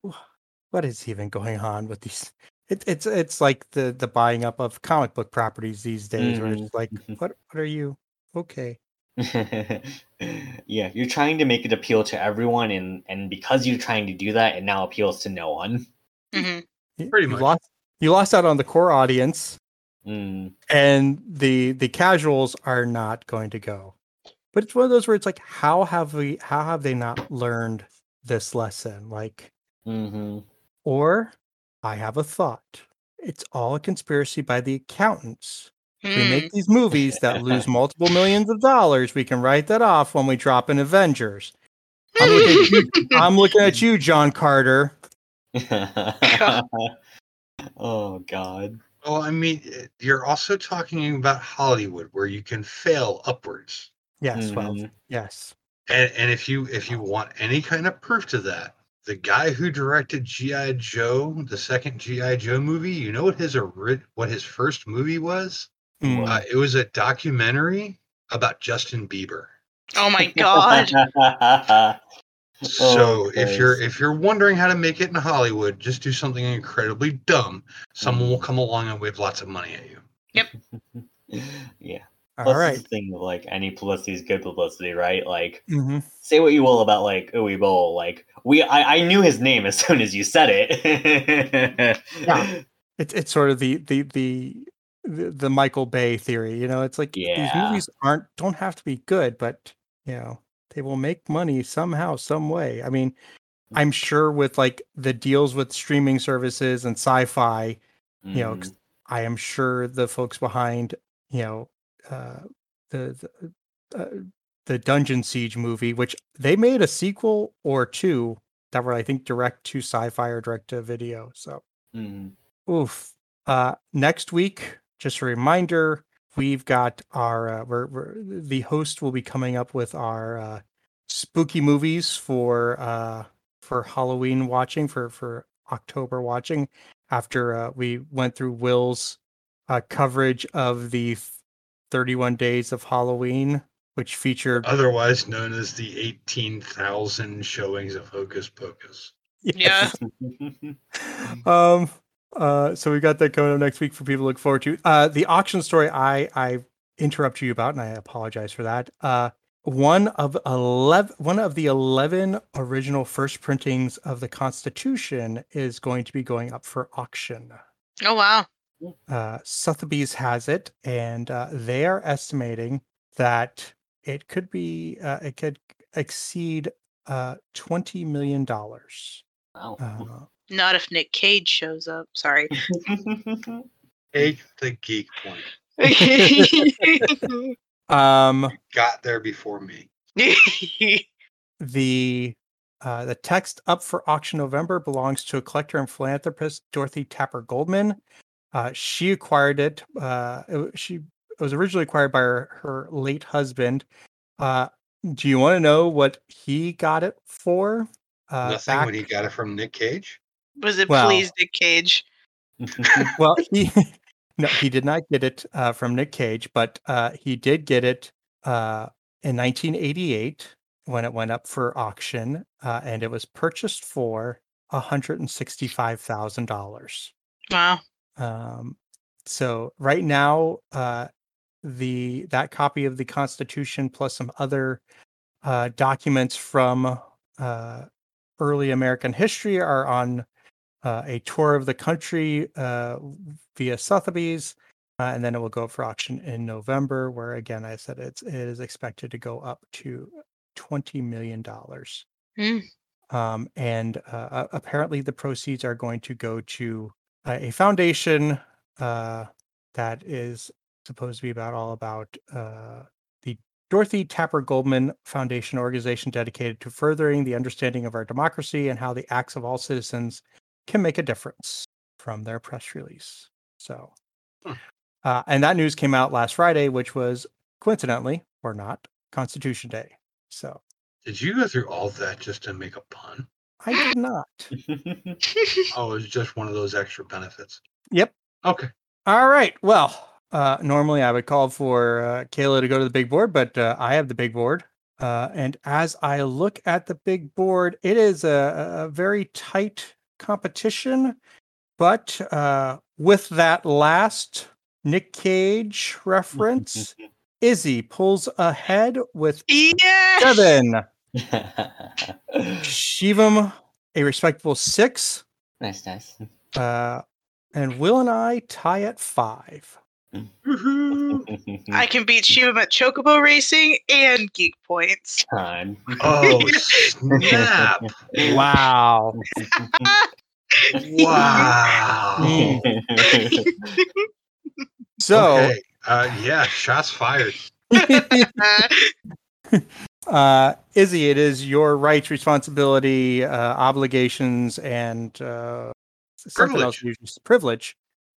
Speaker 1: what is even going on with these? It, it's it's like the the buying up of comic book properties these days, where
Speaker 3: Mhm.
Speaker 1: it's like, what what are you? Okay,
Speaker 3: yeah, you're trying to make it appeal to everyone, and and because you're trying to do that, it now appeals to no one.
Speaker 4: hmm
Speaker 1: Y-
Speaker 2: Pretty
Speaker 1: you
Speaker 2: much.
Speaker 1: lost you lost out on the core audience,
Speaker 3: Mm,
Speaker 1: and the the casuals are not going to go. But it's one of those where it's like, how have we? How have they not learned this lesson? Like,
Speaker 3: hmm
Speaker 1: or I have a thought. It's all a conspiracy by the accountants. If we make these movies that lose multiple millions of dollars, we can write that off when we drop in Avengers. I'm looking at you, I'm looking at you John Carter.
Speaker 3: oh God.
Speaker 2: Well, I mean, eh, you're also talking about Hollywood, where you can fail upwards.
Speaker 1: Yes, well,
Speaker 3: Mhm.
Speaker 1: yes.
Speaker 2: And and if you if you want any kind of proof to that, the guy who directed GI Joe, the second GI Joe movie, you know what his ori- what his first movie was?
Speaker 1: Mm.
Speaker 2: Uh, it was a documentary about Justin Bieber.
Speaker 4: Oh my god.
Speaker 2: So if you're if you're wondering how to make it in Hollywood, just do something incredibly dumb. Someone will come along and wave lots of money at you. Yep.
Speaker 3: yeah.
Speaker 1: All
Speaker 3: Plus,
Speaker 1: right.
Speaker 3: the thing of like any publicity is good publicity, right? Like,
Speaker 1: hmm
Speaker 3: say what you will about like Uwe Boll, like we, I, I knew his name as soon as you said it.
Speaker 1: Yeah. It's it's sort of the the the the, the Michael Bay theory. You know, it's like these movies aren't don't have to be good, but you know they will make money somehow, some way. I mean, I'm sure with like the deals with streaming services and sci-fi, you know. 'cause I am sure the folks behind, you know, uh, the the, uh, the Dungeon Siege movie, which they made a sequel or two that were, I think, direct to sci-fi or direct to video. So,
Speaker 3: Mhm.
Speaker 1: oof. Uh, next week, just a reminder, we've got our uh, we're, we're the host will be coming up with our uh, spooky movies for uh for Halloween watching for for October watching after uh, we went through Will's uh, coverage of the 31 days of Halloween, which featured
Speaker 2: Otherwise known as the 18,000 showings of Hocus Pocus.
Speaker 4: Yeah.
Speaker 1: um uh so we got that coming up next week for people to look forward to uh the auction story i i interrupt you about and i apologize for that uh one of 11 one of the 11 original first printings of the constitution is going to be going up for auction
Speaker 4: Oh wow.
Speaker 1: uh sotheby's has it and uh they are estimating that it could be uh it could exceed uh 20 million dollars
Speaker 3: Wow.
Speaker 4: Not if Nick Cage shows up. Sorry.
Speaker 2: Take the geek point.
Speaker 1: um
Speaker 2: Got there before me.
Speaker 1: the uh, the text up for auction November belongs to a collector and philanthropist Dorothy Tapper Goldman. Uh, she acquired it. Uh, it she it was originally acquired by her, her late husband. Uh, do you want to know what he got it for? Uh,
Speaker 2: Nothing
Speaker 1: back-
Speaker 2: when he got it from Nick Cage.
Speaker 4: Was it
Speaker 1: Well-
Speaker 4: please Nick Cage?
Speaker 1: well, he no, he did not get it uh, from Nick Cage, but uh, he did get it uh, in 1988 when it went up for auction, uh, and it was purchased for $165,000.
Speaker 4: Wow.
Speaker 1: Um, so right now, uh, the that copy of the Constitution plus some other uh, documents from uh, early American history are on uh, a tour of the country uh, via Sotheby's, uh, and then it will go for auction in November. Where again, I said it's it is expected to go up to twenty million dollars.
Speaker 4: Hmm.
Speaker 1: Um, and uh, apparently, the proceeds are going to go to uh, a foundation uh, that is supposed to be about all about uh, the Dorothy Tapper Goldman Foundation organization dedicated to furthering the understanding of our democracy and how the acts of all citizens can make a difference from their press release. So,
Speaker 2: Hmm.
Speaker 1: uh, and that news came out last Friday, which was coincidentally or not Constitution Day. So
Speaker 2: Did you go through all that just to make a pun?
Speaker 1: I did not.
Speaker 2: Oh, it was just one of those extra benefits.
Speaker 1: Yep.
Speaker 2: Okay.
Speaker 1: All right. Well, uh, normally I would call for uh, Kaila to go to the big board, but uh, I have the big board. Uh, and as I look at the big board, it is a, a very tight competition. But uh, with that last Nick Cage reference, Izzy pulls ahead with
Speaker 4: Yeah.
Speaker 1: seven. Shivam, a respectable six.
Speaker 3: nice, nice.
Speaker 1: Uh, and Will and I tie at five.
Speaker 2: Woohoo.
Speaker 4: I can beat Shivam at Chocobo Racing and Geek Points.
Speaker 3: Time.
Speaker 2: Oh, snap.
Speaker 1: Wow.
Speaker 2: Wow.
Speaker 1: So,
Speaker 2: Okay. Uh, yeah, shots fired.
Speaker 1: uh, Izzy, it is your rights, responsibility, uh, obligations, and uh, something else.
Speaker 2: Privilege.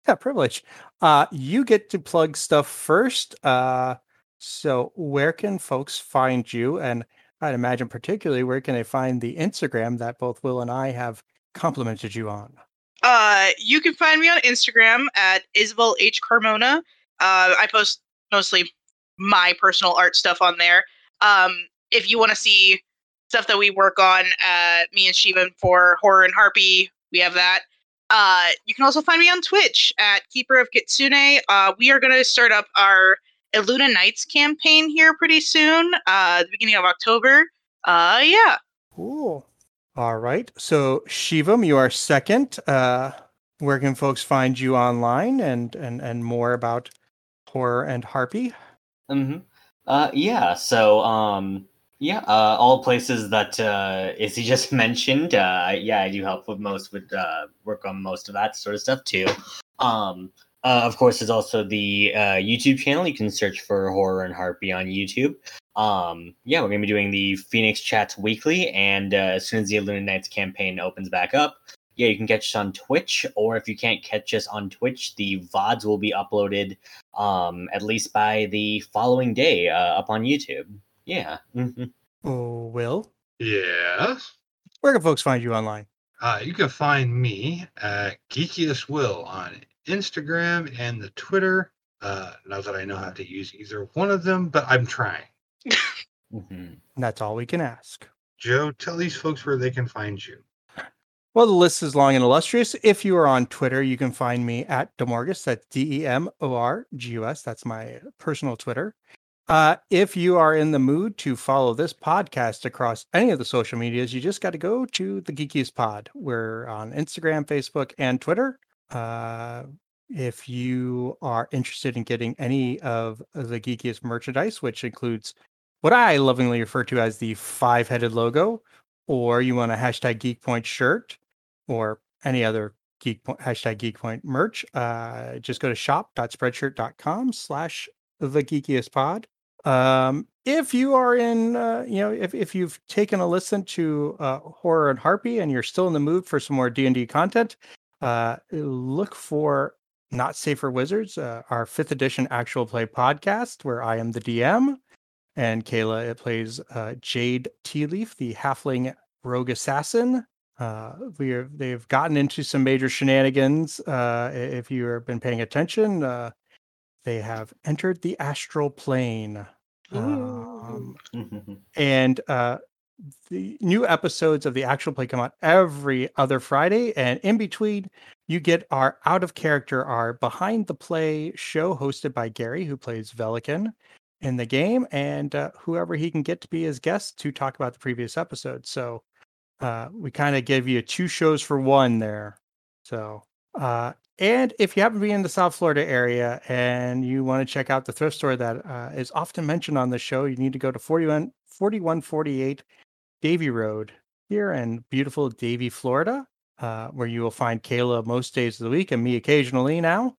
Speaker 1: Yeah, privilege. Uh, you get to plug stuff first. Uh, so, where can folks find you? And I'd imagine, particularly, where can they find the Instagram that both Will and I have complimented you on?
Speaker 4: Uh, you can find me on Instagram at Isabel H Carmona. Uh, I post mostly my personal art stuff on there. Um, if you want to see stuff that we work on, uh, me and Shivam for Horror and Harpy, we have that. Uh, you can also find me on Twitch at Keeper of Kitsune. Uh, we are going to start up our Illuna Nights campaign here pretty soon, uh, the beginning of October. Uh, yeah.
Speaker 1: Cool. All right. So Shivam, you are second. Uh, where can folks find you online and and and more about horror and harpy?
Speaker 3: hmm Uh, yeah. So, um, yeah, uh, all places that uh, Izzy just mentioned. Uh, yeah, I do help with most with uh, work on most of that sort of stuff too. Um, uh, of course, there's also the uh, YouTube channel. You can search for Horror and Harpy on YouTube. Um, yeah, we're gonna be doing the Phoenix Chats weekly, and uh, as soon as the Illuna Nights campaign opens back up, yeah, you can catch us on Twitch, or if you can't catch us on Twitch, the VODs will be uploaded um, at least by the following day uh, up on YouTube. Yeah. mhm.
Speaker 1: Oh, Will,
Speaker 2: Yes.
Speaker 1: where can folks find you online?
Speaker 2: Uh, you can find me at Geekiest Will on Instagram and the Twitter. Uh, not that I know how to use either one of them, but I'm trying.
Speaker 3: Mhm.
Speaker 1: That's all we can ask.
Speaker 2: Joe, tell these folks where they can find you.
Speaker 1: Well, the list is long and illustrious. If you are on Twitter, you can find me at Demorgus. That's D E M O R G U S. That's my personal Twitter. Uh, if you are in the mood to follow this podcast across any of the social medias, you just got to go to the Geekiest Pod. We're on Instagram, Facebook, and Twitter. Uh, if you are interested in getting any of the Geekiest merchandise, which includes what I lovingly refer to as the five headed logo, or you want a hashtag Geek Point shirt, or any other geek point, hashtag geek point merch uh just go to shop.spreadshirt.com slash the geekiest pod um if you are in uh you know if, if you've taken a listen to uh horror and harpy and you're still in the mood for some more d&d content uh look for not safer wizards uh, our fifth edition actual play podcast where i am the dm and kaila it plays uh jade tea leaf the halfling rogue assassin uh, we are, they've gotten into some major shenanigans. If you have been paying attention, they have entered the astral plane.
Speaker 4: Ooh.
Speaker 1: Um, and uh, the new episodes of the actual play come out every other Friday, and in between, you get our out of character, our behind the play show hosted by Gary, who plays Velikan in the game, and uh, whoever he can get to be his guest to talk about the previous episode. So uh, we kind of give you two shows for one there. So, uh, and if you happen to be in the South Florida area and you want to check out the thrift store that uh, is often mentioned on the show, you need to go to 41, 4148 Davie Road here in beautiful Davie, Florida, uh, where you will find Kaila most days of the week and me occasionally now.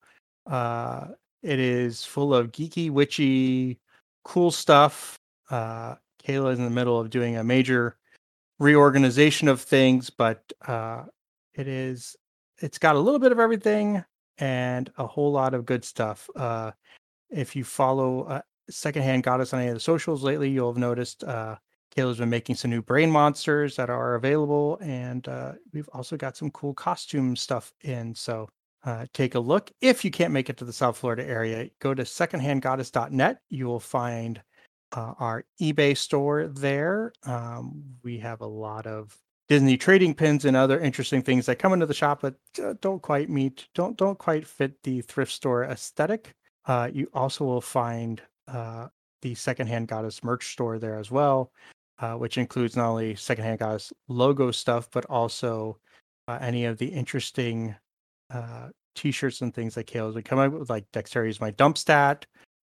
Speaker 1: Uh, it is full of geeky, witchy, cool stuff. Uh, Kaila is in the middle of doing a major reorganization of things, but uh, it is it's got a little bit of everything and a whole lot of good stuff. Uh, if you follow uh, Secondhand Goddess on any of the socials lately, you'll have noticed uh, Kaila's been making some new brain monsters that are available, and uh, we've also got some cool costume stuff in. So uh, take a look. If you can't make it to the South Florida area, go to secondhandgoddess.net. You will find uh, our eBay store there. Um, we have a lot of Disney trading pins and other interesting things that come into the shop, but uh, don't quite meet, don't don't quite fit the thrift store aesthetic. Uh, you also will find uh, the Secondhand Goddess merch store there as well, uh, which includes not only Secondhand Goddess logo stuff, but also uh, any of the interesting uh, t-shirts and things that Kaila's been up with, like Dexterity's my dump stat,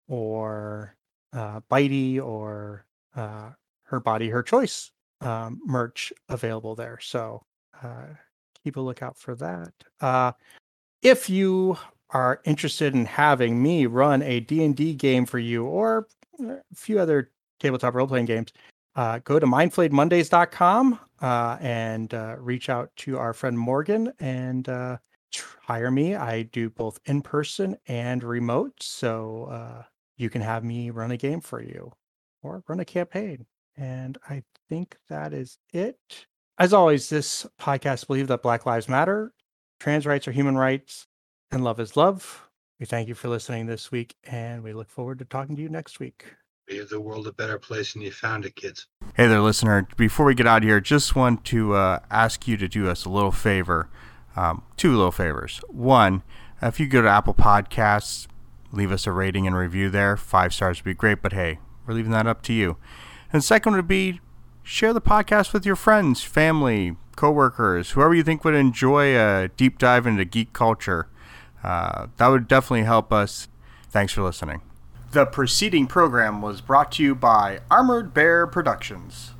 Speaker 1: or Bitey, or Her Body, Her Choice um, merch available there. So uh, keep a lookout for that. Uh, if you are interested in having me run a D&D game for you or a few other tabletop role-playing games, uh, go to mindflayedmondays.com uh, and uh, reach out to our friend Morgan and uh, hire me. I do both in person and remote, so uh, you can have me run a game for you or run a campaign. And I think that is it. As always, this podcast believes that Black Lives Matter, trans rights are human rights, and love is love. We thank you for listening this week, and we look forward to talking to you next week.
Speaker 2: Made the world a better place than you found it, kids.
Speaker 5: Hey there, listener. Before we get out of here, just want to uh, ask you to do us a little favor. Um, two little favors. One, if you go to Apple Podcasts, leave us a rating and review there. Five stars would be great, but hey, we're leaving that up to you. And second would be share the podcast with your friends, family, coworkers, whoever you think would enjoy a deep dive into geek culture. Uh, that would definitely help us. Thanks for listening. The preceding program was brought to you by Armored Bear Productions.